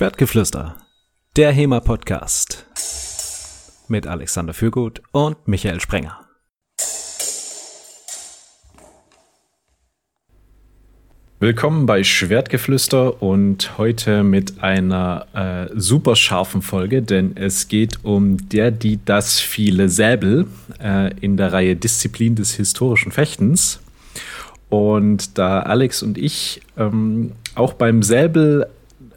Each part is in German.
Schwertgeflüster, der HEMA-Podcast mit Alexander Fürgut und Michael Sprenger. Willkommen bei Schwertgeflüster und heute mit einer äh, super scharfen Folge, denn es geht um der, die, das, viele Säbel äh, in der Reihe Disziplin des historischen Fechtens. Und da Alex und ich ähm, auch beim Säbel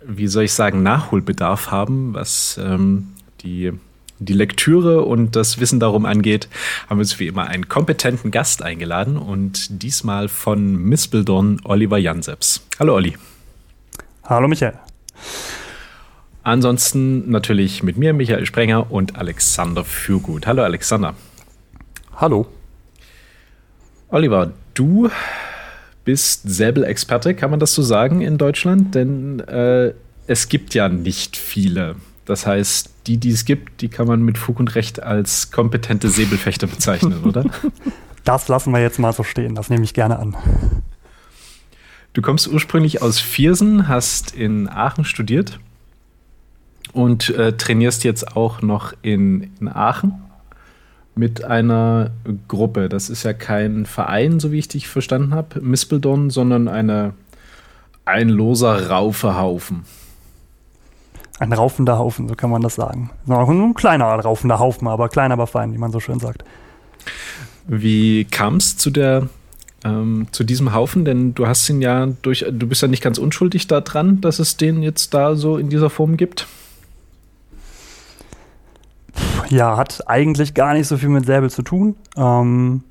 wie soll ich sagen, Nachholbedarf haben, was ähm, die, die Lektüre und das Wissen darum angeht, haben wir uns wie immer einen kompetenten Gast eingeladen und diesmal von Mispildon Oliver Janseps. Hallo Olli. Hallo Michael. Ansonsten natürlich mit mir, Michael Sprenger und Alexander Fürgut. Hallo Alexander. Hallo. Oliver, du bist Säbelexperte, kann man das so sagen in Deutschland? Denn äh, es gibt ja nicht viele. Das heißt, die, die es gibt, die kann man mit Fug und Recht als kompetente Säbelfechter bezeichnen, oder? Das lassen wir jetzt mal so stehen, das nehme ich gerne an. Du kommst ursprünglich aus Viersen, hast in Aachen studiert und äh, trainierst jetzt auch noch in, in Aachen mit einer Gruppe. Das ist ja kein Verein, so wie ich dich verstanden habe, Mispeldon, sondern eine, ein loser Raufehaufen. Ein raufender Haufen, so kann man das sagen. Ein kleiner raufender Haufen, aber klein, aber fein, wie man so schön sagt. Wie kam es zu der ähm, zu diesem Haufen? Denn du hast ihn ja durch, du bist ja nicht ganz unschuldig daran, dass es den jetzt da so in dieser Form gibt. Ja, hat eigentlich gar nicht so viel mit Säbel zu tun. Ähm,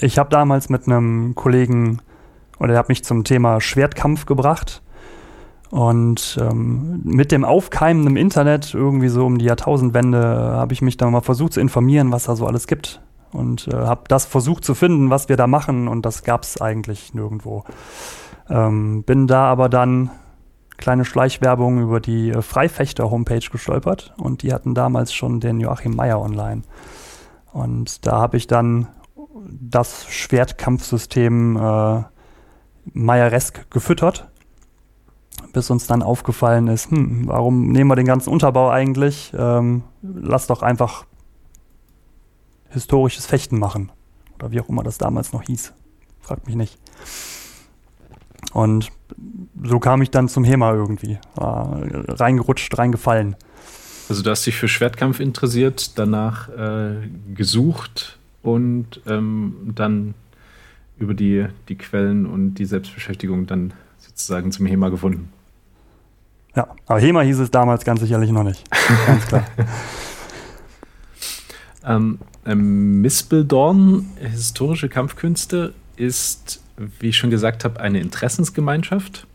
ich habe damals mit einem Kollegen, oder er hat mich zum Thema Schwertkampf gebracht. Und ähm, mit dem Aufkeimen im Internet, irgendwie so um die Jahrtausendwende, habe ich mich da mal versucht zu informieren, was da so alles gibt. Und äh, habe das versucht zu finden, was wir da machen. Und das gab es eigentlich nirgendwo. Ähm, bin da aber dann kleine Schleichwerbung über die äh, Freifechter-Homepage gestolpert und die hatten damals schon den Joachim Meyer online. Und da habe ich dann das Schwertkampfsystem äh, Meyeresk gefüttert, bis uns dann aufgefallen ist, hm, warum nehmen wir den ganzen Unterbau eigentlich? Ähm, lass doch einfach historisches Fechten machen. Oder wie auch immer das damals noch hieß. Fragt mich nicht. Und so kam ich dann zum HEMA irgendwie. War reingerutscht, reingefallen. Also du hast dich für Schwertkampf interessiert, danach äh, gesucht und ähm, dann über die, die Quellen und die Selbstbeschäftigung dann sozusagen zum HEMA gefunden. Ja, aber HEMA hieß es damals ganz sicherlich noch nicht. Ganz klar. ähm, ähm, Mispildorn, historische Kampfkünste, ist wie ich schon gesagt habe, eine Interessensgemeinschaft.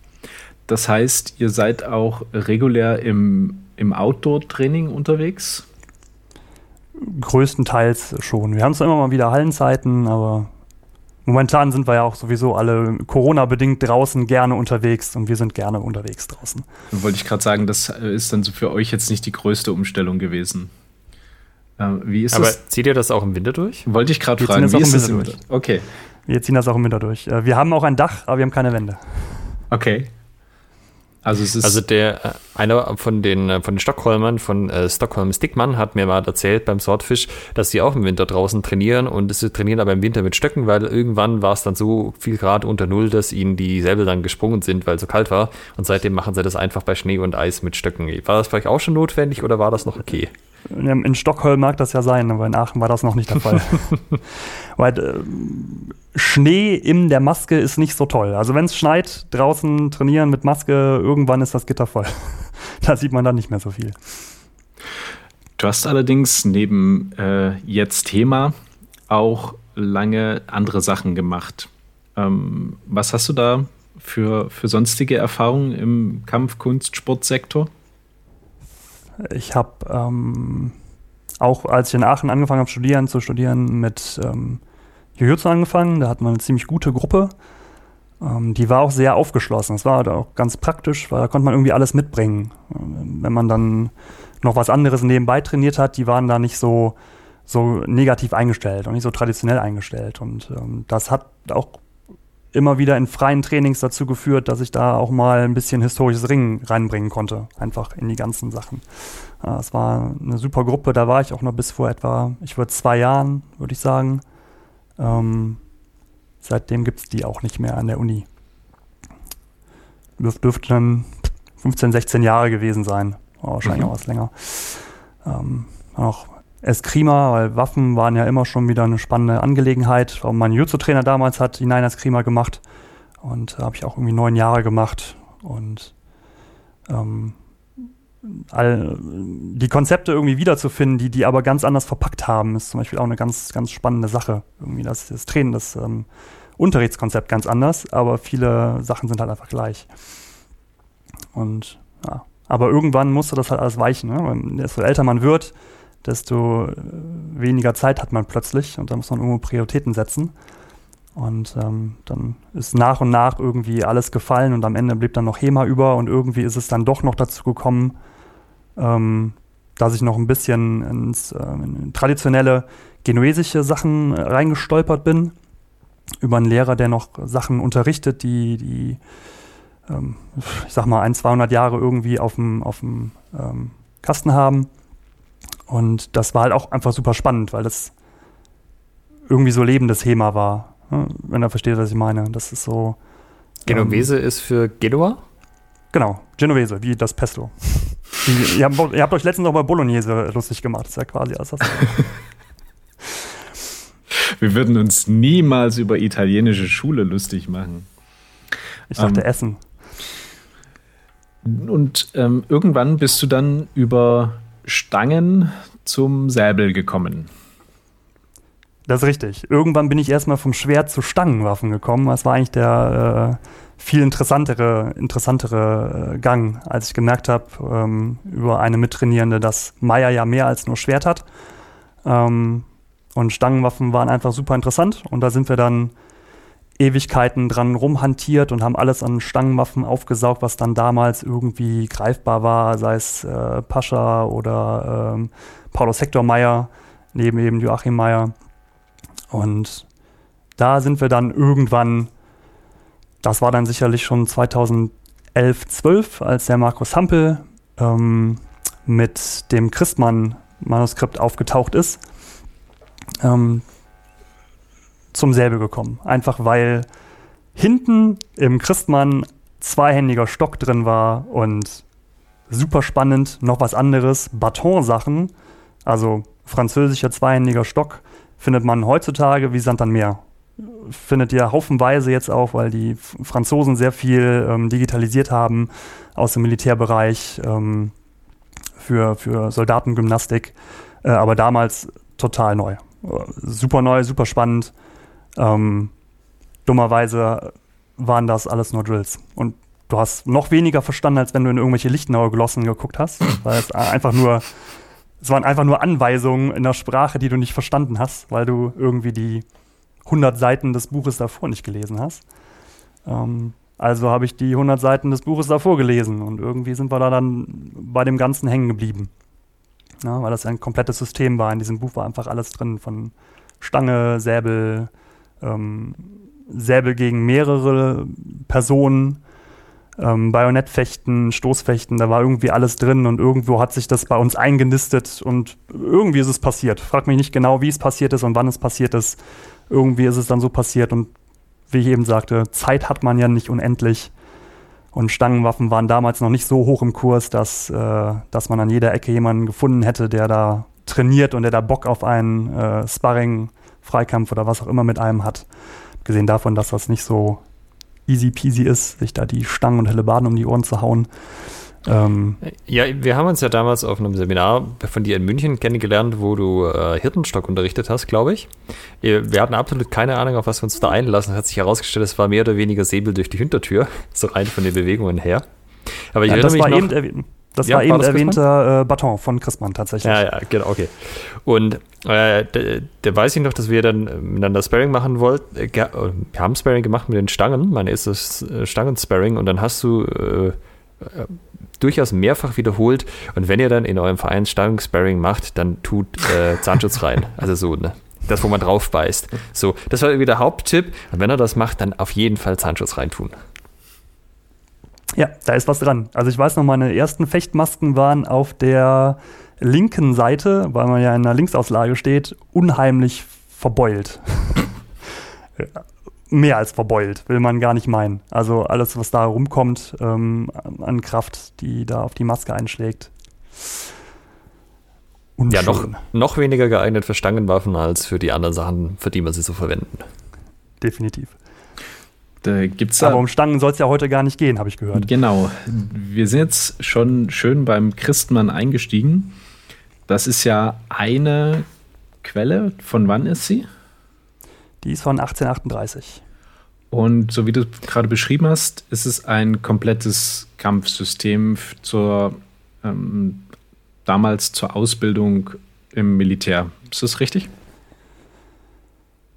Das heißt, ihr seid auch regulär im, im Outdoor-Training unterwegs? Größtenteils schon. Wir haben zwar immer mal wieder Hallenzeiten, aber momentan sind wir ja auch sowieso alle Corona-bedingt draußen gerne unterwegs und wir sind gerne unterwegs draußen. Wollte ich gerade sagen, das ist dann so für euch jetzt nicht die größte Umstellung gewesen. Äh, wie ist Aber das? zieht ihr das auch im Winter durch? Wollte ich gerade fragen, wie ist das im Winter? Okay. Wir ziehen das auch im Winter durch. Äh, wir haben auch ein Dach, aber wir haben keine Wände. Okay. Also, es ist also der äh, einer von den äh, von den Stockholmern von äh, Stockholm Stickmann hat mir mal erzählt beim Swordfish, dass sie auch im Winter draußen trainieren und sie trainieren aber im Winter mit Stöcken, weil irgendwann war es dann so viel Grad unter Null, dass ihnen die Säbel dann gesprungen sind, weil es so kalt war und seitdem machen sie das einfach bei Schnee und Eis mit Stöcken. War das vielleicht auch schon notwendig oder war das noch okay? In Stockholm mag das ja sein, aber in Aachen war das noch nicht der Fall. Weil äh, Schnee in der Maske ist nicht so toll. Also wenn es schneit, draußen trainieren mit Maske, irgendwann ist das Gitter voll. da sieht man dann nicht mehr so viel. Du hast allerdings neben äh, jetzt Thema auch lange andere Sachen gemacht. Ähm, was hast du da für, für sonstige Erfahrungen im Kampfkunst-Sportsektor? Ich habe ähm, auch, als ich in Aachen angefangen habe studieren, zu studieren, mit ähm, Jujutsu angefangen. Da hatten wir eine ziemlich gute Gruppe. Ähm, die war auch sehr aufgeschlossen. Das war halt auch ganz praktisch, weil da konnte man irgendwie alles mitbringen. Wenn man dann noch was anderes nebenbei trainiert hat, die waren da nicht so, so negativ eingestellt und nicht so traditionell eingestellt. Und ähm, das hat auch immer wieder in freien Trainings dazu geführt, dass ich da auch mal ein bisschen historisches Ringen reinbringen konnte, einfach in die ganzen Sachen. Äh, es war eine super Gruppe, da war ich auch noch bis vor etwa, ich würde zwei Jahren, würde ich sagen. Ähm, seitdem gibt es die auch nicht mehr an der Uni. Dürf, dürfte dann 15, 16 Jahre gewesen sein. War wahrscheinlich mhm. auch was länger. Ähm, auch Eskrima, weil Waffen waren ja immer schon wieder eine spannende Angelegenheit. Auch mein Jutsu-Trainer damals hat hinein Eskrima gemacht und habe ich auch irgendwie neun Jahre gemacht und ähm, all, die Konzepte irgendwie wiederzufinden, die die aber ganz anders verpackt haben, ist zum Beispiel auch eine ganz ganz spannende Sache. Irgendwie das, das Training, das ähm, Unterrichtskonzept ganz anders, aber viele Sachen sind halt einfach gleich. Und ja, aber irgendwann musste das halt alles weichen. Ne? Desto älter man wird, desto äh, weniger Zeit hat man plötzlich und da muss man irgendwo Prioritäten setzen. Und ähm, dann ist nach und nach irgendwie alles gefallen und am Ende blieb dann noch HEMA über und irgendwie ist es dann doch noch dazu gekommen, ähm, dass ich noch ein bisschen ins äh, in traditionelle genuesische Sachen reingestolpert bin. Über einen Lehrer, der noch Sachen unterrichtet, die, die ähm, ich sag mal, ein, 200 Jahre irgendwie auf dem, auf dem ähm, Kasten haben. Und das war halt auch einfach super spannend, weil das irgendwie so lebendes Thema war. Ne? Wenn er versteht, was ich meine. Das ist so. Genovese ähm, ist für Genua? Genau, Genovese, wie das Pesto. Die, ihr, habt, ihr, habt, euch letztens auch bei Bolognese lustig gemacht. Das ist ja quasi alles das. Wir würden uns niemals über italienische Schule lustig machen. Ich dachte ähm, Essen. Und ähm, irgendwann bist du dann über Stangen zum Säbel gekommen. Das ist richtig. Irgendwann bin ich erstmal vom Schwert zu Stangenwaffen gekommen. Das war eigentlich der äh, viel interessantere, interessantere äh, Gang, als ich gemerkt habe ähm, über eine Mittrainierende, dass Meier ja mehr als nur Schwert hat. Ähm, und Stangenwaffen waren einfach super interessant. Und da sind wir dann Ewigkeiten dran rumhantiert und haben alles an Stangenwaffen aufgesaugt, was dann damals irgendwie greifbar war, sei es äh, Pascha oder ähm, Paulus Hector Meyer, neben eben Joachim Meyer. Und da sind wir dann irgendwann, das war dann sicherlich schon 2011, 12, als der Markus Hampel ähm, mit dem Christmann-Manuskript aufgetaucht ist. Ähm, zum Säbel gekommen. Einfach weil hinten im Christmann zweihändiger Stock drin war und super spannend, noch was anderes, Batonsachen, also französischer zweihändiger Stock, findet man heutzutage wie Sand am Meer. Findet ihr haufenweise jetzt auch, weil die Franzosen sehr viel ähm, digitalisiert haben aus dem Militärbereich ähm, für, für Soldatengymnastik. Äh, aber damals total neu. Super neu, super spannend. Ähm, dummerweise waren das alles nur Drills. Und du hast noch weniger verstanden, als wenn du in irgendwelche Lichtenauer Glossen geguckt hast, weil es einfach nur, es waren einfach nur Anweisungen in der Sprache, die du nicht verstanden hast, weil du irgendwie die 100 Seiten des Buches davor nicht gelesen hast. Ähm, also habe ich die 100 Seiten des Buches davor gelesen und irgendwie sind wir da dann bei dem Ganzen hängen geblieben. Ja, weil das ein komplettes System war. In diesem Buch war einfach alles drin von Stange, Säbel, ähm, Säbel gegen mehrere Personen, ähm, Bajonettfechten, Stoßfechten, da war irgendwie alles drin und irgendwo hat sich das bei uns eingenistet und irgendwie ist es passiert. Frag mich nicht genau, wie es passiert ist und wann es passiert ist. Irgendwie ist es dann so passiert und wie ich eben sagte, Zeit hat man ja nicht unendlich. Und Stangenwaffen waren damals noch nicht so hoch im Kurs, dass, äh, dass man an jeder Ecke jemanden gefunden hätte, der da trainiert und der da Bock auf einen äh, Sparring Freikampf oder was auch immer mit einem hat. Gesehen davon, dass das nicht so easy peasy ist, sich da die Stangen und Hellebarden um die Ohren zu hauen. Ähm, ja, wir haben uns ja damals auf einem Seminar von dir in München kennengelernt, wo du äh, Hirtenstock unterrichtet hast, glaube ich. Wir hatten absolut keine Ahnung, auf was wir uns da einlassen. Hat sich herausgestellt, es war mehr oder weniger Säbel durch die Hintertür, so rein von den Bewegungen her. Aber ich ja, erinnere mich noch, eben, das ja, war eben war erwähnter äh, Baton von Christmann tatsächlich. Ja, ja, genau, okay. Und äh, der, weiß ich noch, dass wir dann miteinander Sparring machen wollten. Äh, äh, wir haben Sparring gemacht mit den Stangen, mein erstes äh, Stangen-Sparring. Und dann hast du äh, durchaus mehrfach wiederholt. Und wenn ihr dann in eurem Verein Stangen-Sparring macht, dann tut Zahnschutz rein. Also so, ne? Das, wo man drauf beißt. So, das war irgendwie der Haupttipp. Und wenn er das macht, dann auf jeden Fall Zahnschutz reintun. Ja, da ist was dran. Also ich weiß noch, meine ersten Fechtmasken waren auf der linken Seite, weil man ja in der Linksauslage steht, unheimlich verbeult. Mehr als verbeult, will man gar nicht meinen. Also alles, was da rumkommt ähm, an Kraft, die da auf die Maske einschlägt. Unschön. Ja, noch, noch weniger geeignet für Stangenwaffen als für die anderen Sachen, für die man sie so verwenden. Definitiv. Da gibt's Aber um Stangen soll es ja heute gar nicht gehen, habe ich gehört. Genau. Wir sind jetzt schon schön beim Christmann eingestiegen. Das ist ja eine Quelle. Von wann ist sie? Die ist von 1838. Und so wie du gerade beschrieben hast, ist es ein komplettes Kampfsystem zur ähm, damals zur Ausbildung im Militär. Ist das richtig?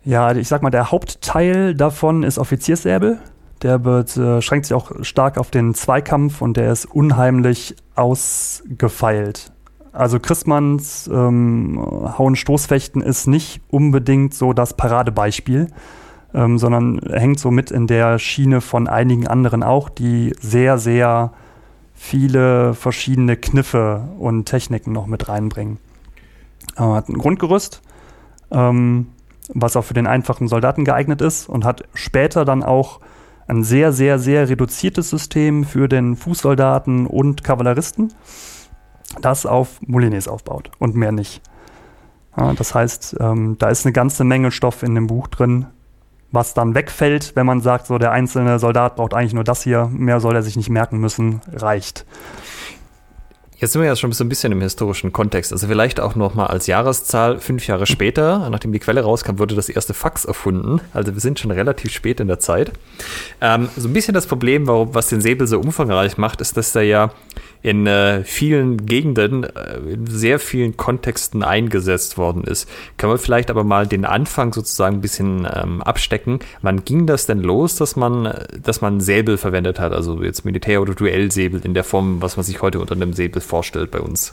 Ja, ich sag mal, der Hauptteil davon ist Offizierssäbel. Der wird, äh, schränkt sich auch stark auf den Zweikampf und der ist unheimlich ausgefeilt. Also Christmanns ähm, Hauen-Stoßfechten ist nicht unbedingt so das Paradebeispiel, ähm, sondern hängt so mit in der Schiene von einigen anderen auch, die sehr, sehr viele verschiedene Kniffe und Techniken noch mit reinbringen. Äh, hat ein Grundgerüst, ähm, was auch für den einfachen Soldaten geeignet ist und hat später dann auch ein sehr, sehr, sehr reduziertes System für den Fußsoldaten und Kavalleristen, das auf Moulines aufbaut und mehr nicht. Ja, das heißt, ähm, da ist eine ganze Menge Stoff in dem Buch drin, was dann wegfällt, wenn man sagt, so der einzelne Soldat braucht eigentlich nur das hier, mehr soll er sich nicht merken müssen, reicht. Jetzt sind wir ja schon so ein bisschen im historischen Kontext. Also vielleicht auch noch mal als Jahreszahl, fünf Jahre später, nachdem die Quelle rauskam, wurde das erste Fax erfunden. Also wir sind schon relativ spät in der Zeit. Ähm, so ein bisschen das Problem, warum, was den Säbel so umfangreich macht, ist, dass er ja in äh, vielen Gegenden, äh, in sehr vielen Kontexten eingesetzt worden ist. Können wir vielleicht aber mal den Anfang sozusagen ein bisschen ähm, abstecken. Wann ging das denn los, dass man, dass man Säbel verwendet hat? Also jetzt Militär- oder Duellsäbel in der Form, was man sich heute unter einem Säbel vorstellt bei uns?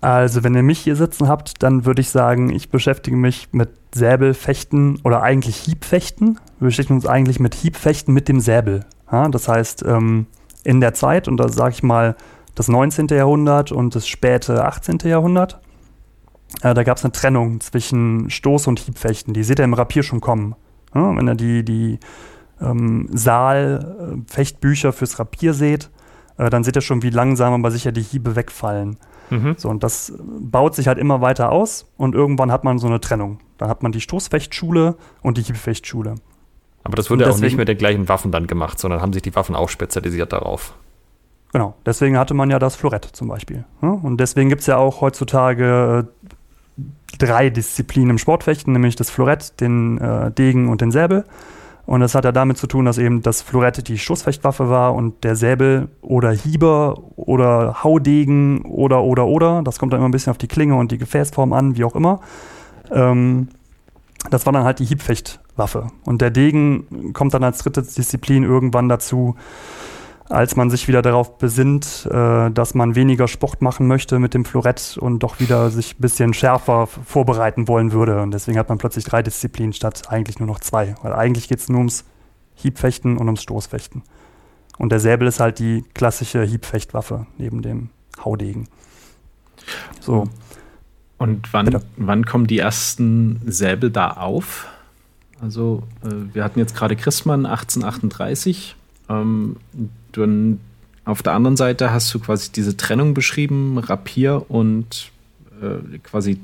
Also, wenn ihr mich hier sitzen habt, dann würde ich sagen, ich beschäftige mich mit Säbelfechten oder eigentlich Hiebfechten. Wir beschäftigen uns eigentlich mit Hiebfechten mit dem Säbel. Ja, das heißt, ähm, in der Zeit, und da sage ich mal das 19. Jahrhundert und das späte 18. Jahrhundert, äh, da gab es eine Trennung zwischen Stoß- und Hiebfechten. Die seht ihr im Rapier schon kommen. Ja, wenn ihr die, die ähm, Saal-Fechtbücher fürs Rapier seht, äh, dann seht ihr schon, wie langsam aber sicher die Hiebe wegfallen. Mhm. So, und das baut sich halt immer weiter aus und irgendwann hat man so eine Trennung. Dann hat man die Stoßfechtschule und die Hiebfechtschule. Aber das wurde deswegen, auch nicht mit den gleichen Waffen dann gemacht, sondern haben sich die Waffen auch spezialisiert darauf. Genau, deswegen hatte man ja das Florett zum Beispiel. Und deswegen gibt es ja auch heutzutage äh, drei Disziplinen im Sportfechten, nämlich das Florett, den äh, Degen und den Säbel. Und das hat ja damit zu tun, dass eben das Florett die Schussfechtwaffe war und der Säbel oder Hieber oder Haudegen oder oder oder. Das kommt dann immer ein bisschen auf die Klinge und die Gefäßform an, wie auch immer. Ähm, das war dann halt die Hiebfechtwaffe. Und der Degen kommt dann als dritte Disziplin irgendwann dazu, als man sich wieder darauf besinnt, äh, dass man weniger Sport machen möchte mit dem Florett und doch wieder sich ein bisschen schärfer vorbereiten wollen würde. Und deswegen hat man plötzlich drei Disziplinen statt eigentlich nur noch zwei. Weil eigentlich geht es nur ums Hiebfechten und ums Stoßfechten. Und der Säbel ist halt die klassische Hiebfechtwaffe neben dem Haudegen. So. Und wann, wann kommen die ersten Säbel da auf? Also, äh, wir hatten jetzt gerade Christmann 1838. Ähm, dann auf der anderen Seite hast du quasi diese Trennung beschrieben, Rapier und äh, quasi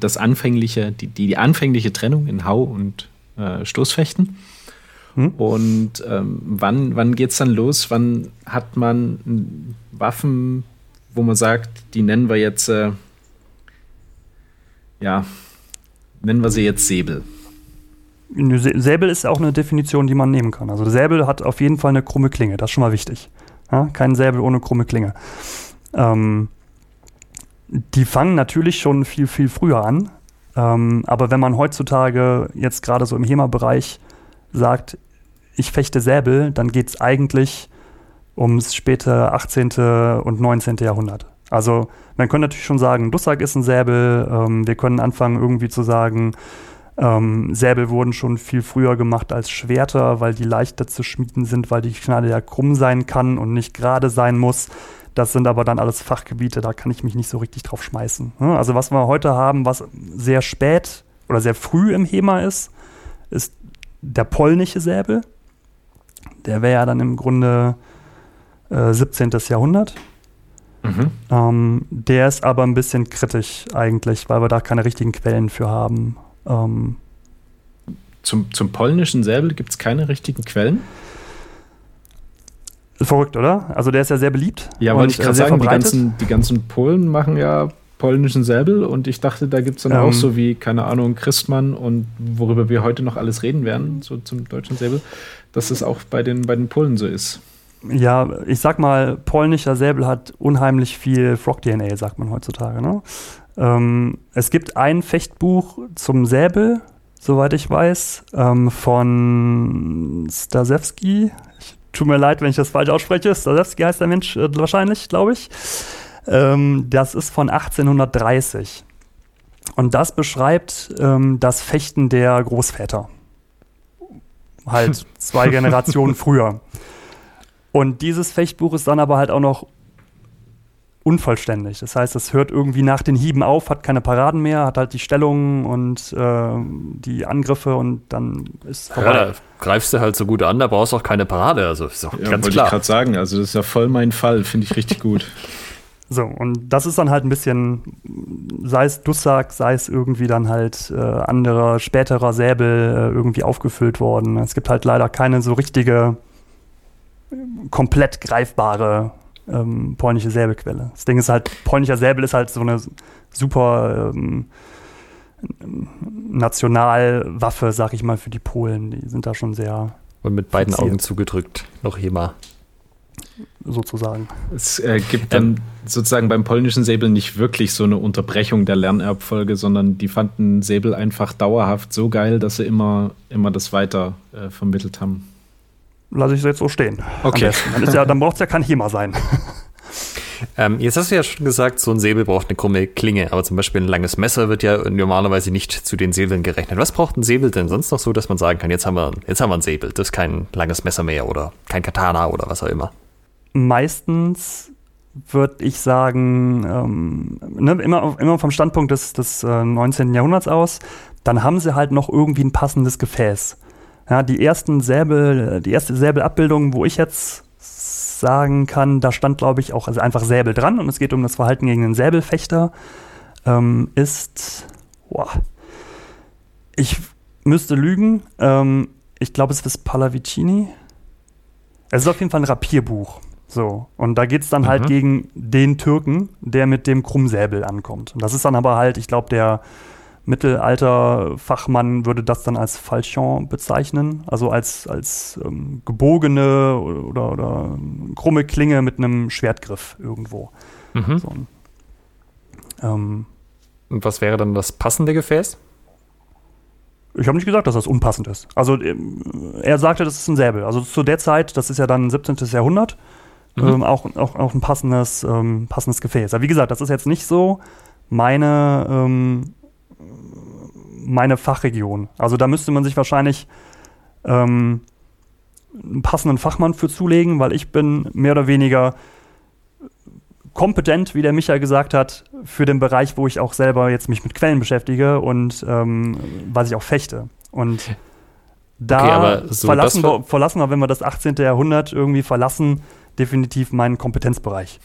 das anfängliche, die, die, anfängliche Trennung in Hau und äh, Stoßfechten. Hm? Und ähm, wann, wann geht es dann los? Wann hat man Waffen, wo man sagt, die nennen wir jetzt äh, ja, nennen wir sie jetzt Säbel. Säbel ist auch eine Definition, die man nehmen kann. Also Säbel hat auf jeden Fall eine krumme Klinge, das ist schon mal wichtig. Ja, kein Säbel ohne krumme Klinge. Ähm, die fangen natürlich schon viel, viel früher an. Ähm, aber wenn man heutzutage jetzt gerade so im HEMA-Bereich sagt, ich fechte Säbel, dann geht es eigentlich ums späte 18. und 19. Jahrhundert. Also man könnte natürlich schon sagen, Dussack ist ein Säbel. Ähm, wir können anfangen irgendwie zu sagen, ähm, Säbel wurden schon viel früher gemacht als Schwerter, weil die leichter zu schmieden sind, weil die Schneide ja krumm sein kann und nicht gerade sein muss. Das sind aber dann alles Fachgebiete, da kann ich mich nicht so richtig drauf schmeißen. Ne? Also was wir heute haben, was sehr spät oder sehr früh im HEMA ist, ist der polnische Säbel. Der wäre ja dann im Grunde äh, 17. Jahrhundert. Mhm. Ähm, der ist aber ein bisschen kritisch eigentlich, weil wir da keine richtigen Quellen für haben. Ähm, zum, zum polnischen Säbel gibt es keine richtigen Quellen? Verrückt, oder? Also der ist ja sehr beliebt. Ja, wollte ich gerade äh, sagen, die ganzen, die ganzen Polen machen ja polnischen Säbel und ich dachte, da gibt es dann ähm, auch so wie, keine Ahnung, Christmann und worüber wir heute noch alles reden werden, so zum deutschen Säbel, dass es auch bei den, bei den Polen so ist. Ja, ich sag mal, polnischer Säbel hat unheimlich viel Frog-DNA, sagt man heutzutage. Ne? Ähm, es gibt ein Fechtbuch zum Säbel, soweit ich weiß, ähm, von Stasewski. Tut mir leid, wenn ich das falsch ausspreche. Stasewski heißt der Mensch äh, wahrscheinlich, glaube ich. Ähm, das ist von 1830. Und das beschreibt ähm, das Fechten der Großväter. Halt zwei Generationen früher. Und dieses Fechtbuch ist dann aber halt auch noch unvollständig. Das heißt, es hört irgendwie nach den Hieben auf, hat keine Paraden mehr, hat halt die Stellungen und äh, die Angriffe und dann ist vorbei. Ja, da greifst du halt so gut an, da brauchst du auch keine Parade. Also ist auch ja, ganz klar. ich gerade sagen, also das ist ja voll mein Fall, finde ich richtig gut. So, und das ist dann halt ein bisschen, sei es Dussack, sei es irgendwie dann halt äh, anderer, späterer Säbel äh, irgendwie aufgefüllt worden. Es gibt halt leider keine so richtige, komplett greifbare ähm, polnische Säbelquelle. Das Ding ist halt, polnischer Säbel ist halt so eine super ähm, Nationalwaffe, sag ich mal, für die Polen. Die sind da schon sehr. Und mit beiden fixiert. Augen zugedrückt, noch HEMA. Sozusagen. Es äh, gibt dann ähm, sozusagen beim polnischen Säbel nicht wirklich so eine Unterbrechung der Lernerbfolge, sondern die fanden Säbel einfach dauerhaft so geil, dass sie immer, immer das weiter äh, vermittelt haben lasse ich es jetzt so stehen. Okay. Dann, ja, dann braucht es ja kein HEMA sein. Ähm, jetzt hast du ja schon gesagt, so ein Säbel braucht eine krumme Klinge, aber zum Beispiel ein langes Messer wird ja normalerweise nicht zu den Säbeln gerechnet. Was braucht ein Säbel denn sonst noch so, dass man sagen kann, jetzt haben wir, jetzt haben wir ein Säbel, das ist kein langes Messer mehr oder kein Katana oder was auch immer? Meistens würde ich sagen, ähm, ne, immer, immer vom Standpunkt des, des äh, 19. Jahrhunderts aus, dann haben sie halt noch irgendwie ein passendes Gefäß. Ja, die ersten Säbel, die erste Säbelabbildung, wo ich jetzt sagen kann, da stand, glaube ich, auch also einfach Säbel dran und es geht um das Verhalten gegen den Säbelfechter, ähm, ist, boah, ich müsste lügen, ähm, ich glaube, es ist Pallavicini. Es ist auf jeden Fall ein Rapierbuch. So, und da geht es dann halt mhm. halt gegen den Türken, der mit dem Krummsäbel ankommt. Und das ist dann aber halt, ich glaube, der Mittelalter-Fachmann würde das dann als Falchion bezeichnen, also als, als ähm, gebogene oder, oder krumme Klinge mit einem Schwertgriff irgendwo. Mhm. So, ähm, Und was wäre dann das passende Gefäß? Ich habe nicht gesagt, dass das unpassend ist. Also ähm, er sagte, das ist ein Säbel. Also zu der Zeit, das ist ja dann 17. Jahrhundert, mhm. ähm, auch, auch, auch ein passendes, ähm, passendes Gefäß. Aber wie gesagt, das ist jetzt nicht so meine ähm, meine Fachregion. Also da müsste man sich wahrscheinlich ähm, einen passenden Fachmann für zulegen, weil ich bin mehr oder weniger kompetent, wie der Michael gesagt hat, für den Bereich, wo ich auch selber jetzt mich mit Quellen beschäftige und ähm, was ich auch fechte. Und da okay, so verlassen, wir, verlassen wir, wenn wir das 18. Jahrhundert irgendwie verlassen, definitiv meinen Kompetenzbereich.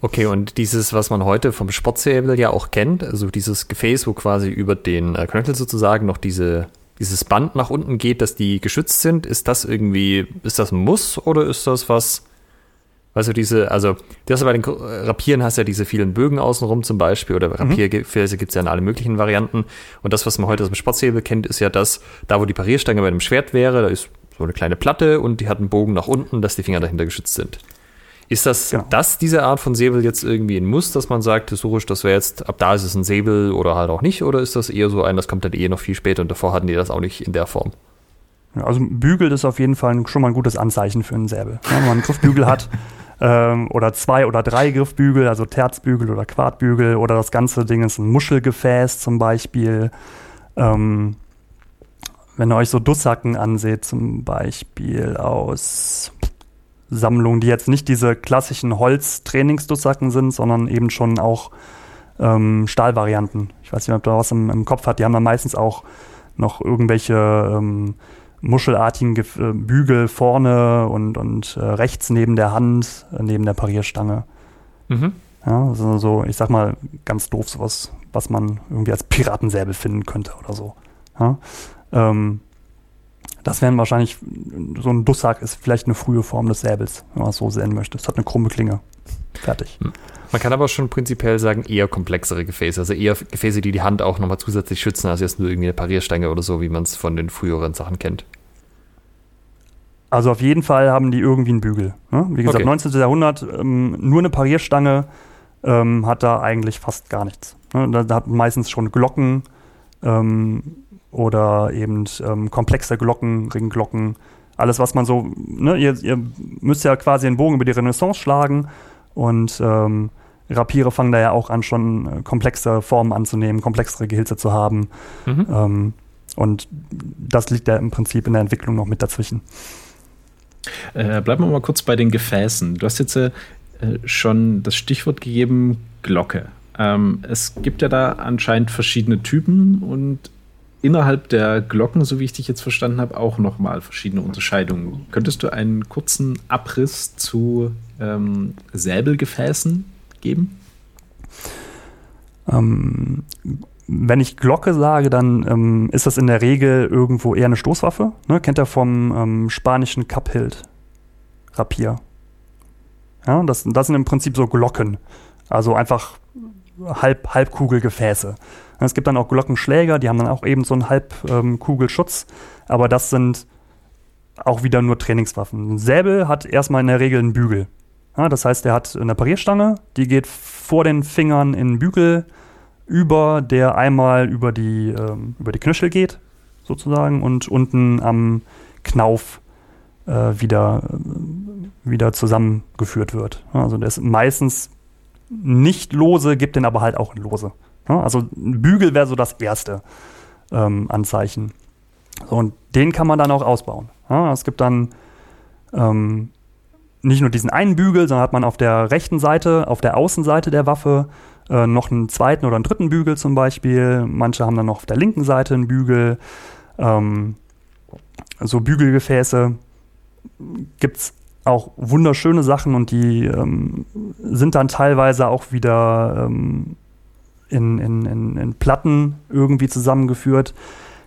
Okay, und dieses, was man heute vom Sportsäbel ja auch kennt, also dieses Gefäß, wo quasi über den äh, Knöchel sozusagen noch diese, dieses Band nach unten geht, dass die geschützt sind, ist das irgendwie, ist das ein Muss oder ist das was, weißt du, diese, also, du hast ja bei den Rapieren hast ja diese vielen Bögen außenrum zum Beispiel oder mhm. Rapiergefäße gibt es ja in alle möglichen Varianten und das, was man heute aus dem Sportsäbel kennt, ist ja das, da wo die Parierstange bei einem Schwert wäre, da ist so eine kleine Platte und die hat einen Bogen nach unten, dass die Finger dahinter geschützt sind. Ist das, genau. das diese Art von Säbel jetzt irgendwie ein Muss, dass man sagt, historisch, das wäre jetzt, ab da ist es ein Säbel oder halt auch nicht? Oder ist das eher so ein, das kommt dann eh noch viel später und davor hatten die das auch nicht in der Form? Ja, also Bügel ist auf jeden Fall schon mal ein gutes Anzeichen für einen Säbel. Ja, wenn man einen Griffbügel hat, ähm, oder zwei oder drei Griffbügel, also Terzbügel oder Quartbügel oder das ganze Ding ist ein Muschelgefäß zum Beispiel. Ähm, wenn ihr euch so Dussacken anseht, zum Beispiel aus Sammlungen, die jetzt nicht diese klassischen Holz-Trainingsdussacken sind, sondern eben schon auch ähm, Stahlvarianten. Ich weiß nicht, ob da was im, im, Kopf hat. Die haben dann meistens auch noch irgendwelche ähm, muschelartigen Ge äh, Bügel vorne und, und äh, rechts neben der Hand, äh, neben der Parierstange. Mhm. Ja, also so, ich sag mal, ganz doof sowas, was man irgendwie als Piratensäbel finden könnte oder so. Ja? Ähm, das wären wahrscheinlich, so ein Dussack ist vielleicht eine frühe Form des Säbels, wenn man es so sehen möchte. Es hat eine krumme Klinge. Fertig. Hm. Man kann aber schon prinzipiell sagen, eher komplexere Gefäße, also eher Gefäße, die die Hand auch nochmal zusätzlich schützen, als jetzt nur irgendwie eine Parierstange oder so, wie man es von den früheren Sachen kennt. Also auf jeden Fall haben die irgendwie einen Bügel. Ne? Wie gesagt, okay. 19. Jahrhundert, ähm, nur eine Parierstange ähm, hat da eigentlich fast gar nichts. Ne? Da, da, hat meistens schon Glocken, ähm, oder eben ähm, komplexe Glocken, Ringglocken, alles, was man so, ne, ihr, ihr, müsst ja quasi einen Bogen über die Renaissance schlagen und ähm, Rapiere fangen da ja auch an, schon äh, komplexe Formen anzunehmen, komplexere Gehilze zu haben. Mhm. Ähm, und das liegt ja im Prinzip in der Entwicklung noch mit dazwischen. Äh, bleiben wir mal kurz bei den Gefäßen. Du hast jetzt äh, schon das Stichwort gegeben, Glocke. Ähm, es gibt ja da anscheinend verschiedene Typen und innerhalb der Glocken, so wie ich dich jetzt verstanden habe, auch nochmal verschiedene Unterscheidungen. Könntest du einen kurzen Abriss zu ähm, Säbelgefäßen geben? Ähm, wenn ich Glocke sage, dann ähm, ist das in der Regel irgendwo eher eine Stoßwaffe. Ne? Kennt ihr vom ähm, spanischen Kaphild Rapier? Ja, das, das sind im Prinzip so Glocken. Also einfach Halb, Halbkugelgefäße. Es gibt dann auch Glockenschläger, die haben dann auch eben so einen Halbkugelschutz, ähm, aber das sind auch wieder nur Trainingswaffen. Ein Säbel hat erstmal in der Regel einen Bügel. Das heißt, er hat eine Parierstange, die geht vor den Fingern in einen Bügel über, der einmal über die, ähm, über die Knöchel geht, sozusagen, und unten am Knauf äh, wieder, äh, wieder zusammengeführt wird. Also der ist meistens nicht lose, gibt den aber halt auch in lose. Also ein Bügel wäre so das erste ähm, Anzeichen. So, und den kann man dann auch ausbauen. Ja, es gibt dann ähm, nicht nur diesen einen Bügel, sondern hat man auf der rechten Seite, auf der Außenseite der Waffe äh, noch einen zweiten oder einen dritten Bügel zum Beispiel. Manche haben dann noch auf der linken Seite einen Bügel. Ähm, so Bügelgefäße gibt es auch wunderschöne Sachen und die ähm, sind dann teilweise auch wieder ähm, in, in, in, in Platten irgendwie zusammengeführt.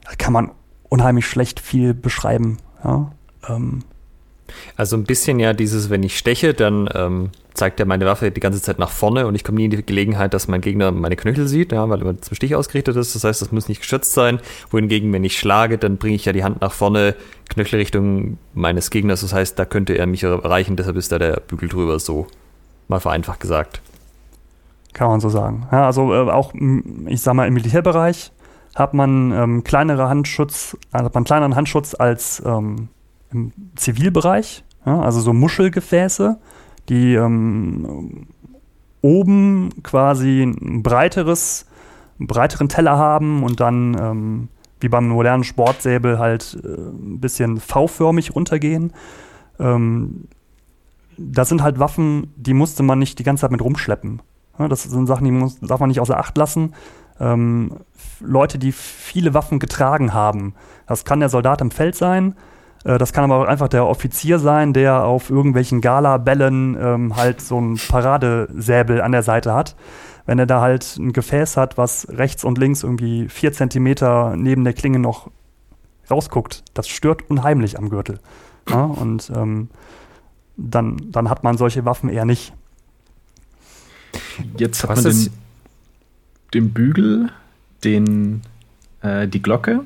Da kann man unheimlich schlecht viel beschreiben. Ja? Ähm, also ein bisschen ja dieses, wenn ich steche, dann ähm, zeigt er meine Waffe die ganze Zeit nach vorne und ich komme nie in die Gelegenheit, dass mein Gegner meine Knöchel sieht, ja, weil er zum Stich ausgerichtet ist. Das heißt, das muss nicht geschützt sein. Wohingegen, wenn ich schlage, dann bringe ich ja die Hand nach vorne, Knöchelrichtung meines Gegners. Das heißt, da könnte er mich erreichen, deshalb ist da der Bügel drüber so. Mal vereinfacht gesagt. Kann man so sagen. Ja, also äh, auch, ich sag mal, im Militärbereich hat man ähm, kleinere Handschutz, also hat man kleineren Handschutz als ähm, im Zivilbereich. Ja, also so Muschelgefäße, die ähm, oben quasi ein breiteres, einen breiteren Teller haben und dann ähm, wie beim modernen Sportsäbel halt äh, ein bisschen V-förmig runtergehen. Ähm, das sind halt Waffen, die musste man nicht die ganze Zeit mit rumschleppen. Ja, das sind Sachen, die muss, darf man nicht außer Acht lassen. Ähm, Leute, die viele Waffen getragen haben. Das kann der Soldat im Feld sein, das kann aber auch einfach der Offizier sein, der auf irgendwelchen Gala-Bällen ähm, halt so ein Paradesäbel an der Seite hat. Wenn er da halt ein Gefäß hat, was rechts und links irgendwie vier Zentimeter neben der Klinge noch rausguckt, das stört unheimlich am Gürtel. Ja, und ähm, dann, dann hat man solche Waffen eher nicht. Jetzt hat Was man den, den, Bügel, den, äh, die Glocke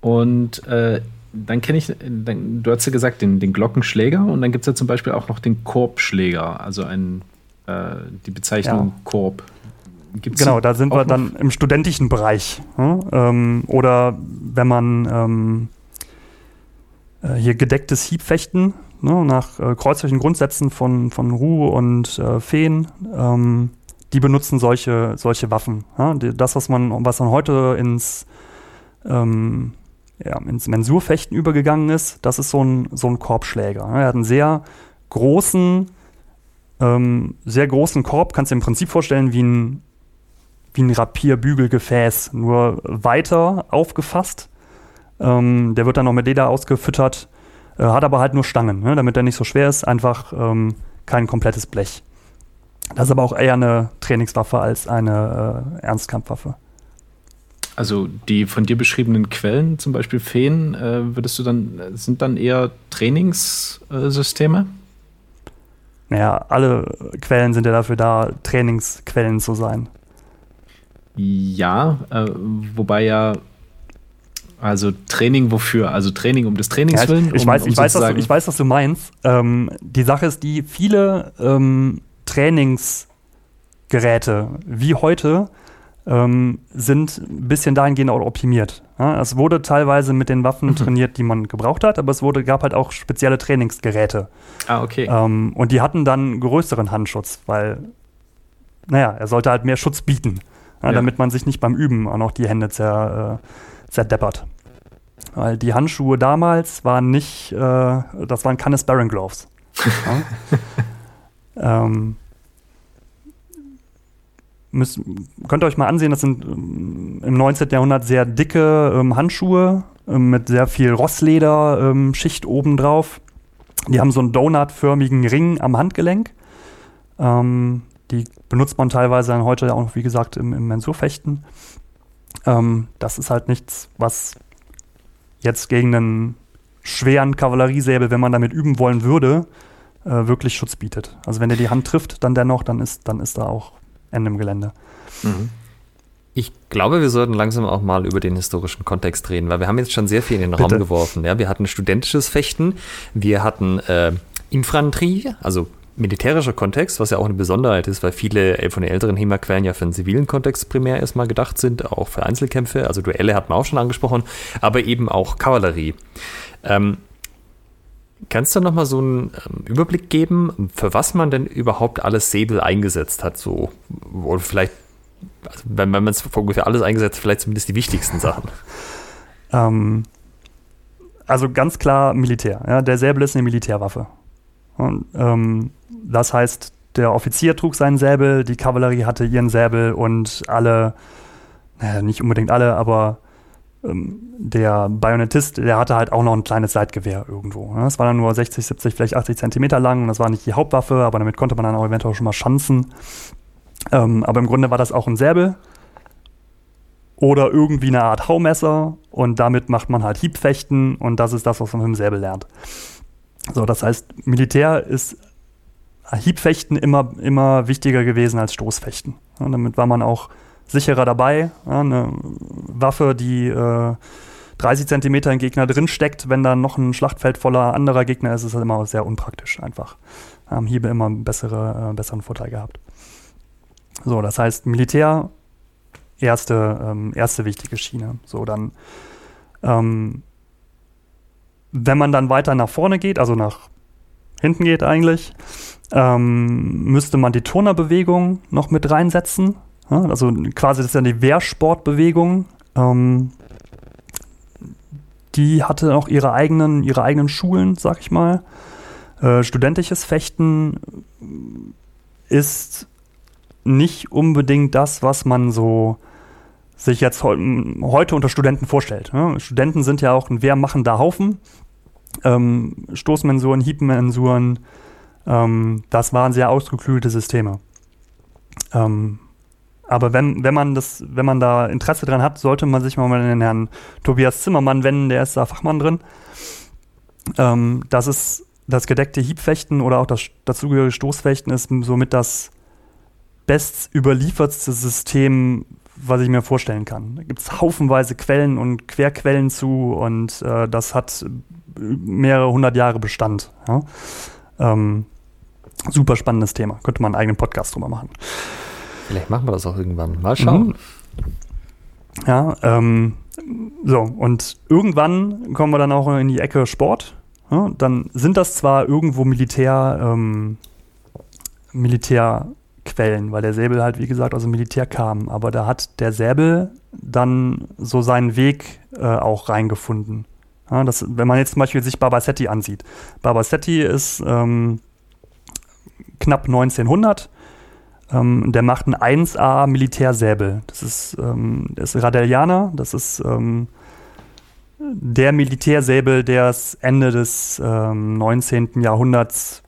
und äh, dann kenne ich, dann, du hast ja gesagt, den, den Glockenschläger und dann gibt es ja zum Beispiel auch noch den Korbschläger, also ein, äh, die Bezeichnung ja. Korb. Gibt's genau, da sind wir dann im studentischen Bereich. Hm? Ähm, oder wenn man ähm, äh, hier gedecktes Hiebfechten, ne, nach äh, kreuzlichen Grundsätzen von, von Ru und äh, Feen, ähm, die benutzen solche, solche Waffen. Ja? Das, was man, was man heute ins, ähm, ja, ins Mensurfechten übergegangen ist, das ist so ein, so ein Korbschläger. Er hat einen sehr großen, ähm, sehr großen Korb, kannst du dir im Prinzip vorstellen wie ein, wie ein Rapierbügelgefäß, nur weiter aufgefasst. Ähm, der wird dann noch mit Leder ausgefüttert, äh, hat aber halt nur Stangen, ne, damit er nicht so schwer ist, einfach ähm, kein komplettes Blech. Das ist aber auch eher eine Trainingswaffe als eine äh, Ernstkampfwaffe. Also die von dir beschriebenen Quellen, zum Beispiel Feen, äh, würdest du dann, sind dann eher Trainingssysteme? Naja, alle Quellen sind ja dafür da, Trainingsquellen zu sein. Ja, äh, wobei ja also Training wofür? Also Training um des Trainings willen? Ja, ich, ich, weiß, um ich, weiß, was, ich weiß, was du meinst. Ähm, die Sache ist die, viele ähm, Trainingsgeräte wie heute ähm, sind ein bisschen dahingehend auch optimiert. Ja, es wurde teilweise mit den Waffen mhm. trainiert, die man gebraucht hat, aber es wurde, gab halt auch spezielle Trainingsgeräte. Ah, okay. Ähm, und die hatten dann größeren Handschutz, weil, naja, er sollte halt mehr Schutz bieten, ja, ja. damit man sich nicht beim Üben auch noch die Hände zer, äh, zerdeppert. Weil die Handschuhe damals waren nicht, äh, das waren keine Sparring Gloves. ähm, müsst, könnt ihr euch mal ansehen, das sind ähm, im 19. Jahrhundert sehr dicke ähm, Handschuhe ähm, mit sehr viel Rossleder-Schicht ähm, obendrauf. Die haben so einen donutförmigen Ring am Handgelenk. Ähm, die benutzt man teilweise dann heute auch noch, wie gesagt, im, im Mensurfechten. Ähm, das ist halt nichts, was jetzt gegen einen schweren Kavalleriesäbel, wenn man damit üben wollen würde, äh, wirklich Schutz bietet. Also wenn der die Hand trifft, dann dennoch, dann ist, dann ist da auch Ende im Gelände. Mhm. Ich glaube, wir sollten langsam auch mal über den historischen Kontext reden, weil wir haben jetzt schon sehr viel in den Bitte. Raum geworfen. Ja, wir hatten studentisches Fechten, wir hatten äh, Infanterie, also militärischer Kontext, was ja auch eine Besonderheit ist, weil viele von den älteren HEMA-Quellen ja für einen zivilen Kontext primär erstmal gedacht sind, auch für Einzelkämpfe, also Duelle hat man auch schon angesprochen, aber eben auch Kavallerie. Ähm, kannst du noch mal so einen ähm, Überblick geben, für was man denn überhaupt alles Säbel eingesetzt hat, so oder vielleicht, also wenn, wenn man es ungefähr alles eingesetzt, hat, vielleicht zumindest die wichtigsten Sachen. Ähm, also ganz klar Militär. Ja? Der Säbel ist eine Militärwaffe. Und, ähm, das heißt, der Offizier trug seinen Säbel, die Kavallerie hatte ihren Säbel und alle, naja, nicht unbedingt alle, aber der Bajonettist, der hatte halt auch noch ein kleines Seitgewehr irgendwo. Ne? Das war dann nur 60, 70, vielleicht 80 Zentimeter lang und das war nicht die Hauptwaffe, aber damit konnte man dann auch eventuell schon mal schanzen. Ähm, aber im Grunde war das auch ein Säbel oder irgendwie eine Art Haumesser und damit macht man halt Hiebfechten und das ist das, was man mit dem Säbel lernt. So, das heißt, Militär ist Hiebfechten immer, immer wichtiger gewesen als Stoßfechten. Und damit war man auch sicherer dabei. Ja, eine Waffe, die äh, 30 Zentimeter im Gegner drin steckt, wenn dann noch ein Schlachtfeld voller anderer Gegner ist, ist das immer sehr unpraktisch einfach. Haben Hiebe immer bessere, äh, besseren Vorteil gehabt. So, das heißt, Militär, erste, ähm, erste wichtige Schiene. So, dann ähm, wenn man dann weiter nach vorne geht, also nach hinten geht eigentlich, ähm, müsste man die Turnerbewegung noch mit reinsetzen. Also quasi das ist ja die Wehrsportbewegung. Ähm, die hatte auch ihre eigenen, ihre eigenen Schulen, sag ich mal. Äh, studentisches Fechten ist nicht unbedingt das, was man so sich jetzt heute unter Studenten vorstellt. Ne? Studenten sind ja auch ein wehrmachender Haufen. Ähm, Stoßmensuren, Hiebmensuren, ähm, das waren sehr ausgeklügelte Systeme. Ähm, aber wenn, wenn man das, wenn man da Interesse dran hat, sollte man sich mal an den Herrn Tobias Zimmermann wenden, der ist da Fachmann drin. Ähm, das ist das gedeckte Hiebfechten oder auch das dazugehörige Stoßfechten ist somit das best überliefertste System, was ich mir vorstellen kann. Da gibt es haufenweise Quellen und Querquellen zu und äh, das hat mehrere hundert Jahre Bestand. Ja? Ähm, super spannendes Thema. Könnte man einen eigenen Podcast drüber machen. Vielleicht machen wir das auch irgendwann. Mal schauen. Mhm. Ja, ähm, so, und irgendwann kommen wir dann auch in die Ecke Sport. ja, dann sind das zwar irgendwo Militär, ähm, Militärquellen, weil der Säbel halt, wie gesagt, aus dem Militär kam, aber da hat der Säbel dann so seinen Weg äh, auch reingefunden. Ja, das, wenn man jetzt zum Beispiel sich Barbasetti ansieht. Barbasetti ist ähm, knapp 1900. Ähm, der macht einen 1A Militärsäbel. Das ist, ähm, der ist Radellianer. Das ist ähm, der Militärsäbel, der das Ende des 19. Ähm, Jahrhunderts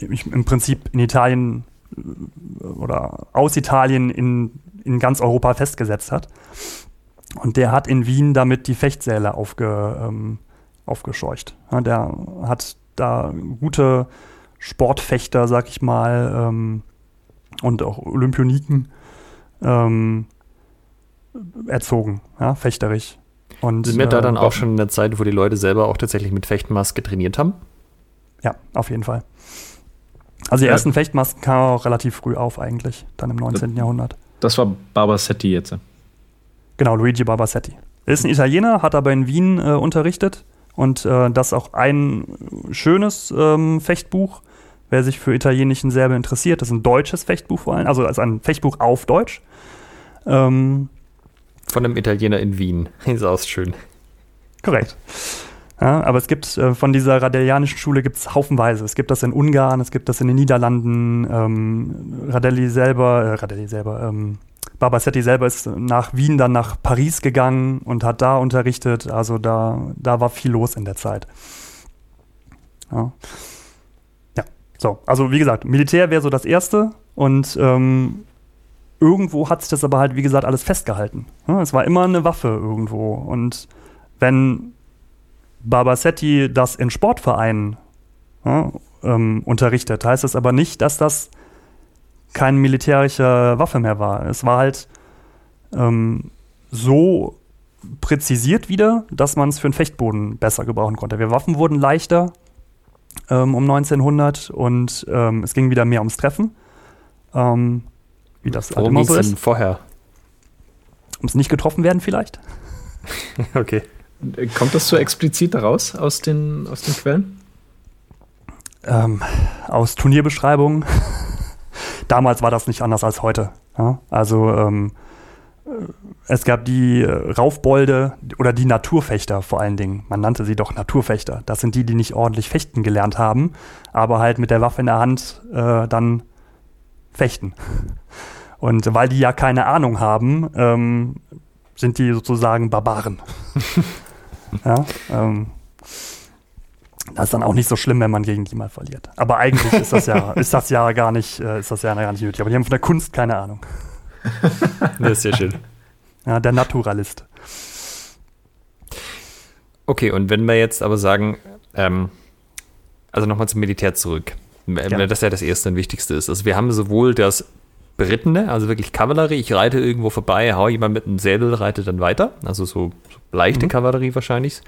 im Prinzip in Italien äh, oder aus Italien in, in ganz Europa festgesetzt hat. Und der hat in Wien damit die Fechtsäle aufge, ähm, aufgescheucht. Ja, der hat da gute Sportfechter, sag ich mal, ähm, und auch Olympioniken ähm, erzogen, ja, fechterisch. Und, Sind wir da dann äh, auch schon in der Zeit, wo die Leute selber auch tatsächlich mit Fechtmaske trainiert haben? Ja, auf jeden Fall. Also die ja. ersten Fechtmasken kamen auch relativ früh auf eigentlich, dann im 19. Das, Jahrhundert. Das war Barbasetti jetzt. Genau, Luigi Barbasetti. Er ist ein Italiener, hat aber in Wien äh, unterrichtet und äh, das auch ein schönes ähm, Fechtbuch, wer sich für italienischen Säbel interessiert. Das ist ein deutsches Fechtbuch vor allem, also, also ein Fechtbuch auf Deutsch. Ähm, Von einem Italiener in Wien. ist auch schön. Korrekt. Ja, aber es gibt äh, von dieser radellianischen Schule gibt es haufenweise. Es gibt das in Ungarn, es gibt das in den Niederlanden. Ähm, Radelli selber, äh, Radelli selber, ähm, Barbasetti selber ist nach Wien, dann nach Paris gegangen und hat da unterrichtet. Also da, da war viel los in der Zeit. Ja. So, also wie gesagt, Militär wäre so das Erste und ähm, irgendwo hat sich das aber halt, wie gesagt, alles festgehalten. Es war immer eine Waffe irgendwo. Und wenn Barbasetti das in Sportvereinen ja, ähm, unterrichtet, heißt es aber nicht, dass das keine militärische Waffe mehr war. Es war halt ähm, so präzisiert wieder, dass man es für einen Fechtboden besser gebrauchen konnte. Wir Waffen wurden leichter ähm, um 1900 und ähm, es ging wieder mehr ums Treffen. Ähm, wie das halt Worum halt immer so ist. vorher? Ums nicht getroffen werden vielleicht? okay. Kommt das so explizit daraus aus den, aus den Quellen? Ähm, aus Turnierbeschreibungen damals war das nicht anders als heute. Ja? Also ähm, äh, es gab die äh, Raufbolde oder die Naturfechter vor allen Dingen. Man nannte sie doch Naturfechter. Das sind die, die nicht ordentlich fechten gelernt haben, aber halt mit der Waffe in der Hand äh, dann fechten. Und weil die ja keine Ahnung haben, ähm, sind die sozusagen Barbaren. ja, ähm, das ist dann auch nicht so schlimm, wenn man gegen die mal verliert. Aber eigentlich ist das ja, ist das ja gar nicht, äh, ist das ja gar nicht nötig. Aber die haben von der Kunst keine Ahnung. das ist ja schön. Ja, der Naturalist. Okay, und wenn wir jetzt aber sagen, ähm, also nochmal zum Militär zurück, ja. das ja das erste und wichtigste ist. Also wir haben sowohl das Berittene, also wirklich Kavallerie, ich reite irgendwo vorbei, hau jemand mit einem Säbel, reite dann weiter, also so, so leichte mhm. Kavallerie wahrscheinlich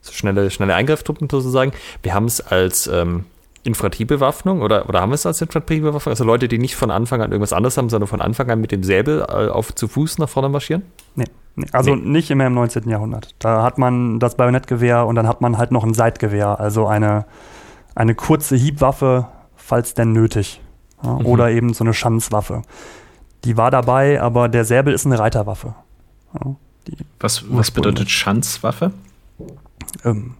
so schnelle, schnelle Eingreiftruppen sozusagen. Wir haben es als ähm, Infanteriebewaffnung oder, oder haben wir es als Infanteriebewaffnung? Also Leute, die nicht von Anfang an irgendwas anderes haben, sondern von Anfang an mit dem Säbel äh, auf zu Fuß nach vorne marschieren? Nee. Also nee. nicht immer im 19. Jahrhundert. Da hat man das Bajonettgewehr und dann hat man halt noch ein Seitgewehr, also eine, eine kurze Hiebwaffe, falls denn nötig. Ja, mhm. Oder eben so eine Schanzwaffe. Die war dabei, aber der Säbel ist eine Reiterwaffe. Ja, was, was bedeutet Schanzwaffe? ähm,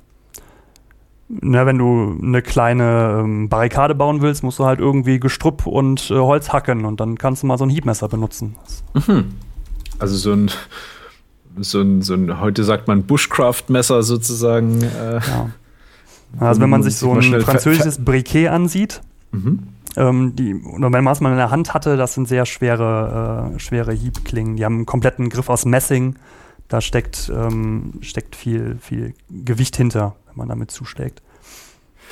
na, wenn du eine kleine ähm, Barrikade bauen willst, musst du halt irgendwie Gestrüpp und äh, Holz hacken und dann kannst du mal so ein Hiebmesser benutzen. Mhm. Also so ein, so ein, so ein, heute sagt man Bushcraft-Messer sozusagen. Äh, ja. Also wenn man sich so ein französisches Briquet ansieht, mhm. ähm, die, oder wenn man es mal in der Hand hatte, das sind sehr schwere, äh, schwere Hiebklingen. Die haben einen kompletten Griff aus Messing da steckt, ähm, steckt viel, viel Gewicht hinter, wenn man damit zuschlägt.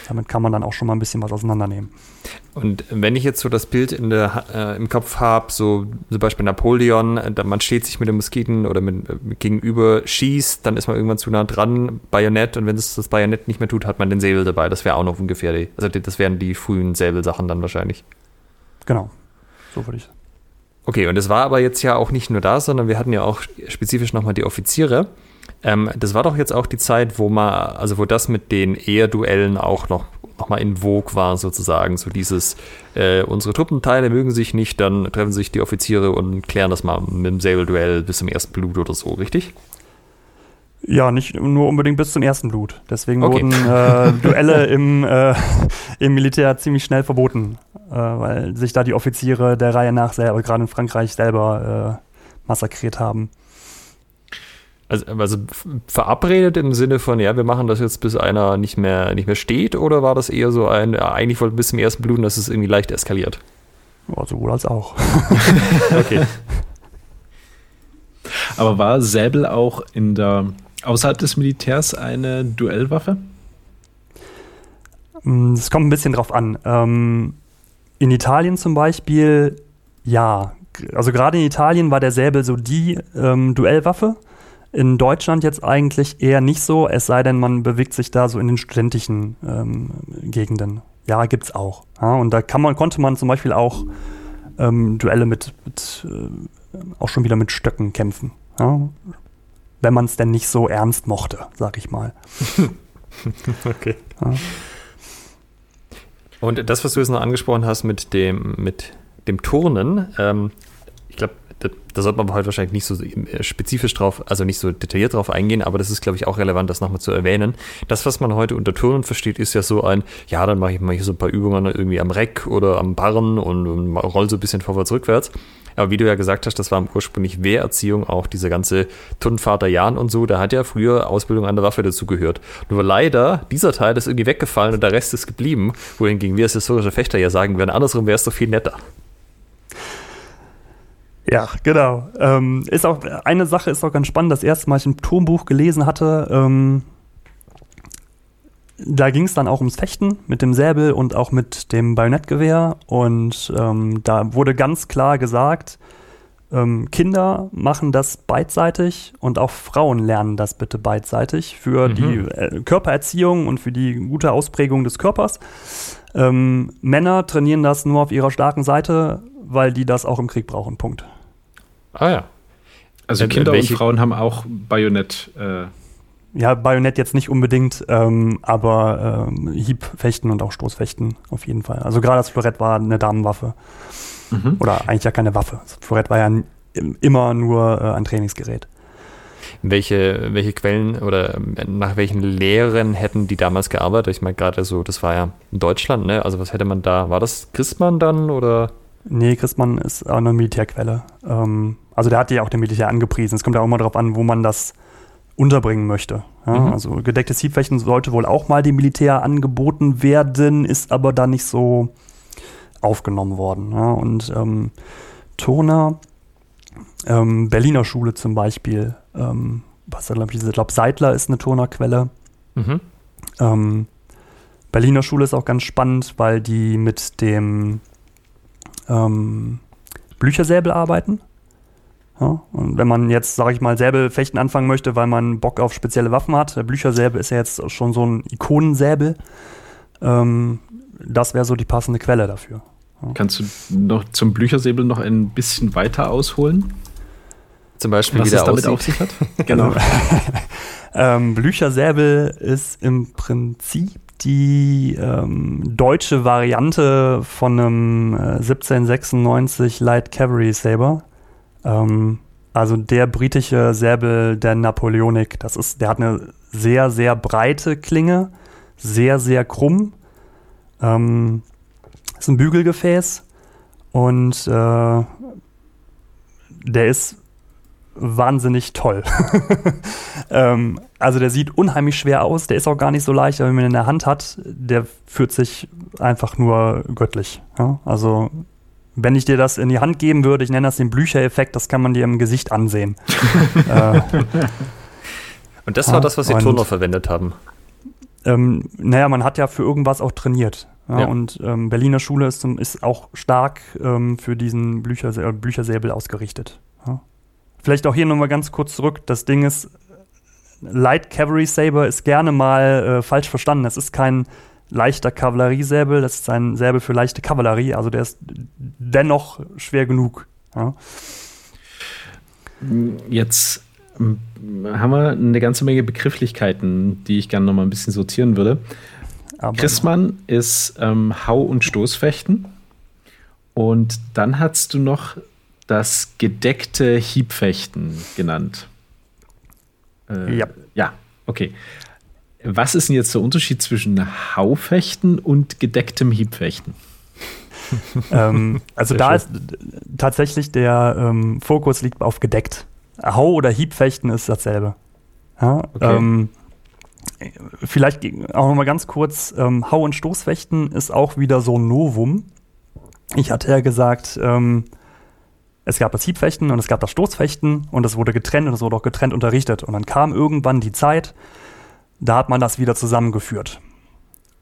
Damit kann man dann auch schon mal ein bisschen was auseinandernehmen. Und wenn ich jetzt so das Bild in der, äh, im Kopf habe, so zum Beispiel Napoleon, da, man steht sich mit den Moskiten oder mit, mit, äh, gegenüber, schießt, dann ist man irgendwann zu nah dran, Bajonett und wenn es das Bajonett nicht mehr tut, hat man den Säbel dabei. Das wäre auch noch ungefähr die, also das wären die frühen Säbelsachen dann wahrscheinlich. Genau, so würde ich sagen. Okay, und es war aber jetzt ja auch nicht nur das, sondern wir hatten ja auch spezifisch nochmal die Offiziere, Ähm, das war doch jetzt auch die Zeit, wo man, also wo das mit den Ehrduellen auch noch nochmal in Vogue war, sozusagen. So dieses, äh, unsere Truppenteile mögen sich nicht, dann treffen sich die Offiziere und klären das mal mit dem Säbelduell bis zum ersten Blut oder so, richtig? Ja, nicht nur unbedingt bis zum ersten Blut. Deswegen okay. wurden äh, Duelle im, äh, im Militär ziemlich schnell verboten, weil sich da die Offiziere der Reihe nach selber, gerade in Frankreich, selber äh, massakriert haben. Also, also verabredet im Sinne von, ja, wir machen das jetzt, bis einer nicht mehr, nicht mehr steht, oder war das eher so ein, ja, eigentlich wollte bis zum ersten Blut, dass es irgendwie leicht eskaliert? Ja, sowohl als auch. okay. Aber war Säbel auch in der außerhalb des Militärs eine Duellwaffe? Mm, es kommt ein bisschen drauf an. Ähm, in Italien zum Beispiel, ja. Also gerade in Italien war der Säbel so die ähm, Duellwaffe. In Deutschland jetzt eigentlich eher nicht so, es sei denn, man bewegt sich da so in den studentischen ähm, Gegenden. Ja, gibt's auch. Ja, und da kann man, konnte man zum Beispiel auch ähm, Duelle mit, mit äh, auch schon wieder mit Stöcken kämpfen. Ja? Wenn man es denn nicht so ernst mochte, sag ich mal. okay. Ja. Und das, was du jetzt noch angesprochen hast mit dem, mit dem Turnen, ähm, da, da sollte man heute wahrscheinlich nicht so äh, spezifisch drauf, also nicht so detailliert drauf eingehen, aber das ist, glaube ich, auch relevant, das nochmal zu erwähnen. Das, was man heute unter Turnen versteht, ist ja so ein, ja, dann mache ich mal hier so ein paar Übungen irgendwie am Reck oder am Barren und, roll so ein bisschen vorwärts, rückwärts. Aber wie du ja gesagt hast, das war ursprünglich Wehrerziehung, auch diese ganze Turnvater Jan und so, da hat ja früher Ausbildung an der Waffe dazugehört. Nur leider, dieser Teil ist irgendwie weggefallen und der Rest ist geblieben, wohingegen wir als historische Fechter ja sagen werden, andersrum wäre es doch viel netter. Ja, genau. Ähm, ist auch eine Sache ist auch ganz spannend. Das erste Mal, ich ein Turmbuch gelesen hatte, ähm, da ging es dann auch ums Fechten mit dem Säbel und auch mit dem Bajonettgewehr. Und ähm, da wurde ganz klar gesagt, ähm, Kinder machen das beidseitig und auch Frauen lernen das bitte beidseitig für mhm. die äh, Körpererziehung und für die gute Ausprägung des Körpers. Ähm, Männer trainieren das nur auf ihrer starken Seite, weil die das auch im Krieg brauchen. Punkt. Ah ja. Also äh, Kinder welche? und Frauen haben auch Bajonett. Äh ja, Bajonett jetzt nicht unbedingt, ähm, aber ähm, Hiebfechten und auch Stoßfechten auf jeden Fall. Also gerade das Florett war eine Damenwaffe. Mhm. Oder eigentlich ja keine Waffe. Das Florett war ja immer nur äh, ein Trainingsgerät. Welche, welche Quellen oder ähm, nach welchen Lehren hätten die damals gearbeitet? Ich meine, gerade so, das war ja in Deutschland, ne? Also was hätte man da? War das Christmann dann oder? Nee, Christmann ist auch eine Militärquelle. Ähm, also der hat ja auch dem Militär angepriesen. Es kommt ja auch immer darauf an, wo man das unterbringen möchte. Ja, mhm. Also gedecktes Hiebfechten sollte wohl auch mal dem Militär angeboten werden, ist aber da nicht so aufgenommen worden. Ja, und ähm, Turner, ähm, Berliner Schule zum Beispiel, ähm, was glaube ich, ich glaube Seidler ist eine Turnerquelle. Mhm. Ähm, Berliner Schule ist auch ganz spannend, weil die mit dem ähm, Blüchersäbel arbeiten. Ja, und wenn man jetzt, sage ich mal, Säbelfechten anfangen möchte, weil man Bock auf spezielle Waffen hat, der Blüchersäbel ist ja jetzt schon so ein Ikonensäbel, ähm, das wäre so die passende Quelle dafür. Ja. Kannst du noch zum Blüchersäbel noch ein bisschen weiter ausholen? Zum Beispiel, Was wie der damit aussieht. auf sich hat? genau. ähm, Blüchersäbel ist im Prinzip die ähm, deutsche Variante von einem äh, 1796 Light Cavalry Saber. Ähm, also der britische Säbel der Napoleonik. Das ist, der hat eine sehr, sehr breite Klinge, sehr, sehr krumm. Ähm, ist ein Bügelgefäß und äh, der ist wahnsinnig toll. ähm, also der sieht unheimlich schwer aus, der ist auch gar nicht so leicht, aber wenn man ihn in der Hand hat, der fühlt sich einfach nur göttlich. Ja? Also wenn ich dir das in die Hand geben würde, ich nenne das den Blücher-Effekt, das kann man dir im Gesicht ansehen. äh, und das war ja, das, was die Turner verwendet haben. Ähm, naja, man hat ja für irgendwas auch trainiert. Ja, ja. Und ähm, Berliner Schule ist, ist auch stark ähm, für diesen Blücher, äh, Blüchersäbel ausgerichtet. Vielleicht auch hier nochmal ganz kurz zurück. Das Ding ist, Light Cavalry Saber ist gerne mal äh, falsch verstanden. Es ist kein leichter Kavalleriesäbel, das ist ein Säbel für leichte Kavallerie, also der ist dennoch schwer genug. Ja. Jetzt haben wir eine ganze Menge Begrifflichkeiten, die ich gerne noch mal ein bisschen sortieren würde. Aber Christmann ist ähm, Hau- und Stoßfechten. Und dann hast du noch das gedeckte Hiebfechten genannt. Äh, ja. Ja, okay. Was ist denn jetzt der Unterschied zwischen Haufechten und gedecktem Hiebfechten? ähm, also Sehr da schön. ist tatsächlich der ähm, Fokus liegt auf gedeckt. Hau- oder Hiebfechten ist dasselbe. Ja, okay. ähm, vielleicht auch noch mal ganz kurz, ähm, Hau- und Stoßfechten ist auch wieder so ein Novum. Ich hatte ja gesagt, ähm, es gab das Hiebfechten und es gab das Stoßfechten und es wurde getrennt und es wurde auch getrennt unterrichtet. Und dann kam irgendwann die Zeit, da hat man das wieder zusammengeführt.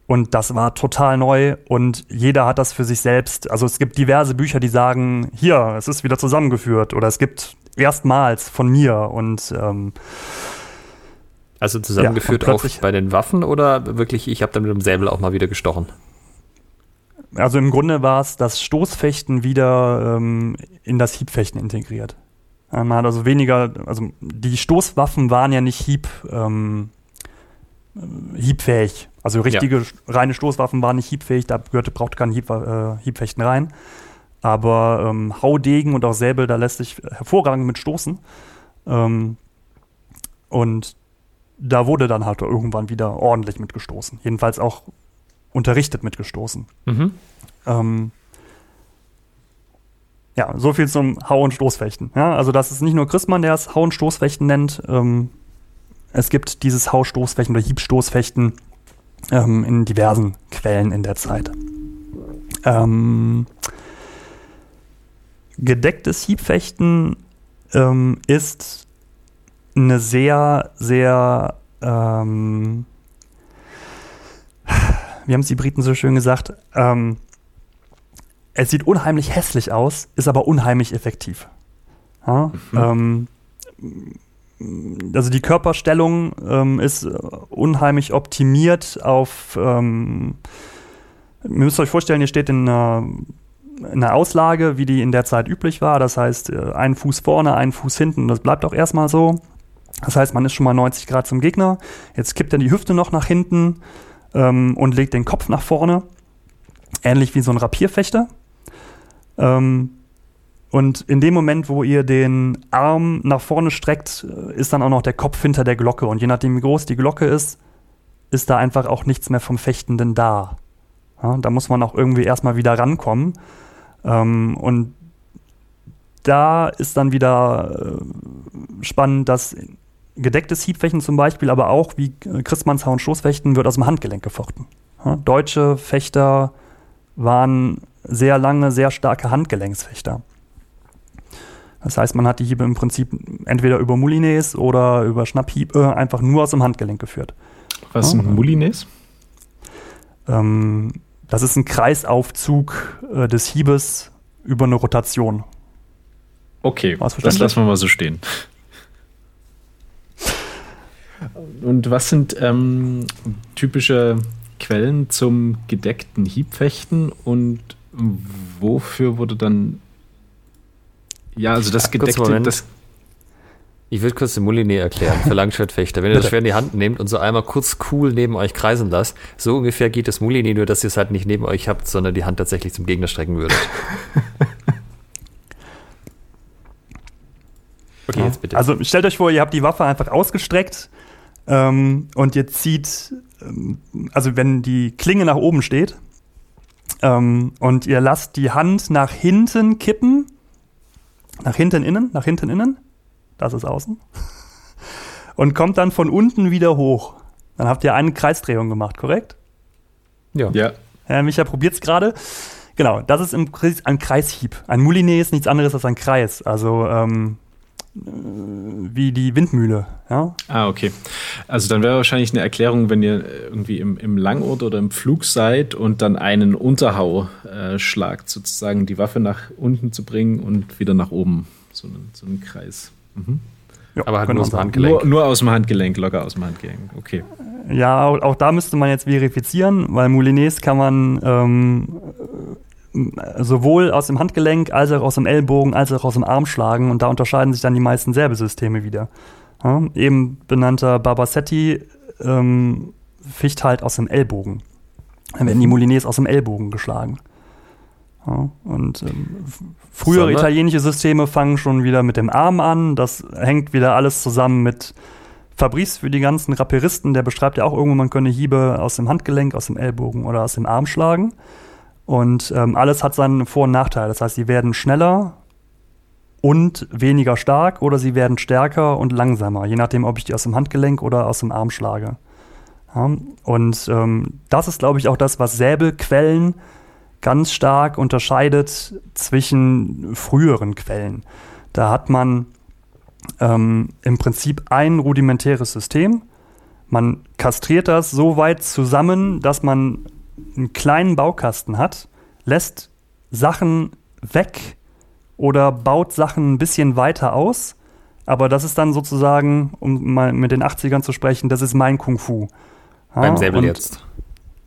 Und das war total neu und jeder hat das für sich selbst. Also es gibt diverse Bücher, die sagen, hier, es ist wieder zusammengeführt oder es gibt erstmals von mir und ähm, also zusammengeführt ja, auch bei den Waffen oder wirklich, ich habe dann mit dem Säbel auch mal wieder gestochen? Also im Grunde war es das Stoßfechten wieder ähm, in das Hiebfechten integriert. Man hat also weniger, also die Stoßwaffen waren ja nicht Hieb, ähm, äh, hiebfähig. Also richtige ja. reine Stoßwaffen waren nicht hiebfähig, da gehörte, braucht kein Hieb, äh, Hiebfechten rein. Aber ähm, Haudegen und auch Säbel, da lässt sich hervorragend mit stoßen. Ähm, und da wurde dann halt irgendwann wieder ordentlich mitgestoßen. Jedenfalls auch unterrichtet mitgestoßen. Mhm. Ähm, ja, so viel zum Hau- und Stoßfechten. Ja, also das ist nicht nur Christmann, der es Hau- und Stoßfechten nennt. Ähm, es gibt dieses Hau-Stoßfechten oder Hiebstoßfechten ähm, in diversen Quellen in der Zeit. Ähm, gedecktes Hiebfechten ähm, ist eine sehr, sehr, ähm, wie haben es die Briten so schön gesagt, ähm, es sieht unheimlich hässlich aus, ist aber unheimlich effektiv. Ja, mhm. ähm, also die Körperstellung ähm, ist unheimlich optimiert auf, ähm, ihr müsst euch vorstellen, ihr steht in einer eine Auslage, wie die in der Zeit üblich war. Das heißt, äh, ein Fuß vorne, ein Fuß hinten. Das bleibt auch erstmal so. Das heißt, man ist schon mal 90 Grad zum Gegner. Jetzt kippt er die Hüfte noch nach hinten ähm, und legt den Kopf nach vorne. Ähnlich wie so ein Rapierfechter. Ähm, und in dem Moment, wo ihr den Arm nach vorne streckt, äh, ist dann auch noch der Kopf hinter der Glocke. Und je nachdem, wie groß die Glocke ist, ist da einfach auch nichts mehr vom Fechtenden da. Ja, da muss man auch irgendwie erstmal wieder rankommen. Ähm, und da ist dann wieder äh, spannend, dass gedecktes Hiebfechten zum Beispiel, aber auch wie Christmannshau und Stoßfechten wird aus dem Handgelenk gefochten. Ja, deutsche Fechter waren sehr lange, sehr starke Handgelenksfechter. Das heißt, man hat die Hiebe im Prinzip entweder über Moulines oder über Schnapphiebe einfach nur aus dem Handgelenk geführt. Was ja, sind Moulines? Ähm, das ist ein Kreisaufzug äh, des Hiebes über eine Rotation. Okay, das lassen wir mal so stehen. Und was sind ähm, typische Quellen zum gedeckten Hiebfechten und wofür wurde dann ja, also das gedeckte, das, ich würde kurz den Moulinet erklären für Langschwertfechter. Wenn ihr das Schwert in die Hand nehmt und so einmal kurz cool neben euch kreisen lasst, so ungefähr geht das Moulinet, nur dass ihr es halt nicht neben euch habt, sondern die Hand tatsächlich zum Gegner strecken würdet. okay, jetzt bitte. Also stellt euch vor, ihr habt die Waffe einfach ausgestreckt ähm, und ihr zieht, ähm, also wenn die Klinge nach oben steht ähm, und ihr lasst die Hand nach hinten kippen, nach hinten innen, nach hinten innen, das ist außen. Und kommt dann von unten wieder hoch. Dann habt ihr eine Kreisdrehung gemacht, korrekt? Ja. ja. Herr Micha probiert es gerade. Genau, das ist im ein Kreishieb. Ein Moulinet ist nichts anderes als ein Kreis. Also ähm, wie die Windmühle. Ja? Ah, okay. Also dann wäre wahrscheinlich eine Erklärung, wenn ihr irgendwie im, im Langort oder im Flug seid und dann einen Unterhau äh, schlagt, sozusagen die Waffe nach unten zu bringen und wieder nach oben. So einen, so einen Kreis. Mhm. Ja, aber halt nur aus dem Handgelenk. Nur, nur, aus dem Handgelenk, locker aus dem Handgelenk. Okay. Ja, auch, auch da müsste man jetzt verifizieren, weil Moulinets kann man ähm, sowohl aus dem Handgelenk als auch aus dem Ellbogen als auch aus dem Arm schlagen und da unterscheiden sich dann die meisten Säbelsysteme wieder. Ja, eben benannter Barbasetti ähm, ficht halt aus dem Ellbogen. Dann werden die Molinets aus dem Ellbogen geschlagen. Ja, und ähm, frühere italienische Systeme fangen schon wieder mit dem Arm an. Das hängt wieder alles zusammen mit Fabrice für die ganzen Rapperisten. Der beschreibt ja auch irgendwo, man könne Hiebe aus dem Handgelenk, aus dem Ellbogen oder aus dem Arm schlagen. Und ähm, alles hat seinen Vor- und Nachteil. Das heißt, sie werden schneller und weniger stark oder sie werden stärker und langsamer, je nachdem, ob ich die aus dem Handgelenk oder aus dem Arm schlage. Ja, und ähm, das ist, glaube ich, auch das, was Säbelquellen ganz stark unterscheidet zwischen früheren Quellen. Da hat man ähm, im Prinzip ein rudimentäres System. Man kastriert das so weit zusammen, dass man einen kleinen Baukasten hat, lässt Sachen weg oder baut Sachen ein bisschen weiter aus. Aber das ist dann sozusagen, um mal mit den 80ern zu sprechen, das ist mein Kung Fu. Ja, beim Säbel jetzt.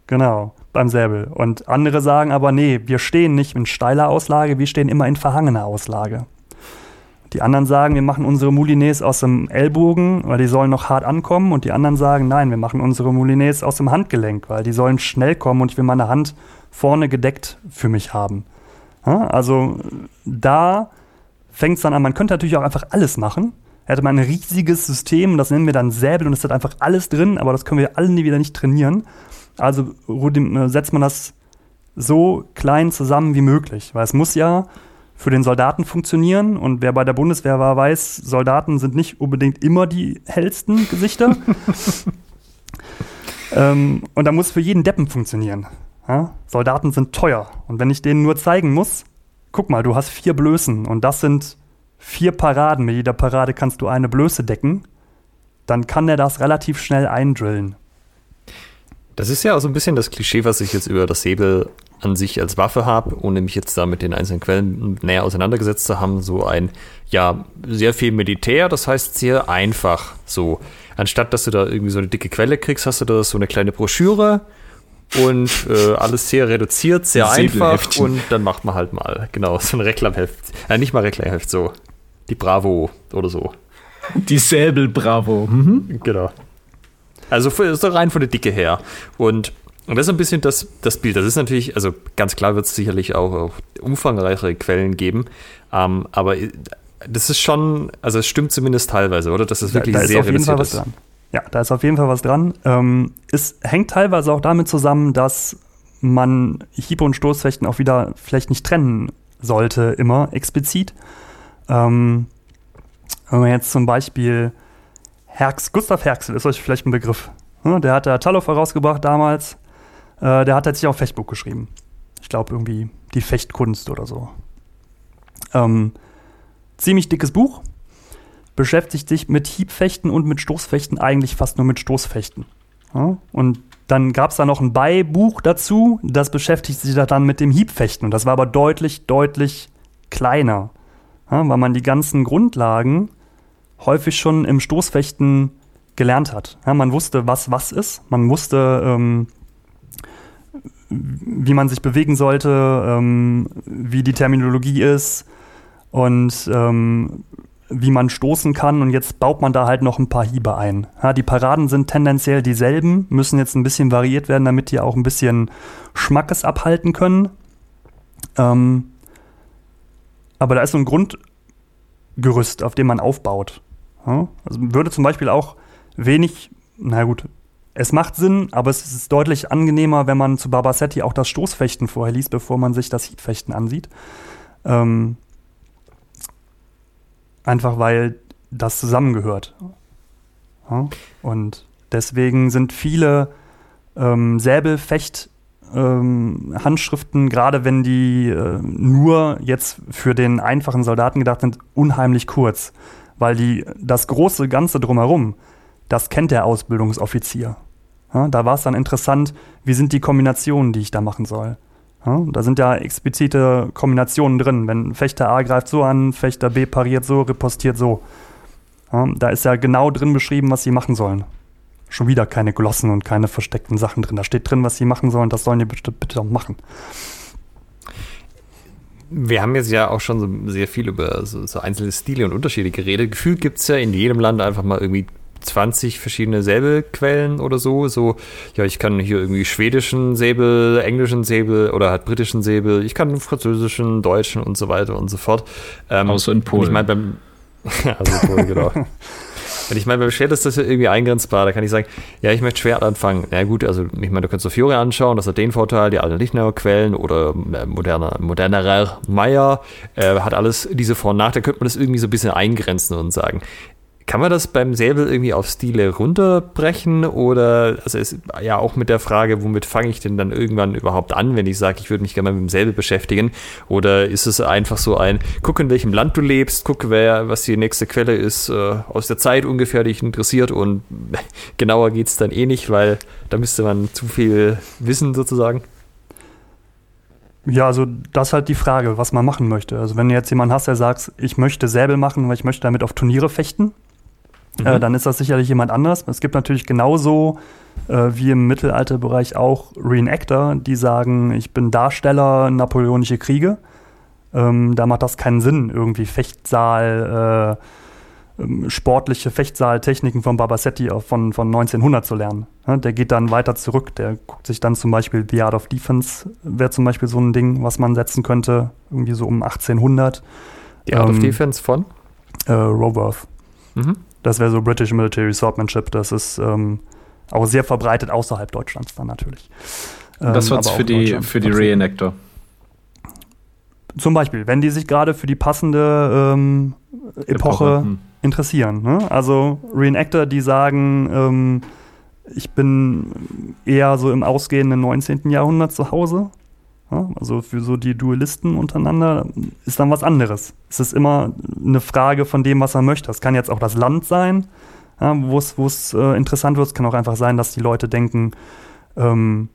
Genau, beim Säbel. Und andere sagen aber, nee, wir stehen nicht in steiler Auslage, wir stehen immer in verhangener Auslage. Die anderen sagen, wir machen unsere Moulinets aus dem Ellbogen, weil die sollen noch hart ankommen. Und die anderen sagen, nein, wir machen unsere Moulinets aus dem Handgelenk, weil die sollen schnell kommen und ich will meine Hand vorne gedeckt für mich haben. Ja, also da fängt es dann an. Man könnte natürlich auch einfach alles machen. Hätte man ein riesiges System, das nennen wir dann Säbel und es hat einfach alles drin, aber das können wir alle nie wieder nicht trainieren. Also setzt man das so klein zusammen wie möglich, weil es muss ja für den Soldaten funktionieren. Und wer bei der Bundeswehr war, weiß, Soldaten sind nicht unbedingt immer die hellsten Gesichter. ähm, und da muss für jeden Deppen funktionieren. Ja? Soldaten sind teuer. Und wenn ich denen nur zeigen muss, guck mal, du hast vier Blößen und das sind vier Paraden. Mit jeder Parade kannst du eine Blöße decken. Dann kann er das relativ schnell eindrillen. Das ist ja auch so ein bisschen das Klischee, was ich jetzt über das Säbel an sich als Waffe habe, ohne mich jetzt da mit den einzelnen Quellen näher auseinandergesetzt zu haben, so ein, ja, sehr viel Militär, das heißt sehr einfach so. Anstatt dass du da irgendwie so eine dicke Quelle kriegst, hast du da so eine kleine Broschüre und äh, alles sehr reduziert, sehr einfach und dann macht man halt mal, genau, so ein Reklamheft. Äh, nicht mal Reklamheft, so die Bravo oder so. Die Säbel Bravo. Mhm. Genau. Also so rein von der Dicke her. Und und das ist ein bisschen das, das Bild. Das ist natürlich, also ganz klar wird es sicherlich auch, auch umfangreichere Quellen geben. Ähm, aber das ist schon, also es stimmt zumindest teilweise, oder? Das ist wirklich da, da sehr ist auf jeden Fall was dran. Ja, da ist auf jeden Fall was dran. Ähm, es hängt teilweise auch damit zusammen, dass man Hiebe- und Stoßfechten auch wieder vielleicht nicht trennen sollte, immer explizit. Ähm, wenn man jetzt zum Beispiel Herx, Gustav Herxel ist euch vielleicht ein Begriff. Der hat der Tallow vorausgebracht damals. Äh, der hat tatsächlich auch Fechtbuch geschrieben. Ich glaube irgendwie die Fechtkunst oder so. Ähm, ziemlich dickes Buch. Beschäftigt sich mit Hiebfechten und mit Stoßfechten eigentlich fast nur mit Stoßfechten. Ja? Und dann gab es da noch ein Beibuch dazu, das beschäftigt sich dann mit dem Hiebfechten. Und das war aber deutlich, deutlich kleiner. Ja? Weil man die ganzen Grundlagen häufig schon im Stoßfechten gelernt hat. Ja, man wusste, was was ist. Man wusste, ähm, wie man sich bewegen sollte, ähm, wie die Terminologie ist und ähm, wie man stoßen kann. Und jetzt baut man da halt noch ein paar Hiebe ein. Ja, die Paraden sind tendenziell dieselben, müssen jetzt ein bisschen variiert werden, damit die auch ein bisschen Schmackes abhalten können. Ähm, aber da ist so ein Grundgerüst, auf dem man aufbaut. Ja, also würde zum Beispiel auch wenig, na gut, es macht Sinn, aber es ist deutlich angenehmer, wenn man zu Barbasetti auch das Stoßfechten vorher liest, bevor man sich das Heatfechten ansieht. Ähm, einfach weil das zusammengehört. Ja? Und deswegen sind viele ähm, Säbelfecht ähm, Handschriften, gerade wenn die äh, nur jetzt für den einfachen Soldaten gedacht sind, unheimlich kurz, weil die das große Ganze drumherum, das kennt der Ausbildungsoffizier. Ja, da war es dann interessant, wie sind die Kombinationen, die ich da machen soll. Ja, da sind ja explizite Kombinationen drin. Wenn Fechter A greift so an, Fechter B pariert so, ripostiert so. Ja, da ist ja genau drin beschrieben, was sie machen sollen. Schon wieder keine Glossen und keine versteckten Sachen drin. Da steht drin, was sie machen sollen. Das sollen die bitte, bitte auch machen. Wir haben jetzt ja auch schon so sehr viel über so, so einzelne Stile und Unterschiede geredet. Gefühlt gibt es ja in jedem Land einfach mal irgendwie 20 verschiedene Säbelquellen oder so. So, ja, ich kann hier irgendwie schwedischen Säbel, englischen Säbel oder halt britischen Säbel, ich kann französischen, deutschen und so weiter und so fort. Ähm, Außer in Polen. Ich meine, beim. also Polen, genau. Und ich meine, beim Schwert ist das ja irgendwie eingrenzbar. Da kann ich sagen, ja, ich möchte Schwert anfangen. Na gut, also ich meine, du kannst so Fiore anschauen, das hat den Vorteil, die alten Lichtner Quellen oder äh, moderner, modernerer Meier, äh, hat alles diese Vor- und Nachteile. Könnte man das irgendwie so ein bisschen eingrenzen und sagen, kann man das beim Säbel irgendwie auf Stile runterbrechen oder also ist ja auch mit der Frage, womit fange ich denn dann irgendwann überhaupt an, wenn ich sage, ich würde mich gerne mal mit dem Säbel beschäftigen? Oder ist es einfach so ein, guck in welchem Land du lebst, guck wer, was die nächste Quelle ist äh, aus der Zeit ungefähr, dich interessiert und genauer geht es dann eh nicht, weil da müsste man zu viel wissen sozusagen. Ja, also das ist halt die Frage, was man machen möchte. Also wenn du jetzt jemanden hast, der sagt, ich möchte Säbel machen, weil ich möchte damit auf Turniere fechten, mhm. äh, dann ist das sicherlich jemand anders. Es gibt natürlich genauso äh, wie im Mittelalterbereich auch Reenactor, die sagen, ich bin Darsteller napoleonische Kriege. Ähm, da macht das keinen Sinn, irgendwie Fechtsaal, äh, ähm, sportliche Fechtsaaltechniken von Barbasetti von, von 1900 zu lernen. Ja, der geht dann weiter zurück, der guckt sich dann zum Beispiel The Art of Defense, wäre zum Beispiel so ein Ding, was man setzen könnte, irgendwie so um 1800. The Art ähm, of Defense von? Äh, Roworth. Mhm. Das wäre so British Military Swordmanship. Das ist ähm, auch sehr verbreitet außerhalb Deutschlands dann natürlich. Ähm, das wird's für die, für die Reenactor. Zum Beispiel, wenn die sich gerade für die passende ähm, Epoche, Epoche. Hm. interessieren. Ne? Also Reenactor, die sagen, ähm, ich bin eher so im ausgehenden 19. Jahrhundert zu Hause also für so die Duellisten untereinander ist dann was anderes. Es ist immer eine Frage von dem, was er möchte. Das kann jetzt auch das Land sein, wo es äh, interessant wird. Es kann auch einfach sein, dass die Leute denken, ähm,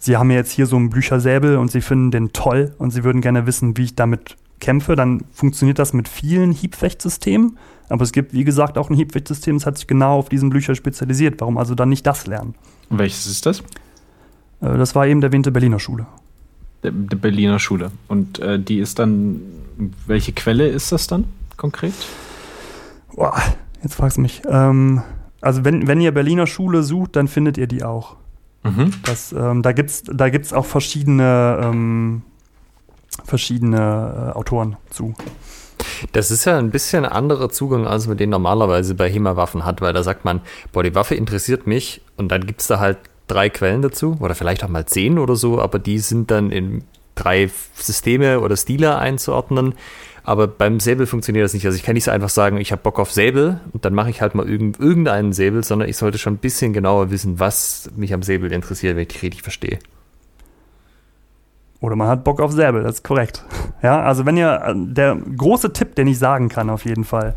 sie haben jetzt hier so einen Büchersäbel und sie finden den toll und sie würden gerne wissen, wie ich damit kämpfe. Dann funktioniert das mit vielen Hiebfechtsystemen. Aber es gibt, wie gesagt, auch ein Hiebfechtsystem, das hat sich genau auf diesen Blücher spezialisiert. Warum also dann nicht das lernen? Welches ist das? Äh, das war eben der Winter Berliner Schule der, der Berliner Schule. Und äh, die ist dann, welche Quelle ist das dann konkret? Boah, jetzt fragst du mich. Ähm, also wenn, wenn ihr Berliner Schule sucht, dann findet ihr die auch. Mhm. Das, ähm, da gibt es da gibt's auch verschiedene, ähm, verschiedene äh, Autoren zu. Das ist ja ein bisschen anderer Zugang, als man den normalerweise bei HEMA-Waffen hat, weil da sagt man, boah, die Waffe interessiert mich und dann gibt es da halt drei Quellen dazu oder vielleicht auch mal zehn oder so, aber die sind dann in drei Systeme oder Stile einzuordnen. Aber beim Säbel funktioniert das nicht. Also ich kann nicht so einfach sagen, ich habe Bock auf Säbel und dann mache ich halt mal irgendeinen Säbel, sondern ich sollte schon ein bisschen genauer wissen, was mich am Säbel interessiert, wenn ich die richtig verstehe. Oder man hat Bock auf Säbel, das ist korrekt. Ja, also wenn ihr, der große Tipp, den ich sagen kann auf jeden Fall,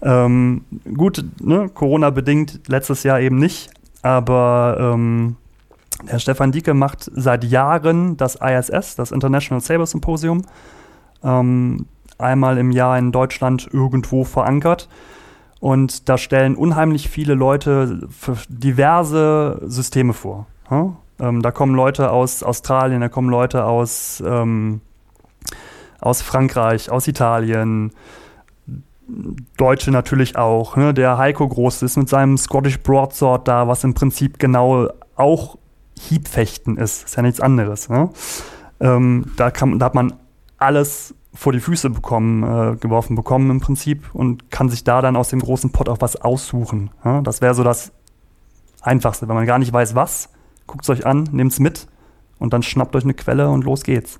ähm, gut, ne, Corona-bedingt letztes Jahr eben nicht, aber ähm, der Stefan Dieke macht seit Jahren das ISS, das International Saber Symposium, ähm, einmal im Jahr in Deutschland irgendwo verankert. Und da stellen unheimlich viele Leute diverse Systeme vor. Ja? Ähm, da kommen Leute aus Australien, da kommen Leute aus, ähm, aus Frankreich, aus Italien, Deutsche natürlich auch. Ne? Der Heiko Groß ist mit seinem Scottish Broadsword da, was im Prinzip genau auch Hiebfechten ist. Ist ja nichts anderes. Ne? Ähm, da, kann, da hat man alles vor die Füße bekommen, äh, geworfen bekommen im Prinzip und kann sich da dann aus dem großen Pott auch was aussuchen. Ja? Das wäre so das Einfachste. Wenn man gar nicht weiß, was, guckt es euch an, nehmt es mit und dann schnappt euch eine Quelle und los geht's.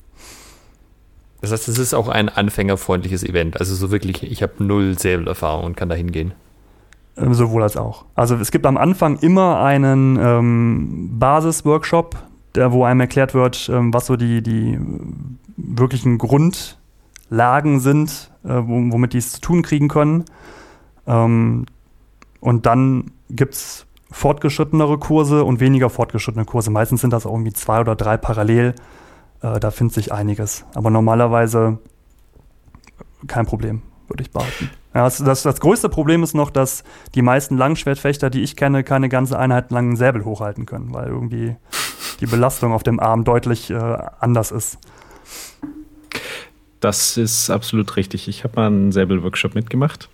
Das heißt, es ist auch ein anfängerfreundliches Event. Also so wirklich, ich habe null Säbelerfahrung und kann da hingehen. Ähm, sowohl als auch. Also es gibt am Anfang immer einen ähm, Basis-Workshop, wo einem erklärt wird, ähm, was so die, die wirklichen Grundlagen sind, äh, womit die es zu tun kriegen können. Ähm, und dann gibt es fortgeschrittenere Kurse und weniger fortgeschrittene Kurse. Meistens sind das auch irgendwie zwei oder drei parallel. Äh, da findet sich einiges. Aber normalerweise kein Problem, würde ich behaupten. Ja, das, das, das, größte Problem ist noch, dass die meisten Langschwertfechter, die ich kenne, keine ganze Einheit langen Säbel hochhalten können, weil irgendwie die Belastung auf dem Arm deutlich äh, anders ist. Das ist absolut richtig. Ich habe mal einen Säbel-Workshop mitgemacht.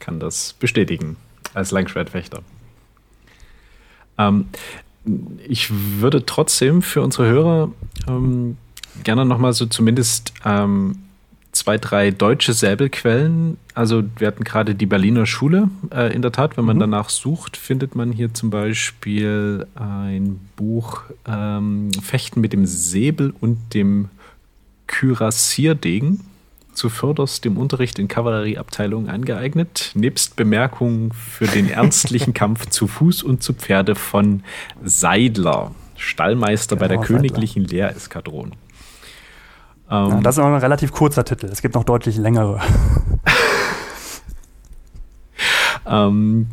Kann das bestätigen als Langschwertfechter. Ähm, ich würde trotzdem für unsere Hörer ähm, gerne nochmal so zumindest ähm, zwei, drei deutsche Säbelquellen. Also wir hatten gerade die Berliner Schule. Äh, in der Tat, wenn man mhm. danach sucht, findet man hier zum Beispiel ein Buch ähm, Fechten mit dem Säbel und dem Kürassierdegen zuvörderst dem Unterricht in Kavallerieabteilungen angeeignet, nebst Bemerkungen für den ernstlichen Kampf zu Fuß und zu Pferde von Seidler, Stallmeister genau, bei der Seidler. Königlichen Lehreskadron. Ähm, ja, das ist auch ein relativ kurzer Titel. Es gibt noch deutlich längere. ähm,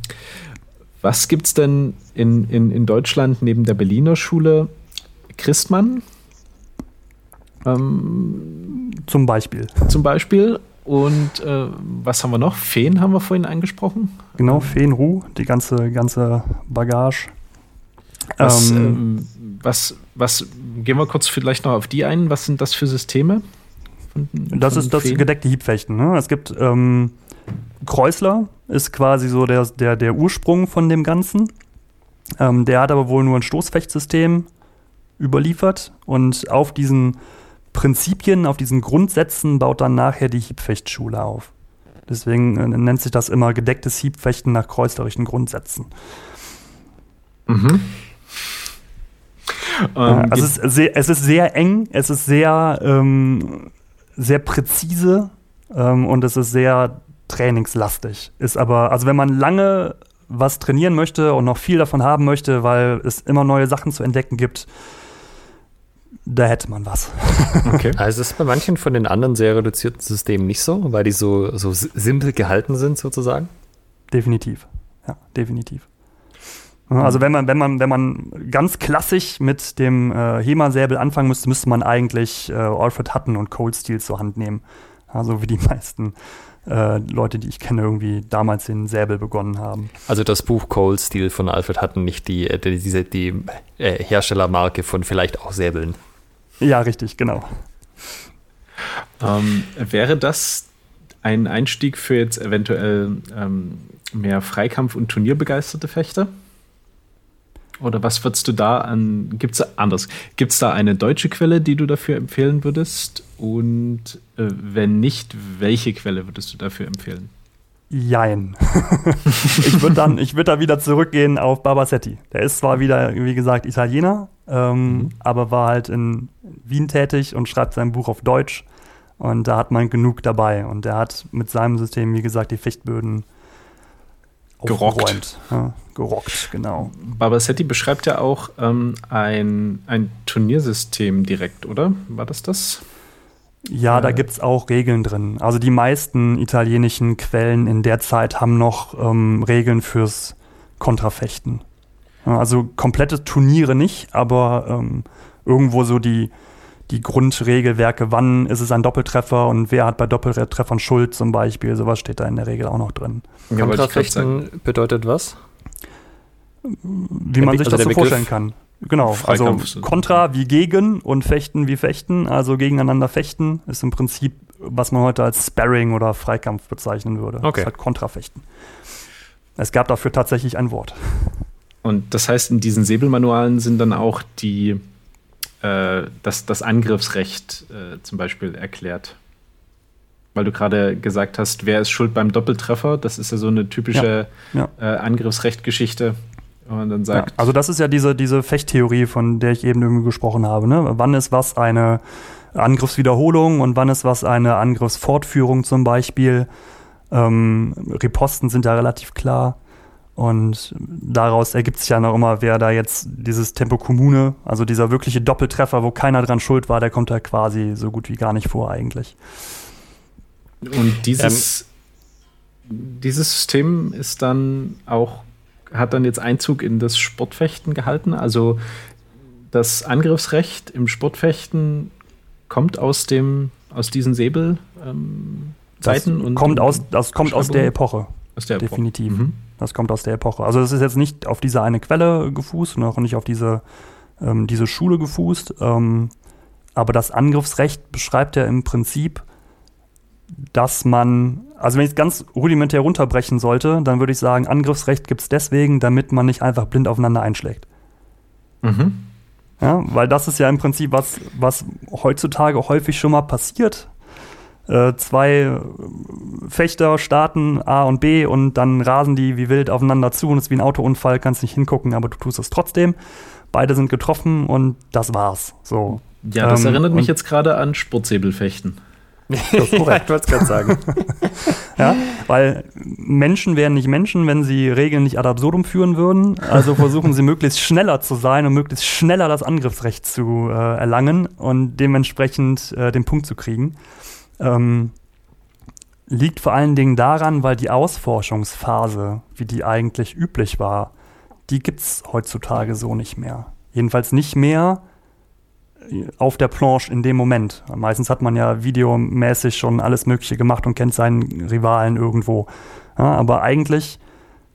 was gibt es denn in, in, in Deutschland neben der Berliner Schule? Christmann? Ähm, zum Beispiel. Zum Beispiel. Und äh, was haben wir noch? Feen haben wir vorhin angesprochen. Genau, Feenruh, die ganze, ganze Bagage. Was, ähm, ähm, was, was, gehen wir kurz vielleicht noch auf die ein. Was sind das für Systeme? Von, das von ist das Feen? gedeckte Hiebfechten. Ne? Es gibt ähm, Kreuzler, ist quasi so der, der, der Ursprung von dem Ganzen. Ähm, der hat aber wohl nur ein Stoßfechtsystem überliefert und auf diesen Prinzipien, auf diesen Grundsätzen baut dann nachher die Hiebfechtschule auf. Deswegen äh, nennt sich das immer gedecktes Hiebfechten nach kreuzlerischen Grundsätzen. Mhm. Ähm, also es ist, sehr, es ist sehr eng, es ist sehr, ähm, sehr präzise ähm, und es ist sehr trainingslastig. Ist aber, also wenn man lange was trainieren möchte und noch viel davon haben möchte, weil es immer neue Sachen zu entdecken gibt, da hätte man was. Okay. Also ist bei manchen von den anderen sehr reduzierten Systemen nicht so, weil die so, so simpel gehalten sind sozusagen? Definitiv. Ja, definitiv. Also wenn man, wenn man, wenn man ganz klassisch mit dem äh, HEMA-Säbel anfangen müsste, müsste man eigentlich äh, Alfred Hutton und Cold Steel zur Hand nehmen. Also wie die meisten äh, Leute, die ich kenne, irgendwie damals den Säbel begonnen haben. Also das Buch Cold Steel von Alfred Hutton, nicht die, äh, die, die, die äh, Herstellermarke von vielleicht auch Säbeln. Ja, richtig, genau. Ähm, wäre das ein Einstieg für jetzt eventuell ähm, mehr Freikampf- und Turnierbegeisterte Fechter? Oder was würdest du da an, gibt es anders, gibt es da eine deutsche Quelle, die du dafür empfehlen würdest? Und äh, wenn nicht, welche Quelle würdest du dafür empfehlen? Jein. ich würde dann, ich würde da wieder zurückgehen auf Barbasetti. Der ist zwar wieder, wie gesagt, Italiener, ähm, mhm. aber war halt in Wien tätig und schreibt sein Buch auf Deutsch. Und da hat man genug dabei. Und der hat mit seinem System, wie gesagt, die Fichtböden gerockt. Ja, gerockt, genau. Barbasetti beschreibt ja auch ähm, ein, ein Turniersystem direkt, oder? War das das? Ja, da gibt es auch Regeln drin. Also die meisten italienischen Quellen in der Zeit haben noch ähm, Regeln fürs Kontrafechten. Also komplette Turniere nicht, aber ähm, irgendwo so die, die Grundregelwerke, wann ist es ein Doppeltreffer und wer hat bei Doppeltreffern Schuld zum Beispiel, sowas steht da in der Regel auch noch drin. Kontrafechten bedeutet was? Wie man sich also das so vorstellen kann. Genau, also Kontra wie gegen und Fechten wie Fechten, also gegeneinander fechten, ist im Prinzip, was man heute als Sparring oder Freikampf bezeichnen würde. Okay. Das ist halt Kontrafechten. Es gab dafür tatsächlich ein Wort. Und das heißt, in diesen Säbelmanualen sind dann auch die, äh, das, das Angriffsrecht äh, zum Beispiel erklärt. Weil du gerade gesagt hast, wer ist schuld beim Doppeltreffer? Das ist ja so eine typische ja, ja. äh, Angriffsrecht-Geschichte man dann sagt. Ja, also das ist ja diese, diese Fechttheorie, von der ich eben irgendwie gesprochen habe. Ne? Wann ist was eine Angriffswiederholung und wann ist was eine Angriffsfortführung zum Beispiel? Ähm, Riposten sind ja relativ klar. Und daraus ergibt sich ja noch immer, wer da jetzt dieses Tempo Kommune, also dieser wirkliche Doppeltreffer, wo keiner dran schuld war, der kommt da quasi so gut wie gar nicht vor eigentlich. Und dieses, ähm, dieses System ist dann auch hat dann jetzt Einzug in das Sportfechten gehalten. Also das Angriffsrecht im Sportfechten kommt aus dem aus diesen Säbelzeiten ähm, und kommt aus das kommt aus der Epoche. Aus der Epoche. Definitiv. Mhm. Das kommt aus der Epoche. Also das ist jetzt nicht auf diese eine Quelle gefußt und auch nicht auf diese ähm, diese Schule gefußt. Ähm, aber das Angriffsrecht beschreibt ja im Prinzip dass man, also wenn ich es ganz rudimentär runterbrechen sollte, dann würde ich sagen, Angriffsrecht gibt es deswegen, damit man nicht einfach blind aufeinander einschlägt. Mhm. Ja, weil das ist ja im Prinzip was, was heutzutage häufig schon mal passiert. Äh, zwei Fechter starten A und B und dann rasen die wie wild aufeinander zu und es ist wie ein Autounfall, kannst nicht hingucken, aber du tust es trotzdem. Beide sind getroffen und das war's. So. Ja, das ähm, erinnert mich jetzt gerade an Sportsäbelfechten. Das ist korrekt. ja, ich gerade sagen. ja, weil Menschen wären nicht Menschen, wenn sie Regeln nicht ad absurdum führen würden. Also versuchen sie möglichst schneller zu sein und möglichst schneller das Angriffsrecht zu äh, erlangen und dementsprechend äh, den Punkt zu kriegen. Ähm, liegt vor allen Dingen daran, weil die Ausforschungsphase, wie die eigentlich üblich war, die gibt es heutzutage so nicht mehr. Jedenfalls nicht mehr auf der Planche in dem Moment. Meistens hat man ja videomäßig schon alles Mögliche gemacht und kennt seinen Rivalen irgendwo. Ja, aber eigentlich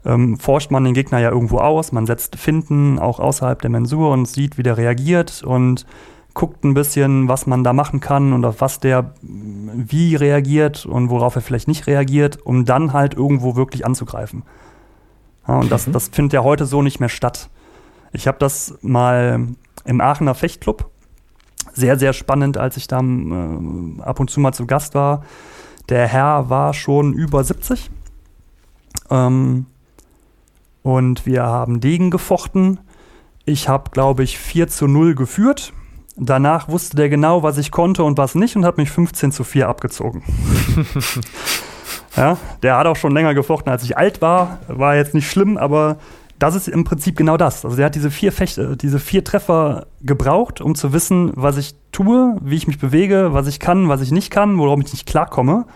ähm, forscht man den Gegner ja irgendwo aus. Man setzt Finden auch außerhalb der Mensur und sieht, wie der reagiert und guckt ein bisschen, was man da machen kann und auf was der wie reagiert und worauf er vielleicht nicht reagiert, um dann halt irgendwo wirklich anzugreifen. Ja, und das, mhm. das findet ja heute so nicht mehr statt. Ich habe das mal im Aachener Fechtclub sehr, sehr spannend, als ich da äh, ab und zu mal zu Gast war. Der Herr war schon über 70. Ähm, und wir haben Degen gefochten. Ich habe, glaube ich, 4 zu 0 geführt. Danach wusste der genau, was ich konnte und was nicht und hat mich 15 zu 4 abgezogen. ja, der hat auch schon länger gefochten, als ich alt war. War jetzt nicht schlimm, aber das ist im Prinzip genau das. Also er hat diese vier Fechte, diese vier Treffer gebraucht, um zu wissen, was ich tue, wie ich mich bewege, was ich kann, was ich nicht kann, worauf ich nicht klarkomme.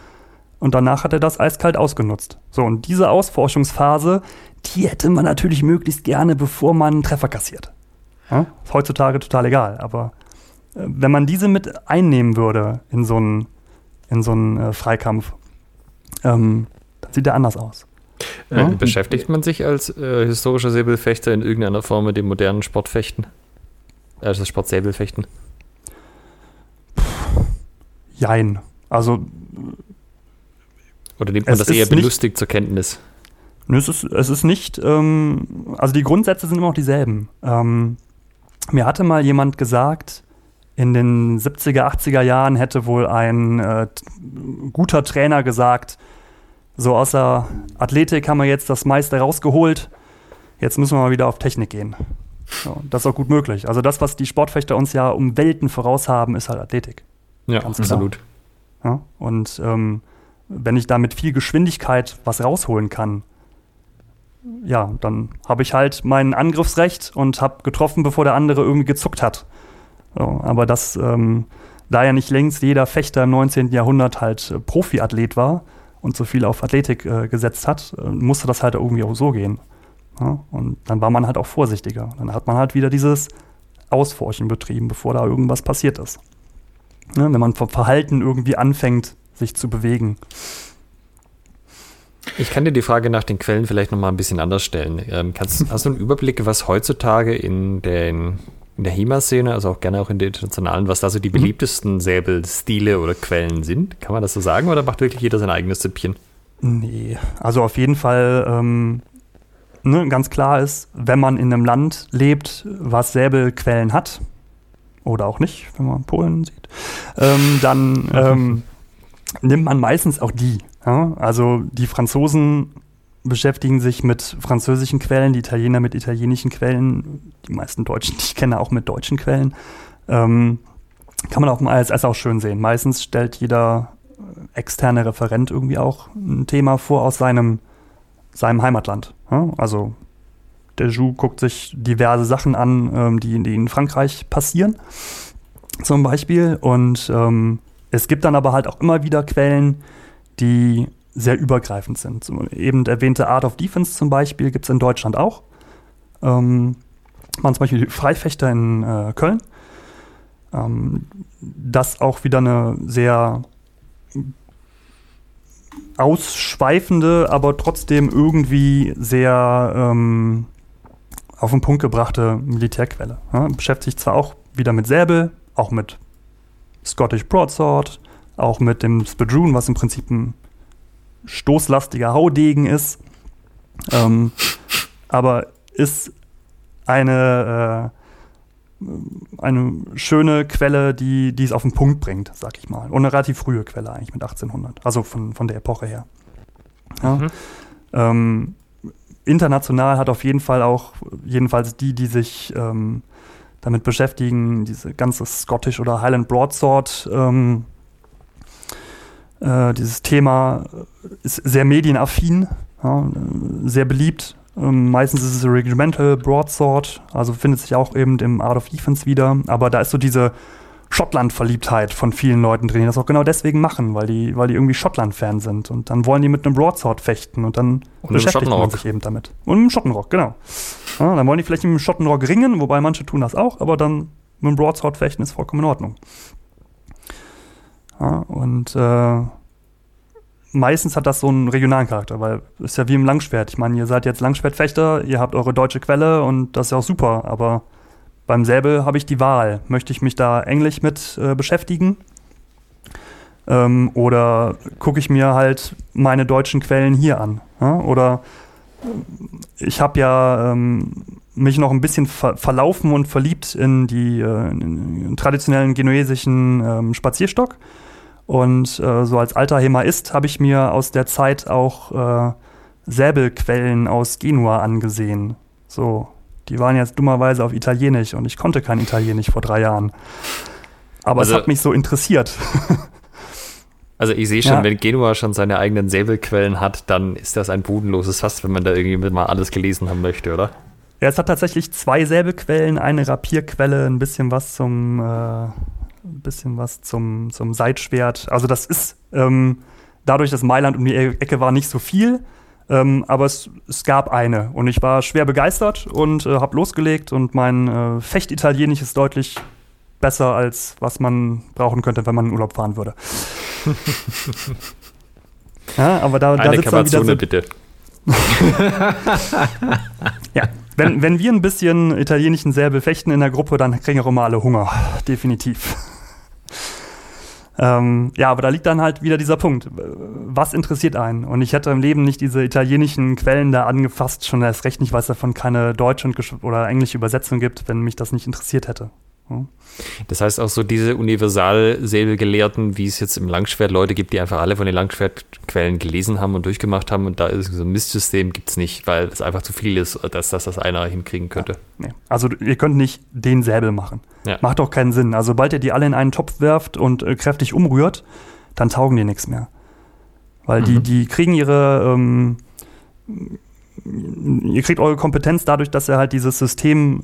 Und danach hat er das eiskalt ausgenutzt. So, und diese Ausforschungsphase, die hätte man natürlich möglichst gerne, bevor man einen Treffer kassiert. Ja? Ist heutzutage total egal. Aber äh, wenn man diese mit einnehmen würde in so einen, in so einen äh, Freikampf, ähm, dann sieht der anders aus. Äh, beschäftigt man sich als äh, historischer Säbelfechter in irgendeiner Form mit dem modernen Sportfechten? Also Sportsäbelfechten? Jein. Also. Oder nimmt man das eher belustigt zur Kenntnis? Nö, es ist, es ist nicht. Ähm, also die Grundsätze sind immer noch dieselben. Ähm, mir hatte mal jemand gesagt, in den 70er, 80er Jahren hätte wohl ein äh, guter Trainer gesagt, so außer Athletik haben wir jetzt das meiste rausgeholt. Jetzt müssen wir mal wieder auf Technik gehen. So, das ist auch gut möglich. Also das, was die Sportfechter uns ja um Welten voraus haben, ist halt Athletik. Ja, Ganz absolut. Ja, und ähm, wenn ich da mit viel Geschwindigkeit was rausholen kann, ja, dann habe ich halt mein Angriffsrecht und habe getroffen, bevor der andere irgendwie gezuckt hat. So, aber das, ähm, da ja nicht längst jeder Fechter im 19. Jahrhundert halt äh, Profiathlet war, und so viel auf Athletik äh, gesetzt hat, äh, musste das halt irgendwie auch so gehen. Ja? Und dann war man halt auch vorsichtiger. Dann hat man halt wieder dieses Ausforschen betrieben, bevor da irgendwas passiert ist. Ja, wenn man vom Verhalten irgendwie anfängt, sich zu bewegen. Ich kann dir die Frage nach den Quellen vielleicht nochmal ein bisschen anders stellen. Ähm, kannst, hast du einen Überblick, was heutzutage in den in der HEMA-Szene, also auch gerne auch in der internationalen, was da so die mhm. beliebtesten Säbelstile oder Quellen sind? Kann man das so sagen oder macht wirklich jeder sein eigenes Süppchen? Nee, also auf jeden Fall ähm, ne, ganz klar ist, wenn man in einem Land lebt, was Säbelquellen hat, oder auch nicht, wenn man Polen sieht, ähm, dann ähm, nimmt man meistens auch die. Ja? Also die Franzosen beschäftigen sich mit französischen Quellen, die Italiener mit italienischen Quellen, die meisten Deutschen, die ich kenne, auch mit deutschen Quellen. Ähm, kann man auch im ISS auch schön sehen. Meistens stellt jeder äh, externe Referent irgendwie auch ein Thema vor aus seinem, seinem Heimatland. Also der Jou guckt sich diverse Sachen an, ähm, die, die, in Frankreich passieren, zum Beispiel. Und ähm, es gibt dann aber halt auch immer wieder Quellen, die sehr übergreifend sind. So, eben erwähnte Art of Defense zum Beispiel gibt es in Deutschland auch. Ähm, man zum Beispiel Freifechter in äh, Köln. Ähm, das auch wieder eine sehr ausschweifende, aber trotzdem irgendwie sehr ähm, auf den Punkt gebrachte Militärquelle. Ja, beschäftigt zwar auch wieder mit Säbel, auch mit Scottish Broadsword, auch mit dem Spadroon, was im Prinzip ein stoßlastiger Haudegen ist. Ähm, aber ist eine, äh, eine schöne Quelle, die, die es auf den Punkt bringt, sag ich mal. Und eine relativ frühe Quelle eigentlich mit 1800, also von, von der Epoche her. Ja. Mhm. Ähm, international hat auf jeden Fall auch, jedenfalls die, die sich ähm, damit beschäftigen, diese ganze Scottish oder Highland Broadsword, ähm, äh, dieses Thema ist sehr medienaffin, ja, sehr beliebt. Ähm, meistens ist es Regimental Broadsword, also findet sich auch eben im Art of Defense wieder, aber da ist so diese Schottland-Verliebtheit von vielen Leuten drin, die das auch genau deswegen machen, weil die, weil die irgendwie Schottland-Fan sind. Und dann wollen die mit einem Broadsword fechten und dann und beschäftigt man sich eben damit. Und mit einem Schottenrock, genau. Ja, dann wollen die vielleicht mit einem Schottenrock ringen, wobei manche tun das auch, aber dann mit einem Broadsword fechten ist vollkommen in Ordnung. Ja, und äh, meistens hat das so einen regionalen Charakter, weil es ist ja wie im Langschwert. Ich meine, ihr seid jetzt Langschwertfechter, ihr habt eure deutsche Quelle und das ist ja auch super, aber beim Säbel habe ich die Wahl. Möchte ich mich da englisch mit äh, beschäftigen? Ähm, oder gucke ich mir halt meine deutschen Quellen hier an? Ja? Oder ich habe ja ähm, mich noch ein bisschen ver verlaufen und verliebt in die äh, in traditionellen genuesischen ähm, Spazierstock. Und äh, so als alter Hemaist habe ich mir aus der Zeit auch äh, Säbelquellen aus Genua angesehen. So, die waren jetzt dummerweise auf Italienisch und ich konnte kein Italienisch vor drei Jahren. Aber also, es hat mich so interessiert. Also ich sehe schon, ja. wenn Genua schon seine eigenen Säbelquellen hat, dann ist das ein bodenloses Fass, wenn man da irgendwie mal alles gelesen haben möchte, oder? Ja, es hat tatsächlich zwei Säbelquellen, eine Rapierquelle, ein bisschen was zum, äh, ein bisschen was zum, zum Seitschwert. Also das ist ähm, dadurch, dass Mailand um die Ecke war, nicht so viel. Ähm, aber es, es, gab eine und ich war schwer begeistert und äh, habe losgelegt und mein äh, Fechtitalienisch ist deutlich besser als was man brauchen könnte, wenn man in Urlaub fahren würde. ja, aber da, da sitzt dann wieder so, bitte. ja, wenn, wenn wir ein bisschen italienischen Säbel fechten in der Gruppe, dann kriegen wir auch immer alle Hunger. Definitiv. Ähm, ja, aber da liegt dann halt wieder dieser Punkt. Was interessiert einen? Und ich hätte im Leben nicht diese italienischen Quellen da angefasst, schon erst recht nicht, weil es davon keine deutsche oder englische Übersetzung gibt, wenn mich das nicht interessiert hätte. Das heißt auch so diese Universalsäbelgelehrten, wie es jetzt im Langschwert Leute gibt, die einfach alle von den Langschwertquellen gelesen haben und durchgemacht haben und da ist so ein Mistsystem, gibt es nicht, weil es einfach zu viel ist, dass, dass das einer hinkriegen könnte. Ja, nee. Also ihr könnt nicht den Säbel machen. Ja. Macht auch keinen Sinn. Also sobald ihr die alle in einen Topf werft und äh, kräftig umrührt, dann taugen die nichts mehr. Weil mhm. die, die kriegen ihre ähm, ihr kriegt eure Kompetenz dadurch, dass ihr halt dieses System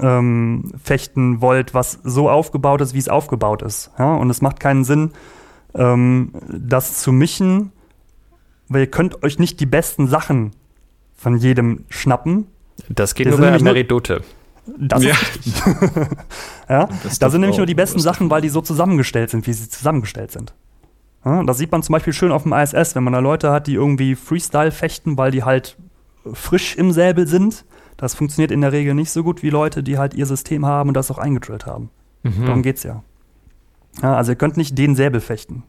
ähm, fechten wollt, was so aufgebaut ist, wie es aufgebaut ist. Ja? Und es macht keinen Sinn, ähm, das zu mischen, weil ihr könnt euch nicht die besten Sachen von jedem schnappen. Das geht nur bei Meridote. Das ja. ist ja? Das da sind nämlich nur die besten Sachen, weil die so zusammengestellt sind, wie sie zusammengestellt sind. Ja, das sieht man zum Beispiel schön auf dem ISS, wenn man da Leute hat, die irgendwie Freestyle fechten, weil die halt frisch im Säbel sind das funktioniert in der Regel nicht so gut wie Leute, die halt ihr System haben und das auch eingedrillt haben. Mhm. Darum geht's ja. ja. Also ihr könnt nicht den Säbel fechten.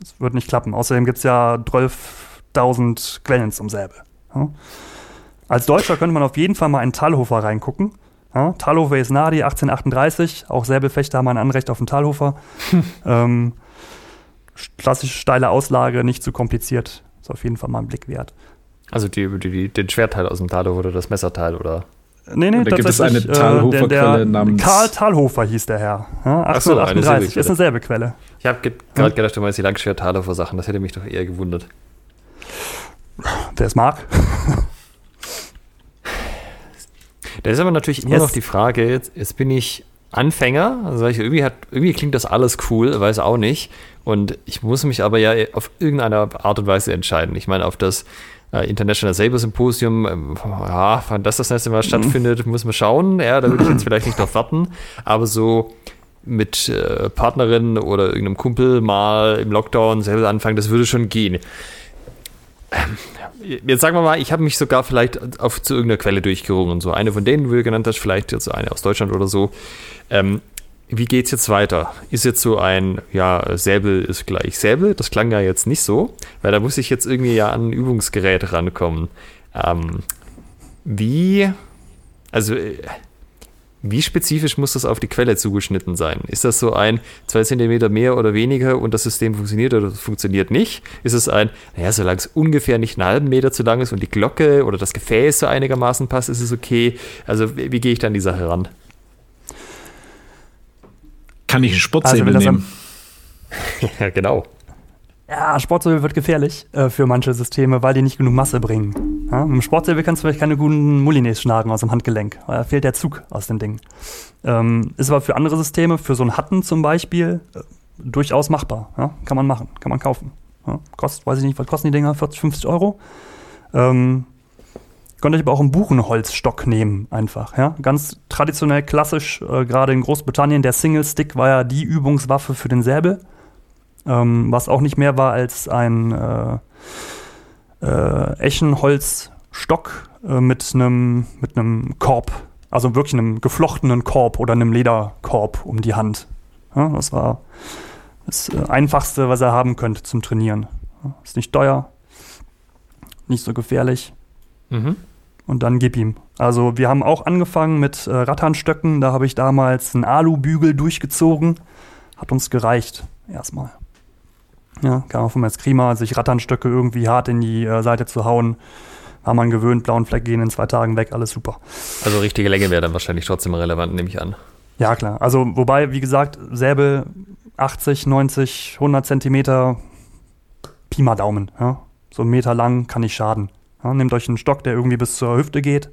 Das wird nicht klappen. Außerdem gibt es ja 12.000 Quellen zum Säbel. Ja. Als Deutscher könnte man auf jeden Fall mal in Talhofer reingucken. Ja, Talhofer ist Nadi, 1838. Auch Säbelfechter haben ein Anrecht auf den Talhofer. ähm, klassische steile Auslage, nicht zu kompliziert. Ist auf jeden Fall mal ein Blick wert. Also die, die, den Schwertteil aus dem Talhof oder das Messerteil oder? Nee, nee, da gibt es eine Talhofer-Quelle äh, namens. Karl Talhofer hieß der Herr. Ja, 1838 so, ist eine selbe Quelle. Ich habe gerade hm? gedacht, du meinst die Langschwert-Talhofer-Sachen. Das hätte mich doch eher gewundert. Wer es mag. Da ist aber natürlich immer yes. noch die Frage, jetzt, jetzt bin ich Anfänger, also ich, irgendwie, hat, irgendwie klingt das alles cool, weiß auch nicht. Und ich muss mich aber ja auf irgendeine Art und Weise entscheiden. Ich meine, auf das International Saber Symposium, ähm, ja, wann das das nächste Mal mhm. stattfindet, muss man schauen. Ja, da würde ich jetzt vielleicht nicht drauf warten, aber so mit äh, Partnerin oder irgendeinem Kumpel mal im Lockdown selber anfangen, das würde schon gehen. Ähm, jetzt sagen wir mal, ich habe mich sogar vielleicht auf, zu irgendeiner Quelle durchgerungen. So eine von denen, wie du genannt hast, vielleicht jetzt eine aus Deutschland oder so. Ähm, wie geht's jetzt weiter? Ist jetzt so ein, ja, Säbel ist gleich Säbel? Das klang ja jetzt nicht so, weil da muss ich jetzt irgendwie ja an ein Übungsgerät rankommen. Ähm, wie, also, äh, wie spezifisch muss das auf die Quelle zugeschnitten sein? Ist das so ein 2 cm mehr oder weniger und das System funktioniert oder funktioniert nicht? Ist es ein, naja, solange es ungefähr nicht einen halben Meter zu lang ist und die Glocke oder das Gefäß so einigermaßen passt, ist es okay? Also, wie, wie gehe ich da an die Sache ran? Kann ich einen Sportsäbel also, nehmen? ja, genau. Ja, Sportsäbel wird gefährlich äh, für manche Systeme, weil die nicht genug Masse bringen. Ja, mit dem Sportsäbel kannst du vielleicht keine guten Mulinés schlagen aus dem Handgelenk, weil da fehlt der Zug aus dem Ding. Ähm, ist aber für andere Systeme, für so einen Hatten zum Beispiel, äh, durchaus machbar. Ja? Kann man machen, kann man kaufen. Ja? Kostet, weiß ich nicht, was kosten die Dinger? 40, 50 Euro? Ähm, könnt euch aber auch einen Buchenholzstock nehmen, einfach. Ja? Ganz traditionell, klassisch, äh, gerade in Großbritannien, der Single Stick war ja die Übungswaffe für den Säbel ähm, was auch nicht mehr war als ein äh, äh, Eschenholzstock äh, mit einem mit Korb, also wirklich einem geflochtenen Korb oder einem Lederkorb um die Hand. Ja, das war das äh, Einfachste, was er haben könnte zum Trainieren. Ist nicht teuer, nicht so gefährlich. Mhm. Und dann gib ihm. Also wir haben auch angefangen mit äh, Ratternstöcken. Da habe ich damals einen Alubügel durchgezogen. Hat uns gereicht, erstmal. Ja, kam auch von Eskrima, sich Ratternstöcke irgendwie hart in die äh, Seite zu hauen. War man gewöhnt, blauen Fleck gehen in zwei Tagen weg, alles super. Also richtige Länge wäre dann wahrscheinlich trotzdem relevant, nehme ich an. Ja, klar. Also, wobei, wie gesagt, Säbel 80, 90, 100 Zentimeter, Pi mal Daumen. Ja? So einen Meter lang kann nicht schaden. Ja? Nehmt euch einen Stock, der irgendwie bis zur Hüfte geht.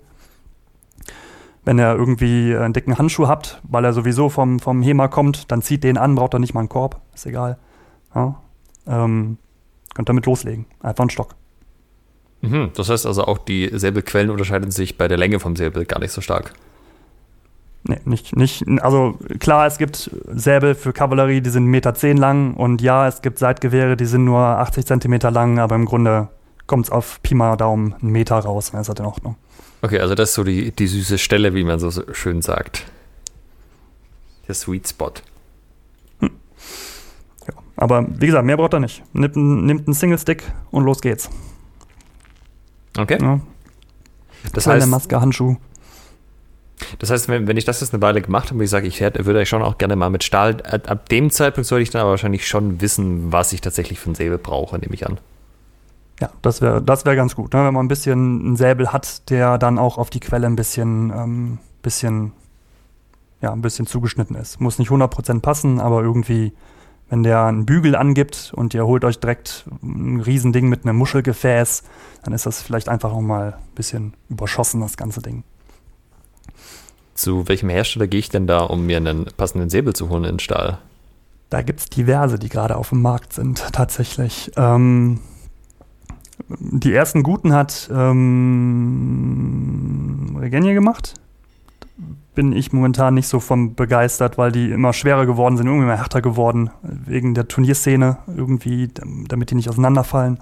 Wenn ihr irgendwie einen dicken Handschuh habt, weil er sowieso vom, vom HEMA kommt, dann zieht den an, braucht er nicht mal einen Korb, ist egal. Ja? ähm, könnt damit loslegen. Einfach einen Stock. Mhm, das heißt also auch, die Säbelquellen unterscheiden sich bei der Länge vom Säbel gar nicht so stark. Nee, nicht, nicht, also klar, es gibt Säbel für Kavallerie, die sind 1,10 Meter lang und ja, es gibt Seitgewehre, die sind nur 80 Zentimeter lang, aber im Grunde kommt es auf Pi mal Daumen einen Meter raus, dann ist das in Ordnung. Okay, also das ist so die, die süße Stelle, wie man so schön sagt. Der Sweet Spot. Aber wie gesagt, mehr braucht er nicht. Nimmt, nimmt einen Single-Stick und los geht's. Okay. Ja. Das Kleine heißt, Maske, Handschuh. Das heißt, wenn, wenn ich das jetzt eine Weile gemacht habe, wie ich sage, ich hätte, würde ich schon auch gerne mal mit Stahl. Ab dem Zeitpunkt sollte ich dann aber wahrscheinlich schon wissen, was ich tatsächlich für ein Säbel brauche, nehme ich an. Ja, das wäre das wär ganz gut, ne? wenn man ein bisschen einen Säbel hat, der dann auch auf die Quelle ein bisschen, ähm, bisschen, ja, ein bisschen zugeschnitten ist. Muss nicht 100% passen, aber irgendwie wenn der einen Bügel angibt und ihr holt euch direkt ein Riesending mit einem Muschelgefäß, dann ist das vielleicht einfach noch mal ein bisschen überschossen, das ganze Ding. Zu welchem Hersteller gehe ich denn da, um mir einen passenden Säbel zu holen in Stahl? Da gibt es diverse, die gerade auf dem Markt sind, tatsächlich. Ähm, die ersten guten hat ähm, Regenia gemacht bin ich momentan nicht so von begeistert, weil die immer schwerer geworden sind, irgendwie immer härter geworden, wegen der Turnierszene irgendwie, damit die nicht auseinanderfallen.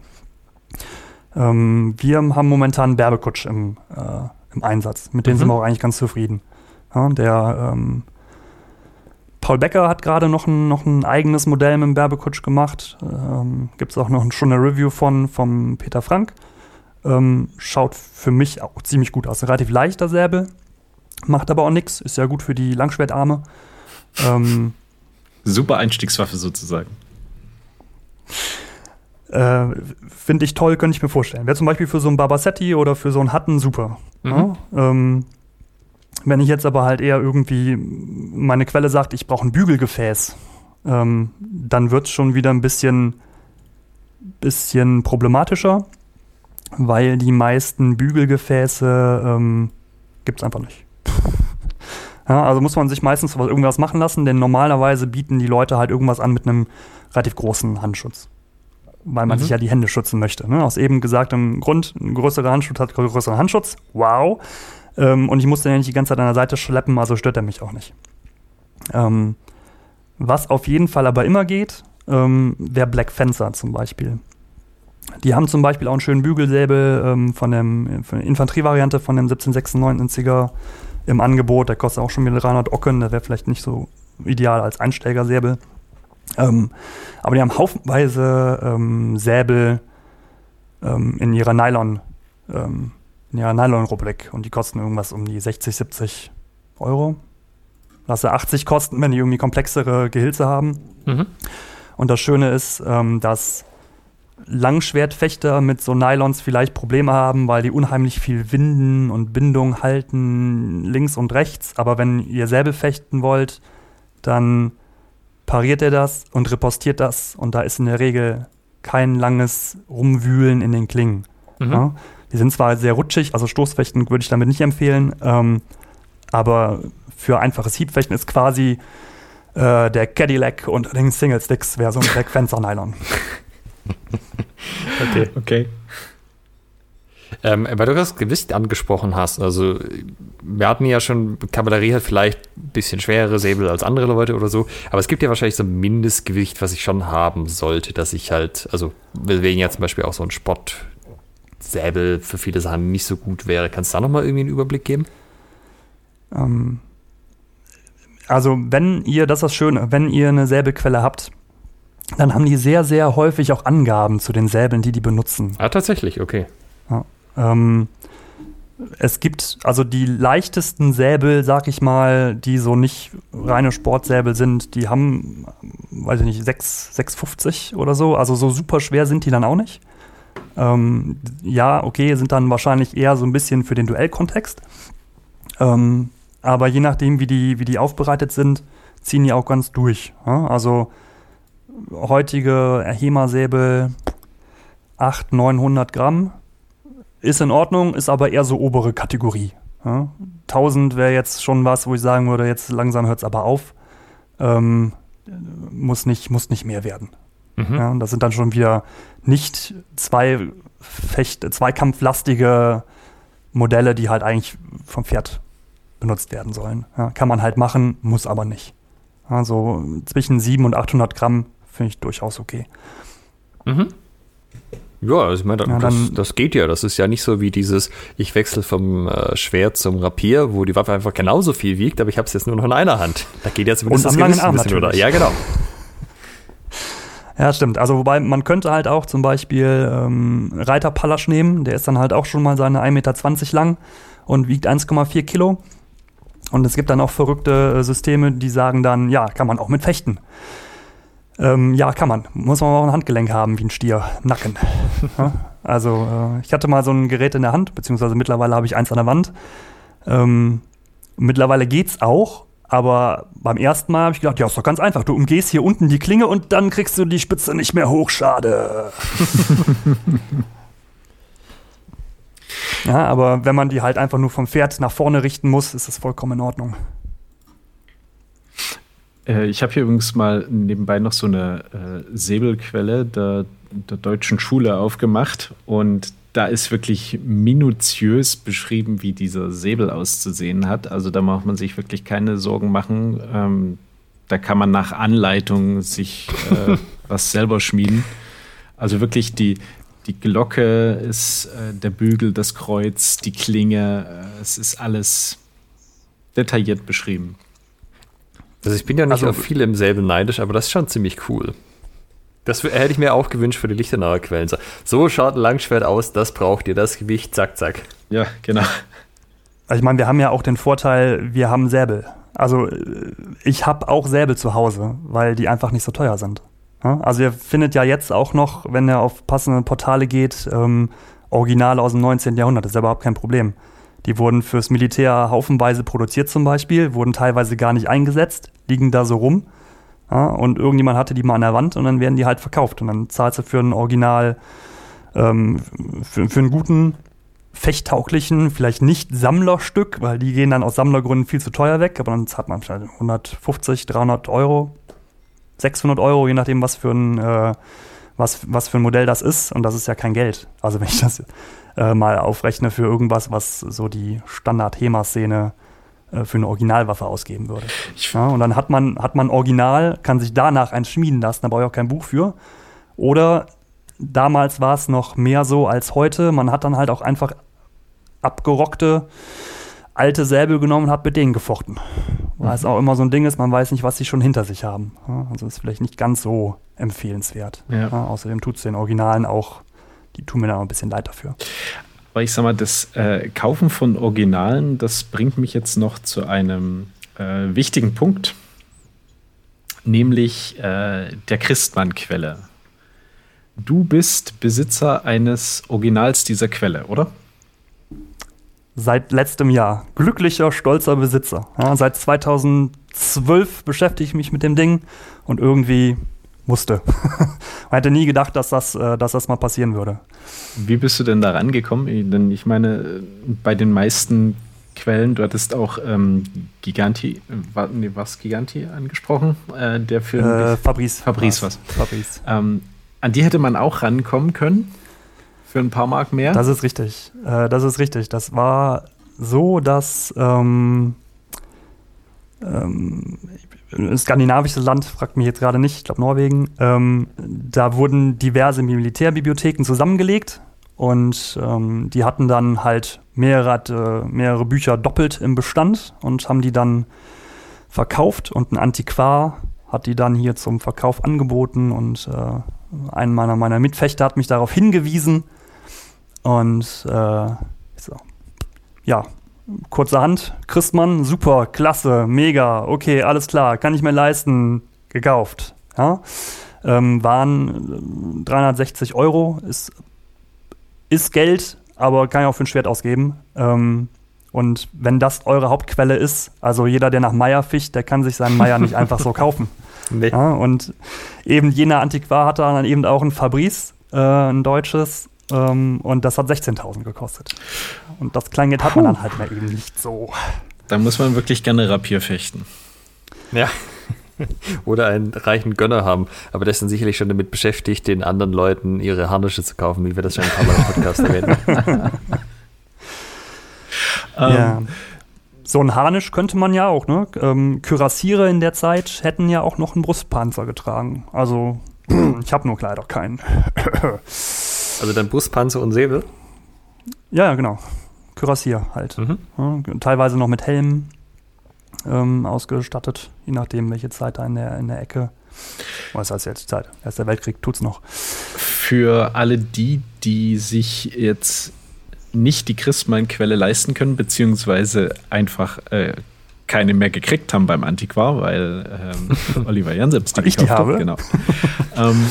Ähm, wir haben momentan Berbekutsch im, äh, im Einsatz. Mit denen mhm. sind wir auch eigentlich ganz zufrieden. Ja, der ähm, Paul Becker hat gerade noch ein, noch ein eigenes Modell mit dem Berbekutsch gemacht. Ähm, Gibt es auch noch schon eine Review von vom Peter Frank. Ähm, schaut für mich auch ziemlich gut aus. Ein relativ leichter Säbel, Macht aber auch nichts, ist ja gut für die Langschwertarme. Ähm, Super Einstiegswaffe sozusagen. Äh, Finde ich toll, könnte ich mir vorstellen. Wäre zum Beispiel für so einen Barbasetti oder für so einen Hatten super. Mhm. Ja? Ähm, wenn ich jetzt aber halt eher irgendwie meine Quelle sagt, ich brauche ein Bügelgefäß, ähm, dann wird es schon wieder ein bisschen, bisschen problematischer, weil die meisten Bügelgefäße ähm, gibt es einfach nicht. Ja, also muss man sich meistens irgendwas machen lassen, denn normalerweise bieten die Leute halt irgendwas an mit einem relativ großen Handschutz. Weil man mhm. sich ja die Hände schützen möchte. Ne? Aus eben gesagtem Grund, ein größerer Handschutz hat größeren Handschutz. Wow. Ähm, und ich muss den ja nicht die ganze Zeit an der Seite schleppen, also stört er mich auch nicht. Ähm, was auf jeden Fall aber immer geht, ähm, wäre Black Fencer zum Beispiel. Die haben zum Beispiel auch einen schönen Bügelsäbel ähm, von, dem, von der Infanterievariante von dem 1796er im Angebot. Der kostet auch schon wieder 300 Ocken. Der wäre vielleicht nicht so ideal als Einsteigersäbel. Ähm, aber die haben haufenweise ähm, Säbel ähm, in ihrer Nylon, ihrer Nylon-Rubrik und die kosten irgendwas um die 60, 70 Euro. Lasse 80 kosten, wenn die irgendwie komplexere Gehilze haben. Mhm. Und das Schöne ist, ähm, dass Langschwertfechter mit so Nylons vielleicht Probleme haben, weil die unheimlich viel Winden und Bindung halten links und rechts. Aber wenn ihr Säbel fechten wollt, dann pariert er das und repostiert das. Und da ist in der Regel kein langes Rumwühlen in den Klingen. Mhm. Ja? Die sind zwar sehr rutschig, also Stoßfechten würde ich damit nicht empfehlen, ähm, aber für einfaches Hiebfechten ist quasi äh, der Cadillac unter den Single Sticks wäre so ein Fencer Nylon. okay. Okay. Ähm, weil du das Gewicht angesprochen hast, also wir hatten ja schon, Kavallerie hat vielleicht ein bisschen schwerere Säbel als andere Leute oder so, aber es gibt ja wahrscheinlich so ein Mindestgewicht, was ich schon haben sollte, dass ich halt, also wegen ja zum Beispiel auch so ein Sportsäbel für viele Sachen nicht so gut wäre. Kannst du da nochmal irgendwie einen Überblick geben? Ähm, also wenn ihr, das ist das Schöne, wenn ihr eine Säbelquelle habt, dann haben die sehr, sehr häufig auch Angaben zu den Säbeln, die die benutzen. Ah, tatsächlich, okay. Ja, ähm, es gibt also die leichtesten Säbel, sag ich mal, die so nicht reine Sportsäbel sind, die haben, weiß ich nicht, 6, 6,50 oder so. Also so super schwer sind die dann auch nicht. Ähm, ja, okay, sind dann wahrscheinlich eher so ein bisschen für den Duellkontext. Ähm, aber je nachdem, wie die, wie die aufbereitet sind, ziehen die auch ganz durch. Ja? Also heutige HEMA-Säbel 800, 900 Gramm ist in Ordnung, ist aber eher so obere Kategorie. Ja? 1000 wäre jetzt schon was, wo ich sagen würde, jetzt langsam hört es aber auf. Ähm, muss, nicht, muss nicht mehr werden. Mhm. Ja, das sind dann schon wieder nicht zwei Fecht, zweikampflastige Modelle, die halt eigentlich vom Pferd benutzt werden sollen. Ja, kann man halt machen, muss aber nicht. Also zwischen 700 und 800 Gramm finde ich durchaus okay. Mhm. Ja, also ich meine, ja, das, das, geht ja. Das ist ja nicht so wie dieses, ich wechsle vom äh, Schwert zum Rapier, wo die Waffe einfach genauso viel wiegt, aber ich habe es jetzt nur noch in einer Hand. Da geht jetzt zumindest und das Gewicht ein bisschen oder. Ja, genau. Ja, stimmt. Also wobei man könnte halt auch zum Beispiel ähm, Reiter Palasch nehmen, der ist dann halt auch schon mal seine 1,20 Meter lang und wiegt 1,4 Kilo. Und es gibt dann auch verrückte äh, Systeme, die sagen dann, ja, kann man auch mit fechten. Ähm, ja, kann man. Muss man auch ein Handgelenk haben wie ein Stier. Nacken. ja? Also, äh, ich hatte mal so ein Gerät in der Hand, beziehungsweise mittlerweile habe ich eins an der Wand. Ähm, mittlerweile geht's auch, aber beim ersten Mal habe ich gedacht, ja, ist doch ganz einfach. Du umgehst hier unten die Klinge und dann kriegst du die Spitze nicht mehr hoch. Schade. ja, aber wenn man die halt einfach nur vom Pferd nach vorne richten muss, ist das vollkommen in Ordnung. Äh, ich habe hier übrigens mal nebenbei noch so eine äh, Säbelquelle der, der deutschen Schule aufgemacht und da ist wirklich minutiös beschrieben, wie dieser Säbel auszusehen hat. Also da macht man sich wirklich keine Sorgen machen. Ähm, da kann man nach Anleitung sich äh, was selber schmieden. Also wirklich die, die Glocke ist äh, der Bügel, das Kreuz, die Klinge. Äh, es ist alles detailliert beschrieben. Also ich bin ja nicht also, auf viel im selben neidisch, aber das ist schon ziemlich cool. Das hätte ich mir auch gewünscht für die Lichtenauer Quellen. So schaut ein Langschwert aus, das braucht ihr, das Gewicht, zack, zack. Ja, genau. Also ich meine, wir haben ja auch den Vorteil, wir haben Säbel. Also ich habe auch Säbel zu Hause, weil die einfach nicht so teuer sind. Also ihr findet ja jetzt auch noch, wenn ihr auf passende Portale geht, ähm, Originale aus dem 19. Jahrhundert. Das ist ja überhaupt kein Problem. Die wurden fürs Militär haufenweise produziert zum Beispiel, wurden teilweise gar nicht eingesetzt, liegen da so rum. Ja, und irgendjemand hatte die mal an der Wand und dann werden die halt verkauft. Und dann zahlst du für ein Original, ähm, für, für einen guten, fechttauglichen, vielleicht nicht Sammlerstück, weil die gehen dann aus Sammlergründen viel zu teuer weg, aber dann zahlt man 150, 300 Euro, 600 Euro, je nachdem, was für ein, äh, was, was für ein Modell das ist. Und das ist ja kein Geld. Also wenn ich das äh, mal aufrechne für irgendwas, was so die Standard-HEMA-Szene äh, für eine Originalwaffe ausgeben würde. Ja, und dann hat man, hat man Original, kann sich danach eins schmieden lassen, da brauche ich auch kein Buch für. Oder damals war es noch mehr so als heute, man hat dann halt auch einfach abgerockte alte Säbel genommen und hat mit denen gefochten. weil mhm. es auch immer so ein Ding ist, man weiß nicht, was sie schon hinter sich haben. Also ist vielleicht nicht ganz so empfehlenswert. Ja. außerdem tut es den Originalen auch, die tun mir da ein bisschen leid dafür. Aber ich sag mal, das äh, Kaufen von Originalen, das bringt mich jetzt noch zu einem äh, wichtigen Punkt, nämlich äh, der Christmann-Quelle. Du bist Besitzer eines Originals dieser Quelle, oder? Seit letztem Jahr. Glücklicher, stolzer Besitzer. Ja, seit 2012 beschäftige ich mich mit dem Ding und irgendwie musste. Man hätte nie gedacht, dass das, äh, dass das mal passieren würde. Wie bist du denn da rangekommen? Denn ich meine, bei den meisten Quellen, du hattest auch ähm, Giganti, war, nee, was Giganti angesprochen? Äh, der für äh, Fabrice. Fabrice was. Fabrice. Ähm, an die hätte man auch rankommen können. Für ein paar Mark mehr. Das ist richtig. Äh, das ist richtig. Das war so, dass ähm, ähm, ein skandinavisches Land, fragt mich jetzt gerade nicht, ich glaube Norwegen, ähm, da wurden diverse Militärbibliotheken zusammengelegt und ähm, die hatten dann halt mehrere, äh, mehrere Bücher doppelt im Bestand und haben die dann verkauft und ein Antiquar hat die dann hier zum Verkauf angeboten und äh, ein meiner, meiner Mitfechter hat mich darauf hingewiesen. Und äh, so. ja, kurzerhand, Christmann, super, klasse, mega, okay, alles klar, kann ich mir leisten, gekauft. Ja? Ähm, waren 360 Euro, ist, ist Geld, aber kann ich auch für ein Schwert ausgeben. Ähm, und wenn das eure Hauptquelle ist, also jeder, der nach Meier ficht, der kann sich seinen Meier nicht einfach so kaufen. Nee. Ja, und eben jener Antiquar hatte dann eben auch ein Fabrice, äh, ein deutsches, ähm, und das hat 16.000 gekostet. Und das Kleingeld hat man dann halt mal eben nicht so. Da muss man wirklich gerne Rapier fechten. Ja. Oder einen reichen Gönner haben. Aber der ist dann sicherlich schon damit beschäftigt, den anderen Leuten ihre Harnische zu kaufen, wie wir das schon ein paar Mal im Podcast erwähnt haben. ja. Ähm, so ein Harnisch könnte man ja auch, ne? Ähm, Kürassiere in der Zeit hätten ja auch noch einen Brustpanzer getragen. Also, ich habe nur leider keinen. also dann Brustpanzer und Säbel? Ja, ja, genau. Kürassier halt. Mhm. Ja, teilweise noch mit Helm ähm, ausgestattet, je nachdem, welche Zeit da in der, in der Ecke. Was heißt jetzt die Zeit? Erster Weltkrieg tut's noch. Für alle die, die sich jetzt nicht die Christmann-Quelle leisten können, beziehungsweise einfach äh, keine mehr gekriegt haben beim Antiquar, weil ähm, Oliver Jan selbst die ich die habe. Hat, genau. ähm,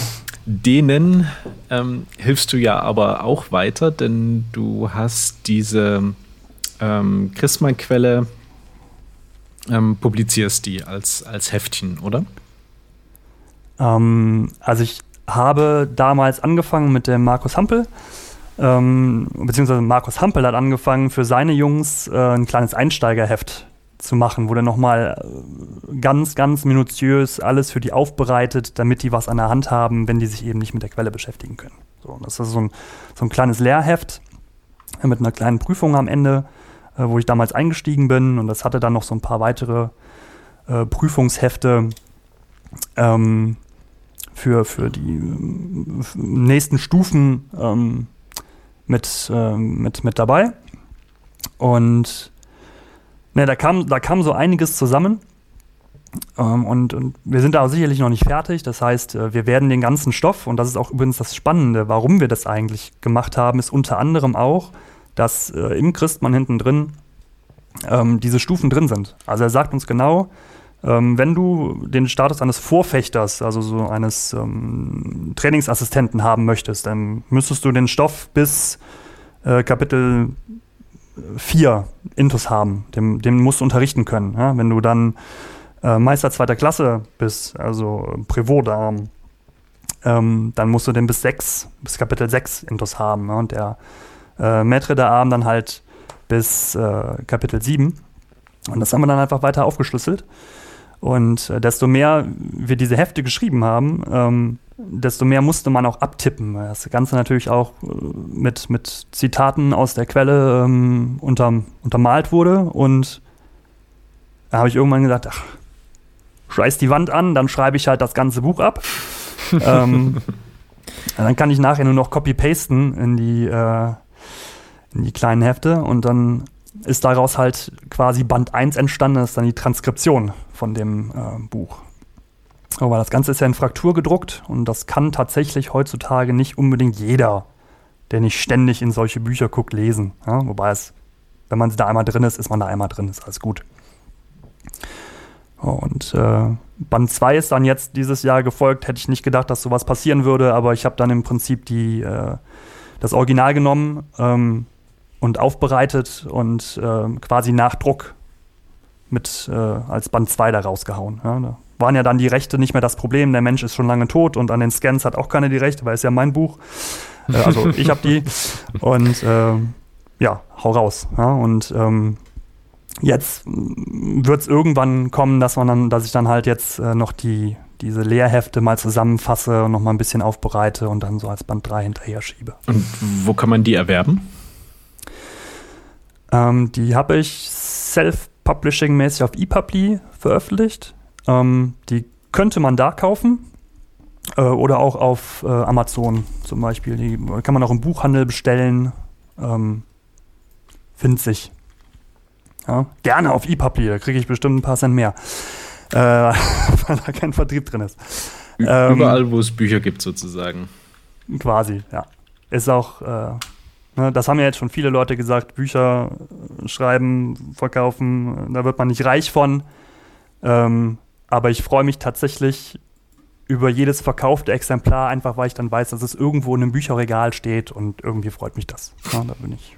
denen ähm, hilfst du ja aber auch weiter, denn du hast diese ähm, Christmann-Quelle, ähm, publizierst die als, als Heftchen, oder? Ähm, also ich habe damals angefangen mit dem Markus Hampel ähm, beziehungsweise Markus Hampel hat angefangen, für seine Jungs äh, ein kleines Einsteigerheft zu machen, wo der nochmal äh, ganz, ganz minutiös alles für die aufbereitet, damit die was an der Hand haben, wenn die sich eben nicht mit der Quelle beschäftigen können. So, das ist so ein, so ein kleines Lehrheft mit einer kleinen Prüfung am Ende, äh, wo ich damals eingestiegen bin und das hatte dann noch so ein paar weitere äh, Prüfungshefte ähm, für, für die äh, nächsten Stufen ähm, mit, äh, mit, mit dabei. Und ne, da, kam, da kam so einiges zusammen. Ähm, und, und, wir sind da sicherlich noch nicht fertig. Das heißt, äh, wir werden den ganzen Stoff, und das ist auch übrigens das Spannende, warum wir das eigentlich gemacht haben, ist unter anderem auch, dass äh, im Christmann hinten drin ähm, diese Stufen drin sind. Also er sagt uns genau, ähm, wenn du den Status eines Vorfechters, also so eines ähm, Trainingsassistenten haben möchtest, dann müsstest du den Stoff bis äh, Kapitel 4 Intus haben. Den, den musst du unterrichten können. Ja? Wenn du dann äh, Meister zweiter Klasse bist, also Prévot-Darm, ähm, dann musst du den bis 6, bis Kapitel 6 Intus haben. Ja? Und der äh, Maître d'Arm dann halt bis äh, Kapitel 7. Und das haben wir dann einfach weiter aufgeschlüsselt. Und äh, desto mehr wir diese Hefte geschrieben haben, ähm, desto mehr musste man auch abtippen. Das Ganze natürlich auch äh, mit, mit Zitaten aus der Quelle ähm, unter, untermalt wurde. Und da habe ich irgendwann gesagt, ach, scheiß die Wand an, dann schreibe ich halt das ganze Buch ab. ähm, dann kann ich nachher nur noch copy-pasten in die, äh, in die kleinen Hefte und dann ist daraus halt quasi Band 1 entstanden, das ist dann die Transkription von dem äh, Buch. Aber das Ganze ist ja in Fraktur gedruckt und das kann tatsächlich heutzutage nicht unbedingt jeder, der nicht ständig in solche Bücher guckt, lesen. Ja? Wobei es, wenn man da einmal drin ist, ist man da einmal drin, ist alles gut. Und äh, Band 2 ist dann jetzt dieses Jahr gefolgt. Hätte ich nicht gedacht, dass sowas passieren würde, aber ich habe dann im Prinzip die, äh, das Original genommen ähm, und aufbereitet und äh, quasi Nachdruck mit äh, als Band 2 da rausgehauen. Ja, da waren ja dann die Rechte nicht mehr das Problem. Der Mensch ist schon lange tot und an den Scans hat auch keiner die Rechte, weil es ja mein Buch. Äh, also ich habe die. Und äh, ja, hau raus. Ja, und ähm, jetzt wird es irgendwann kommen, dass man dann, dass ich dann halt jetzt äh, noch die, diese Lehrhefte mal zusammenfasse und noch mal ein bisschen aufbereite und dann so als Band 3 hinterher schiebe. Und wo kann man die erwerben? Ähm, die habe ich self-publishing-mäßig auf ePubli veröffentlicht. Ähm, die könnte man da kaufen. Äh, oder auch auf äh, Amazon zum Beispiel. Die kann man auch im Buchhandel bestellen. Ähm, findet sich. Ja, gerne auf ePubli, da kriege ich bestimmt ein paar Cent mehr. Äh, weil da kein Vertrieb drin ist. Überall, ähm, wo es Bücher gibt, sozusagen. Quasi, ja. Ist auch, äh, das haben ja jetzt schon viele Leute gesagt, Bücher schreiben, verkaufen, da wird man nicht reich von. Ähm, aber ich freue mich tatsächlich über jedes verkaufte Exemplar, einfach weil ich dann weiß, dass es irgendwo in einem Bücherregal steht und irgendwie freut mich das. Ja, da bin ich.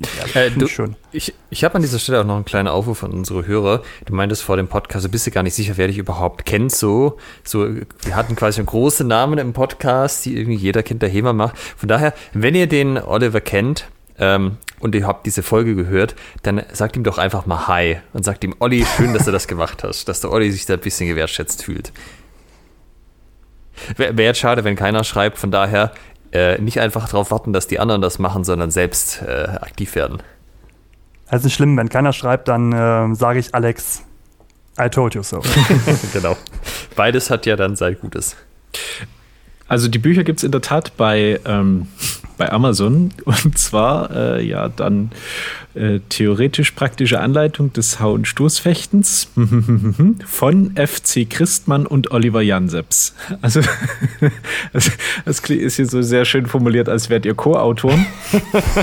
Ja, äh, du, schön. Ich, ich habe an dieser Stelle auch noch einen kleinen Aufruf an unsere Hörer. Du meintest vor dem Podcast, du bist dir gar nicht sicher, wer dich überhaupt kennt. So, so, wir hatten quasi große Namen im Podcast, die irgendwie jeder kennt, der HEMA macht. Von daher, wenn ihr den Oliver kennt, ähm, und ihr habt diese Folge gehört, dann sagt ihm doch einfach mal Hi und sagt ihm, Olli, schön, dass du das gemacht hast, dass der Olli sich da ein bisschen gewertschätzt fühlt. Wäre jetzt schade, wenn keiner schreibt, von daher äh, nicht einfach darauf warten, dass die anderen das machen, sondern selbst äh, aktiv werden. Also nicht schlimm, wenn keiner schreibt, dann äh, sage ich Alex, I told you so. genau. Beides hat ja dann sein Gutes. Also die Bücher gibt es in der Tat bei, ähm, bei Amazon und zwar äh, ja dann äh, theoretisch praktische Anleitung des Hau- und Stoßfechtens von FC Christmann und Oliver Janseps. Also das, ist hier so sehr schön formuliert, als wärt ihr Co-Autoren.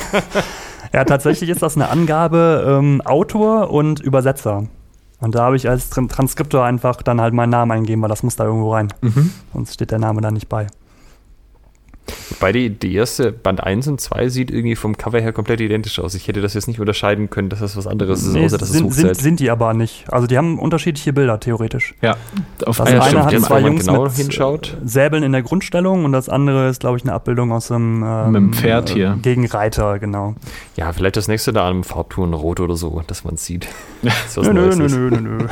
ja, tatsächlich ist das eine Angabe ähm, Autor und Übersetzer. Und da habe ich als Transkriptor einfach dann halt meinen Namen eingeben, weil das muss da irgendwo rein. Mhm. Sonst steht der Name da nicht bei. Wobei die, die erste Band 1 und 2 sieht irgendwie vom Cover her komplett identisch aus. Ich hätte das jetzt nicht unterscheiden können, dass das was anderes ist, nee, außer dass sind, es sind, sind die aber nicht. Also die haben unterschiedliche Bilder, theoretisch. Ja, auf das eine stimmt, hat zwei Jungs genau mit hinschaut. Säbeln in der Grundstellung und das andere ist, glaube ich, eine Abbildung aus einem, ähm, mit einem Pferd hier. Äh, gegen Reiter, genau. Ja, vielleicht das nächste da an einem Farbton rot oder so, dass man es sieht. nö, nö, nö, nö, nö, nö.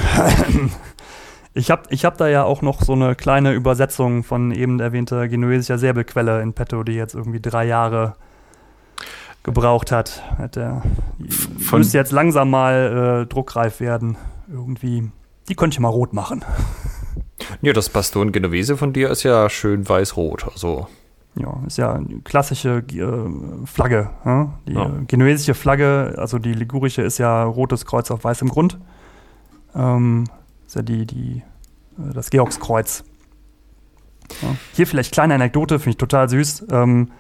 Ich habe ich hab da ja auch noch so eine kleine Übersetzung von eben erwähnter genuesischer Säbelquelle in petto, die jetzt irgendwie drei Jahre gebraucht hat. Der, die müsste jetzt langsam mal äh, druckreif werden. Irgendwie. Die könnte ich mal rot machen. Ja, das Baston Genovese von dir ist ja schön weiß-rot. Also. Ja, ist ja eine klassische äh, Flagge. Ja? Die ja. genuesische Flagge, also die ligurische, ist ja rotes Kreuz auf weißem Grund. Ähm, ist ja die, die, äh, das Georgskreuz. Ja. Hier vielleicht kleine Anekdote, finde ich total süß. Ähm,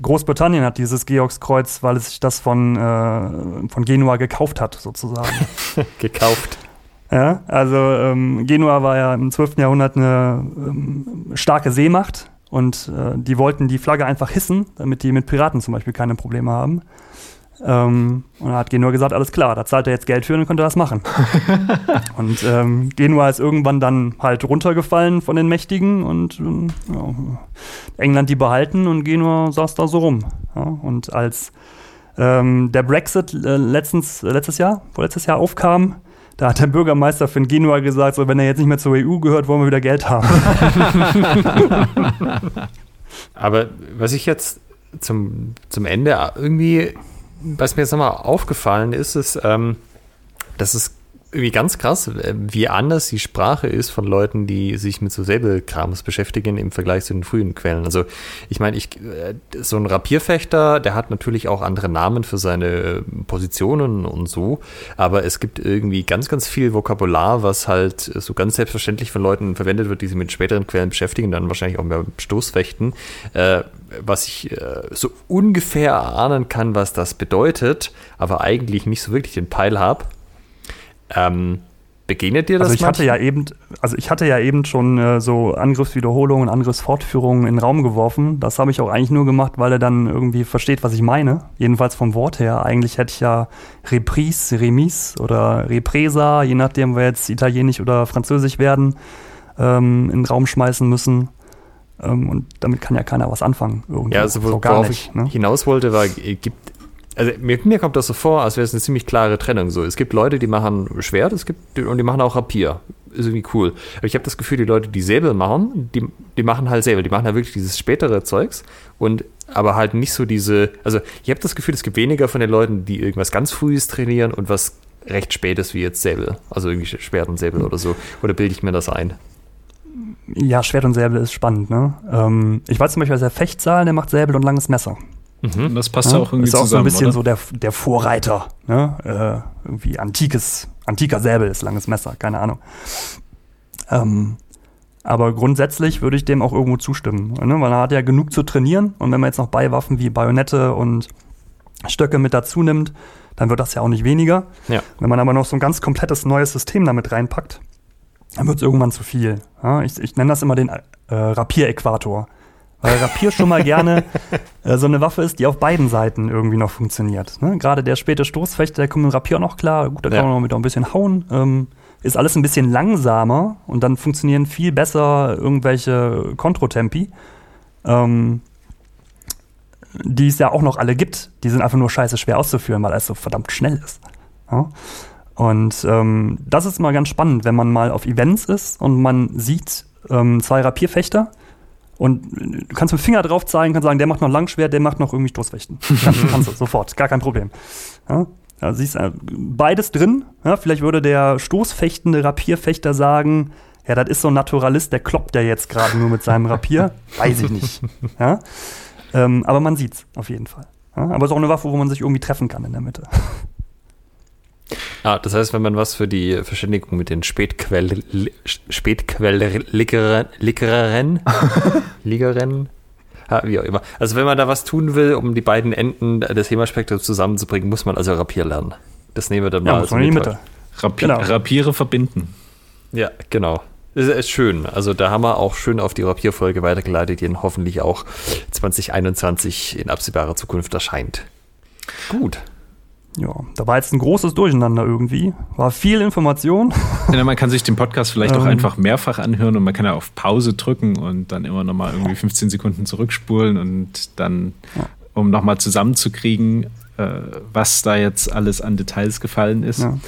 Großbritannien hat dieses Georgskreuz, weil es sich das von, äh, von Genua gekauft hat, sozusagen. gekauft. Ja, also ähm, Genua war ja im 12. Jahrhundert eine ähm, starke Seemacht und äh, die wollten die Flagge einfach hissen, damit die mit Piraten zum Beispiel keine Probleme haben. Ähm, und da hat Genua gesagt, alles klar, da zahlt er jetzt Geld für und konnte das machen. und ähm, Genua ist irgendwann dann halt runtergefallen von den Mächtigen und ähm, ja, England die behalten und Genua saß da so rum. Ja, und als ähm, der Brexit äh, letztens, letztes Jahr, vorletztes Jahr aufkam, da hat der Bürgermeister von Genua gesagt, so, wenn er jetzt nicht mehr zur EU gehört, wollen wir wieder Geld haben. Aber was ich jetzt zum, zum Ende irgendwie was mir jetzt nochmal aufgefallen ist, ist, ähm, dass es irgendwie ganz krass, wie anders die Sprache ist von Leuten, die sich mit so Säbelkrams beschäftigen im Vergleich zu den frühen Quellen. Also ich meine, ich, äh, so ein Rapierfechter, der hat natürlich auch andere Namen für seine Positionen und so, aber es gibt irgendwie ganz, ganz viel Vokabular, was halt so ganz selbstverständlich von Leuten verwendet wird, die sich mit späteren Quellen beschäftigen, dann wahrscheinlich auch mehr Stoßfechten, äh, was ich äh, so ungefähr erahnen kann, was das bedeutet, aber eigentlich nicht so wirklich den Peil habe. Ähm, begegnet dir das? Also ich hatte ja eben, also ich hatte ja eben schon äh, so Angriffswiederholungen, Angriffsfortführungen in den Raum geworfen. Das habe ich auch eigentlich nur gemacht, weil er dann irgendwie versteht, was ich meine. Jedenfalls vom Wort her. Eigentlich hätte ich ja Reprise, Remise oder Represa, je nachdem, wir jetzt Italienisch oder Französisch werden, ähm, in den Raum schmeißen müssen. Ähm, und damit kann ja keiner was anfangen. Irgendwie. Ja, also wo, worauf nicht, ich ne? hinaus wollte, war, gibt also mir, mir, kommt das so vor, als wäre es eine ziemlich klare Trennung. So, es gibt Leute, die machen Schwert, es gibt und die machen auch Rapier. Ist irgendwie cool. Aber ich habe das Gefühl, die Leute, die Säbel machen, die, die machen halt Säbel. Die machen halt wirklich dieses spätere Zeugs und aber halt nicht so diese. Also ich habe das Gefühl, es gibt weniger von den Leuten, die irgendwas ganz Frühes trainieren und was recht Spätes wie jetzt Säbel. Also irgendwie Schwert und Säbel oder so. Oder bilde ich mir das ein? Ja, Schwert und Säbel ist spannend, ne? Ähm, ich weiß zum Beispiel, der Fechtsaal, der macht Säbel und langes Messer. Mhm. Das passt ja, auch irgendwie zusammen. Ist auch so ein bisschen oder? so der, der Vorreiter. Ne? Äh, irgendwie antikes, antiker Säbel ist langes Messer, keine Ahnung. Ähm, aber grundsätzlich würde ich dem auch irgendwo zustimmen. Ne? Weil er hat ja genug zu trainieren und wenn man jetzt noch Beiwaffen wie Bajonette und Stöcke mit dazu nimmt, dann wird das ja auch nicht weniger. Ja. Wenn man aber noch so ein ganz komplettes neues System damit reinpackt, dann wird es irgendwann zu viel. Ja? Ich, ich nenne das immer den äh, Rapieräquator. Weil Rapier schon mal gerne äh, so eine Waffe ist, die auf beiden Seiten irgendwie noch funktioniert. Ne? Gerade der späte Stoßfechter, der kommt mit Rapier noch klar. Gut, da kann ja. man noch mit ein bisschen hauen. Ähm, ist alles ein bisschen langsamer und dann funktionieren viel besser irgendwelche Kontrotempi. Ähm, die es ja auch noch alle gibt. Die sind einfach nur scheiße schwer auszuführen, weil es so verdammt schnell ist. Ja? Und ähm, das ist mal ganz spannend, wenn man mal auf Events ist und man sieht ähm, zwei Rapierfechter und du kannst mit dem Finger drauf zeigen, kannst sagen, der macht noch Langschwert, der macht noch irgendwie Stoßfechten. kannst, kannst du sofort, gar kein Problem. Ja? Da siehst du beides drin. Ja? Vielleicht würde der stoßfechtende Rapierfechter sagen, ja, das ist so ein Naturalist, der kloppt ja jetzt gerade nur mit seinem Rapier. Weiß ich nicht. Ja? Ähm, aber man sieht's auf jeden Fall. Ja? Aber es ist auch eine Waffe, wo man sich irgendwie treffen kann in der Mitte. Ah, das heißt, wenn man was für die Verständigung mit den Spätquell, Spätquell-Lickerern, Liggeren, wie auch immer. Also wenn man da was tun will, um die beiden Enden des HEMA-Spektrums zusammenzubringen, muss man also Rapier lernen. Das nehmen wir dann mal ja, als in die Mitte. Rapier, genau. Rapiere verbinden. Ja, genau. Das ist schön. Also da haben wir auch schön auf die Rapierfolge weitergeleitet, die hoffentlich auch 2021 in absehbarer Zukunft erscheint. Gut ja, da war jetzt ein großes Durcheinander irgendwie. War viel Information. Ja, man kann sich den Podcast vielleicht auch ähm. einfach mehrfach anhören und man kann ja auf Pause drücken und dann immer nochmal irgendwie 15 Sekunden zurückspulen und dann, um nochmal zusammenzukriegen, äh, was da jetzt alles an Details gefallen ist. Ja.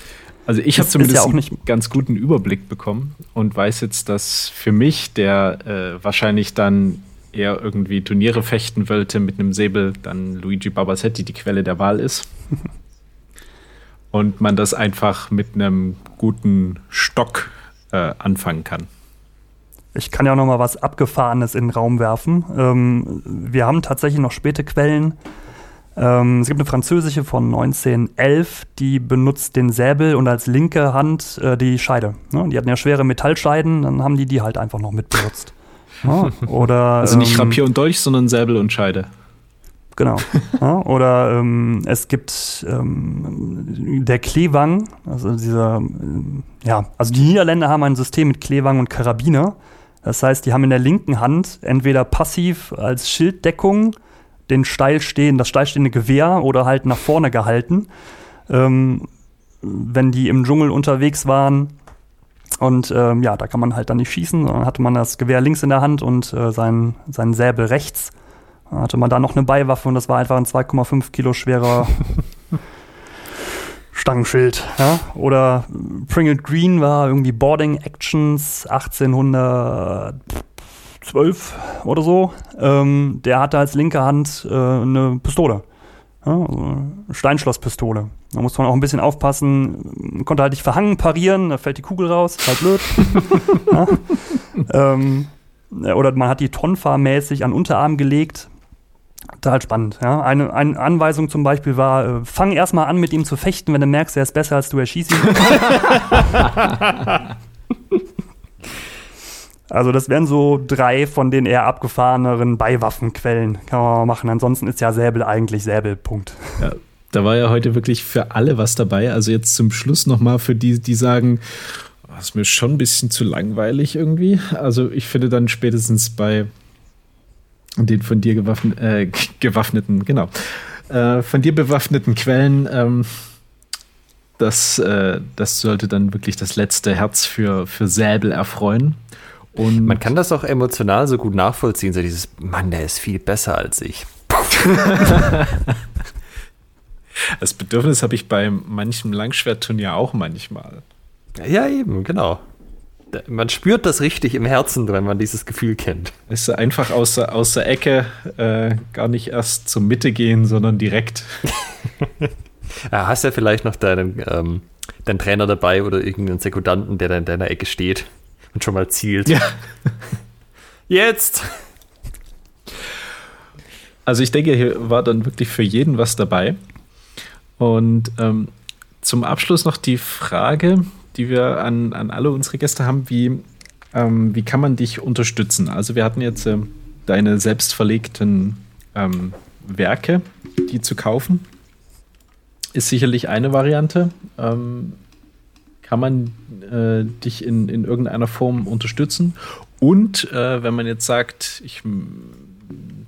Also ich habe zumindest ja einen ganz guten Überblick bekommen und weiß jetzt, dass für mich, der äh, wahrscheinlich dann eher irgendwie Turniere fechten wollte mit einem Säbel, dann Luigi Barbasetti die Quelle der Wahl ist. und man das einfach mit einem guten Stock äh, anfangen kann. Ich kann ja auch noch mal was Abgefahrenes in den Raum werfen. Ähm, wir haben tatsächlich noch späte Quellen. Ähm, es gibt eine französische von 1911, die benutzt den Säbel und als linke Hand äh, die Scheide. Ne? Die hatten ja schwere Metallscheiden, dann haben die die halt einfach noch mit benutzt. Ja? Oder, also nicht ähm, Rapier und Dolch, sondern Säbel und Scheide. Genau. ja, oder ähm, es gibt ähm, der Klewang, also dieser, äh, ja, also die Niederländer haben ein System mit Klewang und Karabiner. Das heißt, die haben in der linken Hand entweder passiv als Schilddeckung den steil stehen, das steilstehende Gewehr oder halt nach vorne gehalten, ähm, wenn die im Dschungel unterwegs waren. Und ähm, ja, da kann man halt dann nicht schießen, sondern hatte man das Gewehr links in der Hand und äh, sein, seinen Säbel rechts hatte man da noch eine Beiwaffe und das war einfach ein 2,5 Kilo schwerer Stangenschild. Ja? Oder Pringle Green war irgendwie Boarding Actions 1812 oder so. Ähm, der hatte als linke Hand äh, eine Pistole. Ja, also Steinschlosspistole. Da muss man auch ein bisschen aufpassen. Man konnte halt nicht verhangen parieren, da fällt die Kugel raus, halt blöd. ja. ähm, oder man hat die tonfahrmäßig an Unterarm gelegt. Total spannend. Ja. Eine, eine Anweisung zum Beispiel war, äh, fang erstmal an, mit ihm zu fechten, wenn du merkst, er ist besser als du, erschieß ihn. also das wären so drei von den eher abgefahreneren Beiwaffenquellen. Kann man mal machen. Ansonsten ist ja Säbel eigentlich Säbel. Punkt. Ja, da war ja heute wirklich für alle was dabei. Also jetzt zum Schluss nochmal für die, die sagen, das oh, ist mir schon ein bisschen zu langweilig irgendwie. Also ich finde dann spätestens bei den von dir gewaffen, äh, gewaffneten, genau, äh, von dir bewaffneten Quellen, ähm, das, äh, das sollte dann wirklich das letzte Herz für, für Säbel erfreuen. Und Man kann das auch emotional so gut nachvollziehen, so dieses, Mann, der ist viel besser als ich. das Bedürfnis habe ich bei manchem Langschwertturnier auch manchmal. Ja, eben, genau man spürt das richtig im Herzen, wenn man dieses Gefühl kennt. Ist einfach aus der, aus der Ecke äh, gar nicht erst zur Mitte gehen, sondern direkt. ja, hast ja vielleicht noch deinen, ähm, deinen Trainer dabei oder irgendeinen Sekundanten, der da in deiner Ecke steht und schon mal zielt. Ja. Jetzt! Also ich denke, hier war dann wirklich für jeden was dabei. Und ähm, zum Abschluss noch die Frage, die wir an, an alle unsere Gäste haben, wie, ähm, wie kann man dich unterstützen? Also wir hatten jetzt äh, deine selbst verlegten ähm, Werke, die zu kaufen. Ist sicherlich eine Variante. Ähm, kann man äh, dich in, in irgendeiner Form unterstützen? Und äh, wenn man jetzt sagt, ich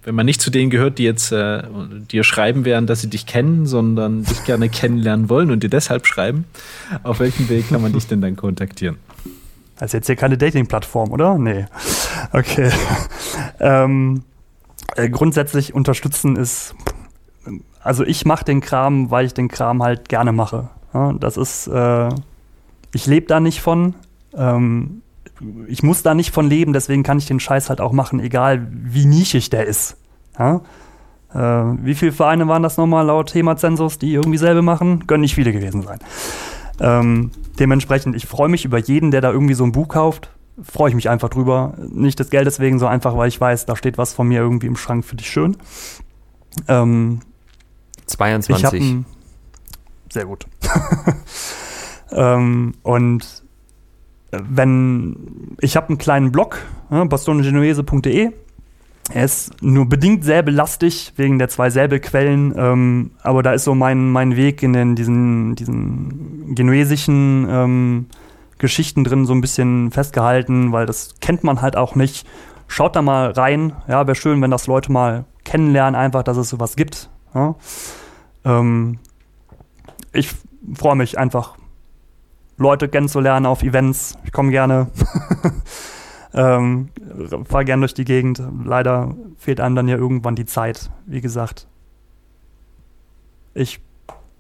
wenn man nicht zu denen gehört, die jetzt äh, dir schreiben werden, dass sie dich kennen, sondern dich gerne kennenlernen wollen und dir deshalb schreiben, auf welchem Weg kann man dich denn dann kontaktieren? Das ist jetzt hier keine Dating-Plattform, oder? Nee. Okay. ähm, äh, grundsätzlich unterstützen ist, also ich mache den Kram, weil ich den Kram halt gerne mache. Ja, das ist, äh, ich lebe da nicht von. Ähm, ich muss da nicht von leben, deswegen kann ich den Scheiß halt auch machen, egal wie nischig der ist. Ja? Äh, wie viele Vereine waren das nochmal laut Thema-Zensus, die irgendwie selber machen? Können nicht viele gewesen sein. Ähm, dementsprechend, ich freue mich über jeden, der da irgendwie so ein Buch kauft. Freue ich mich einfach drüber. Nicht des Geldes wegen, so einfach, weil ich weiß, da steht was von mir irgendwie im Schrank für dich schön. Ähm, 22. Ein, sehr gut. ähm, und wenn ich habe einen kleinen Blog, ja, bastongenuese.de. Er ist nur bedingt säbellastig wegen der zwei Säbelquellen, ähm, aber da ist so mein, mein Weg in den, diesen, diesen genuesischen ähm, Geschichten drin so ein bisschen festgehalten, weil das kennt man halt auch nicht. Schaut da mal rein. Ja, wäre schön, wenn das Leute mal kennenlernen, einfach, dass es sowas gibt. Ja. Ähm, ich freue mich einfach Leute kennenzulernen auf Events. Ich komme gerne. ähm, fahr gerne durch die Gegend. Leider fehlt einem dann ja irgendwann die Zeit, wie gesagt. Ich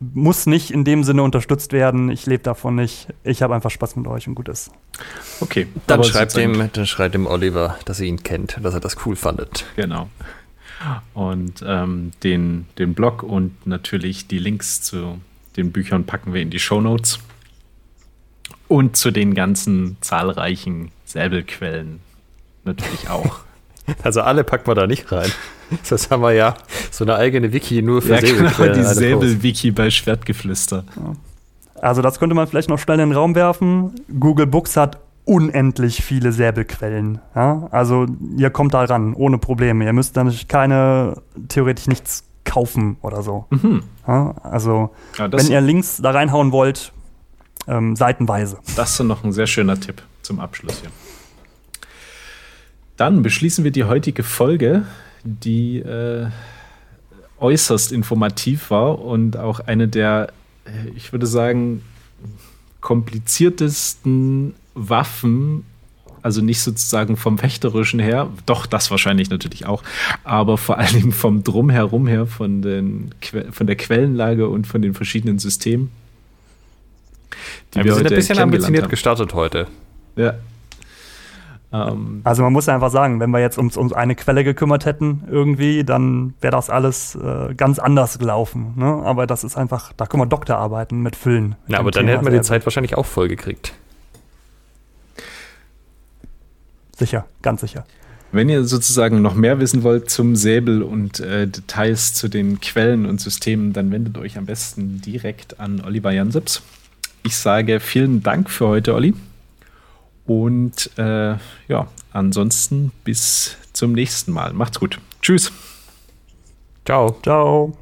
muss nicht in dem Sinne unterstützt werden. Ich lebe davon nicht. Ich habe einfach Spaß mit euch und gut ist. Okay. Dann schreibt, dem, dann schreibt dem Oliver, dass er ihn kennt, dass er das cool fandet. Genau. Und ähm, den, den Blog und natürlich die Links zu den Büchern packen wir in die Show Notes. Und zu den ganzen zahlreichen Säbelquellen natürlich auch. Also alle packen wir da nicht rein. Das haben wir ja so eine eigene Wiki nur für ja, Säbelquellen. Genau, die Säbel-Wiki bei Schwertgeflüster. Also das könnte man vielleicht noch schnell in den Raum werfen. Google Books hat unendlich viele Säbelquellen. Ja? Also ihr kommt da ran, ohne Probleme. Ihr müsst dann keine, theoretisch nichts kaufen oder so. Mhm. Ja? Also ja, wenn ihr Links da reinhauen wollt, ähm, seitenweise. Das ist noch ein sehr schöner Tipp zum Abschluss hier. Dann beschließen wir die heutige Folge, die äh, äußerst informativ war und auch eine der, ich würde sagen, kompliziertesten Waffen, also nicht sozusagen vom Fechterischen her, doch das wahrscheinlich natürlich auch, aber vor allen Dingen vom Drumherum her, von, den, von der Quellenlage und von den verschiedenen Systemen die ja, wir, wir sind ein bisschen ambitioniert haben. gestartet heute. Ja. Ähm, also man muss einfach sagen, wenn wir jetzt uns um eine Quelle gekümmert hätten irgendwie, dann wäre das alles äh, ganz anders gelaufen. Ne? Aber das ist einfach, da können wir Doktorarbeiten mit füllen. Na, aber dann Thema hätten wir die Zeit wahrscheinlich auch voll gekriegt. Sicher, ganz sicher. Wenn ihr sozusagen noch mehr wissen wollt zum Säbel und äh, Details zu den Quellen und Systemen, dann wendet euch am besten direkt an Oliver Jansips. Ich sage vielen Dank für heute, Olli. Und äh, ja, ansonsten bis zum nächsten Mal. Macht's gut. Tschüss. Ciao. Ciao.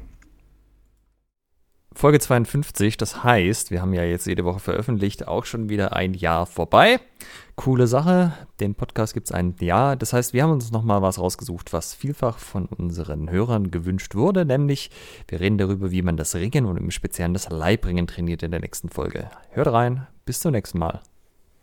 Folge 52, das heißt, wir haben ja jetzt jede Woche veröffentlicht, auch schon wieder ein Jahr vorbei. Coole Sache, den Podcast gibt es ein Jahr. Das heißt, wir haben uns nochmal was rausgesucht, was vielfach von unseren Hörern gewünscht wurde, nämlich wir reden darüber, wie man das Ringen und im Speziellen das Leibringen trainiert in der nächsten Folge. Hört rein, bis zum nächsten Mal.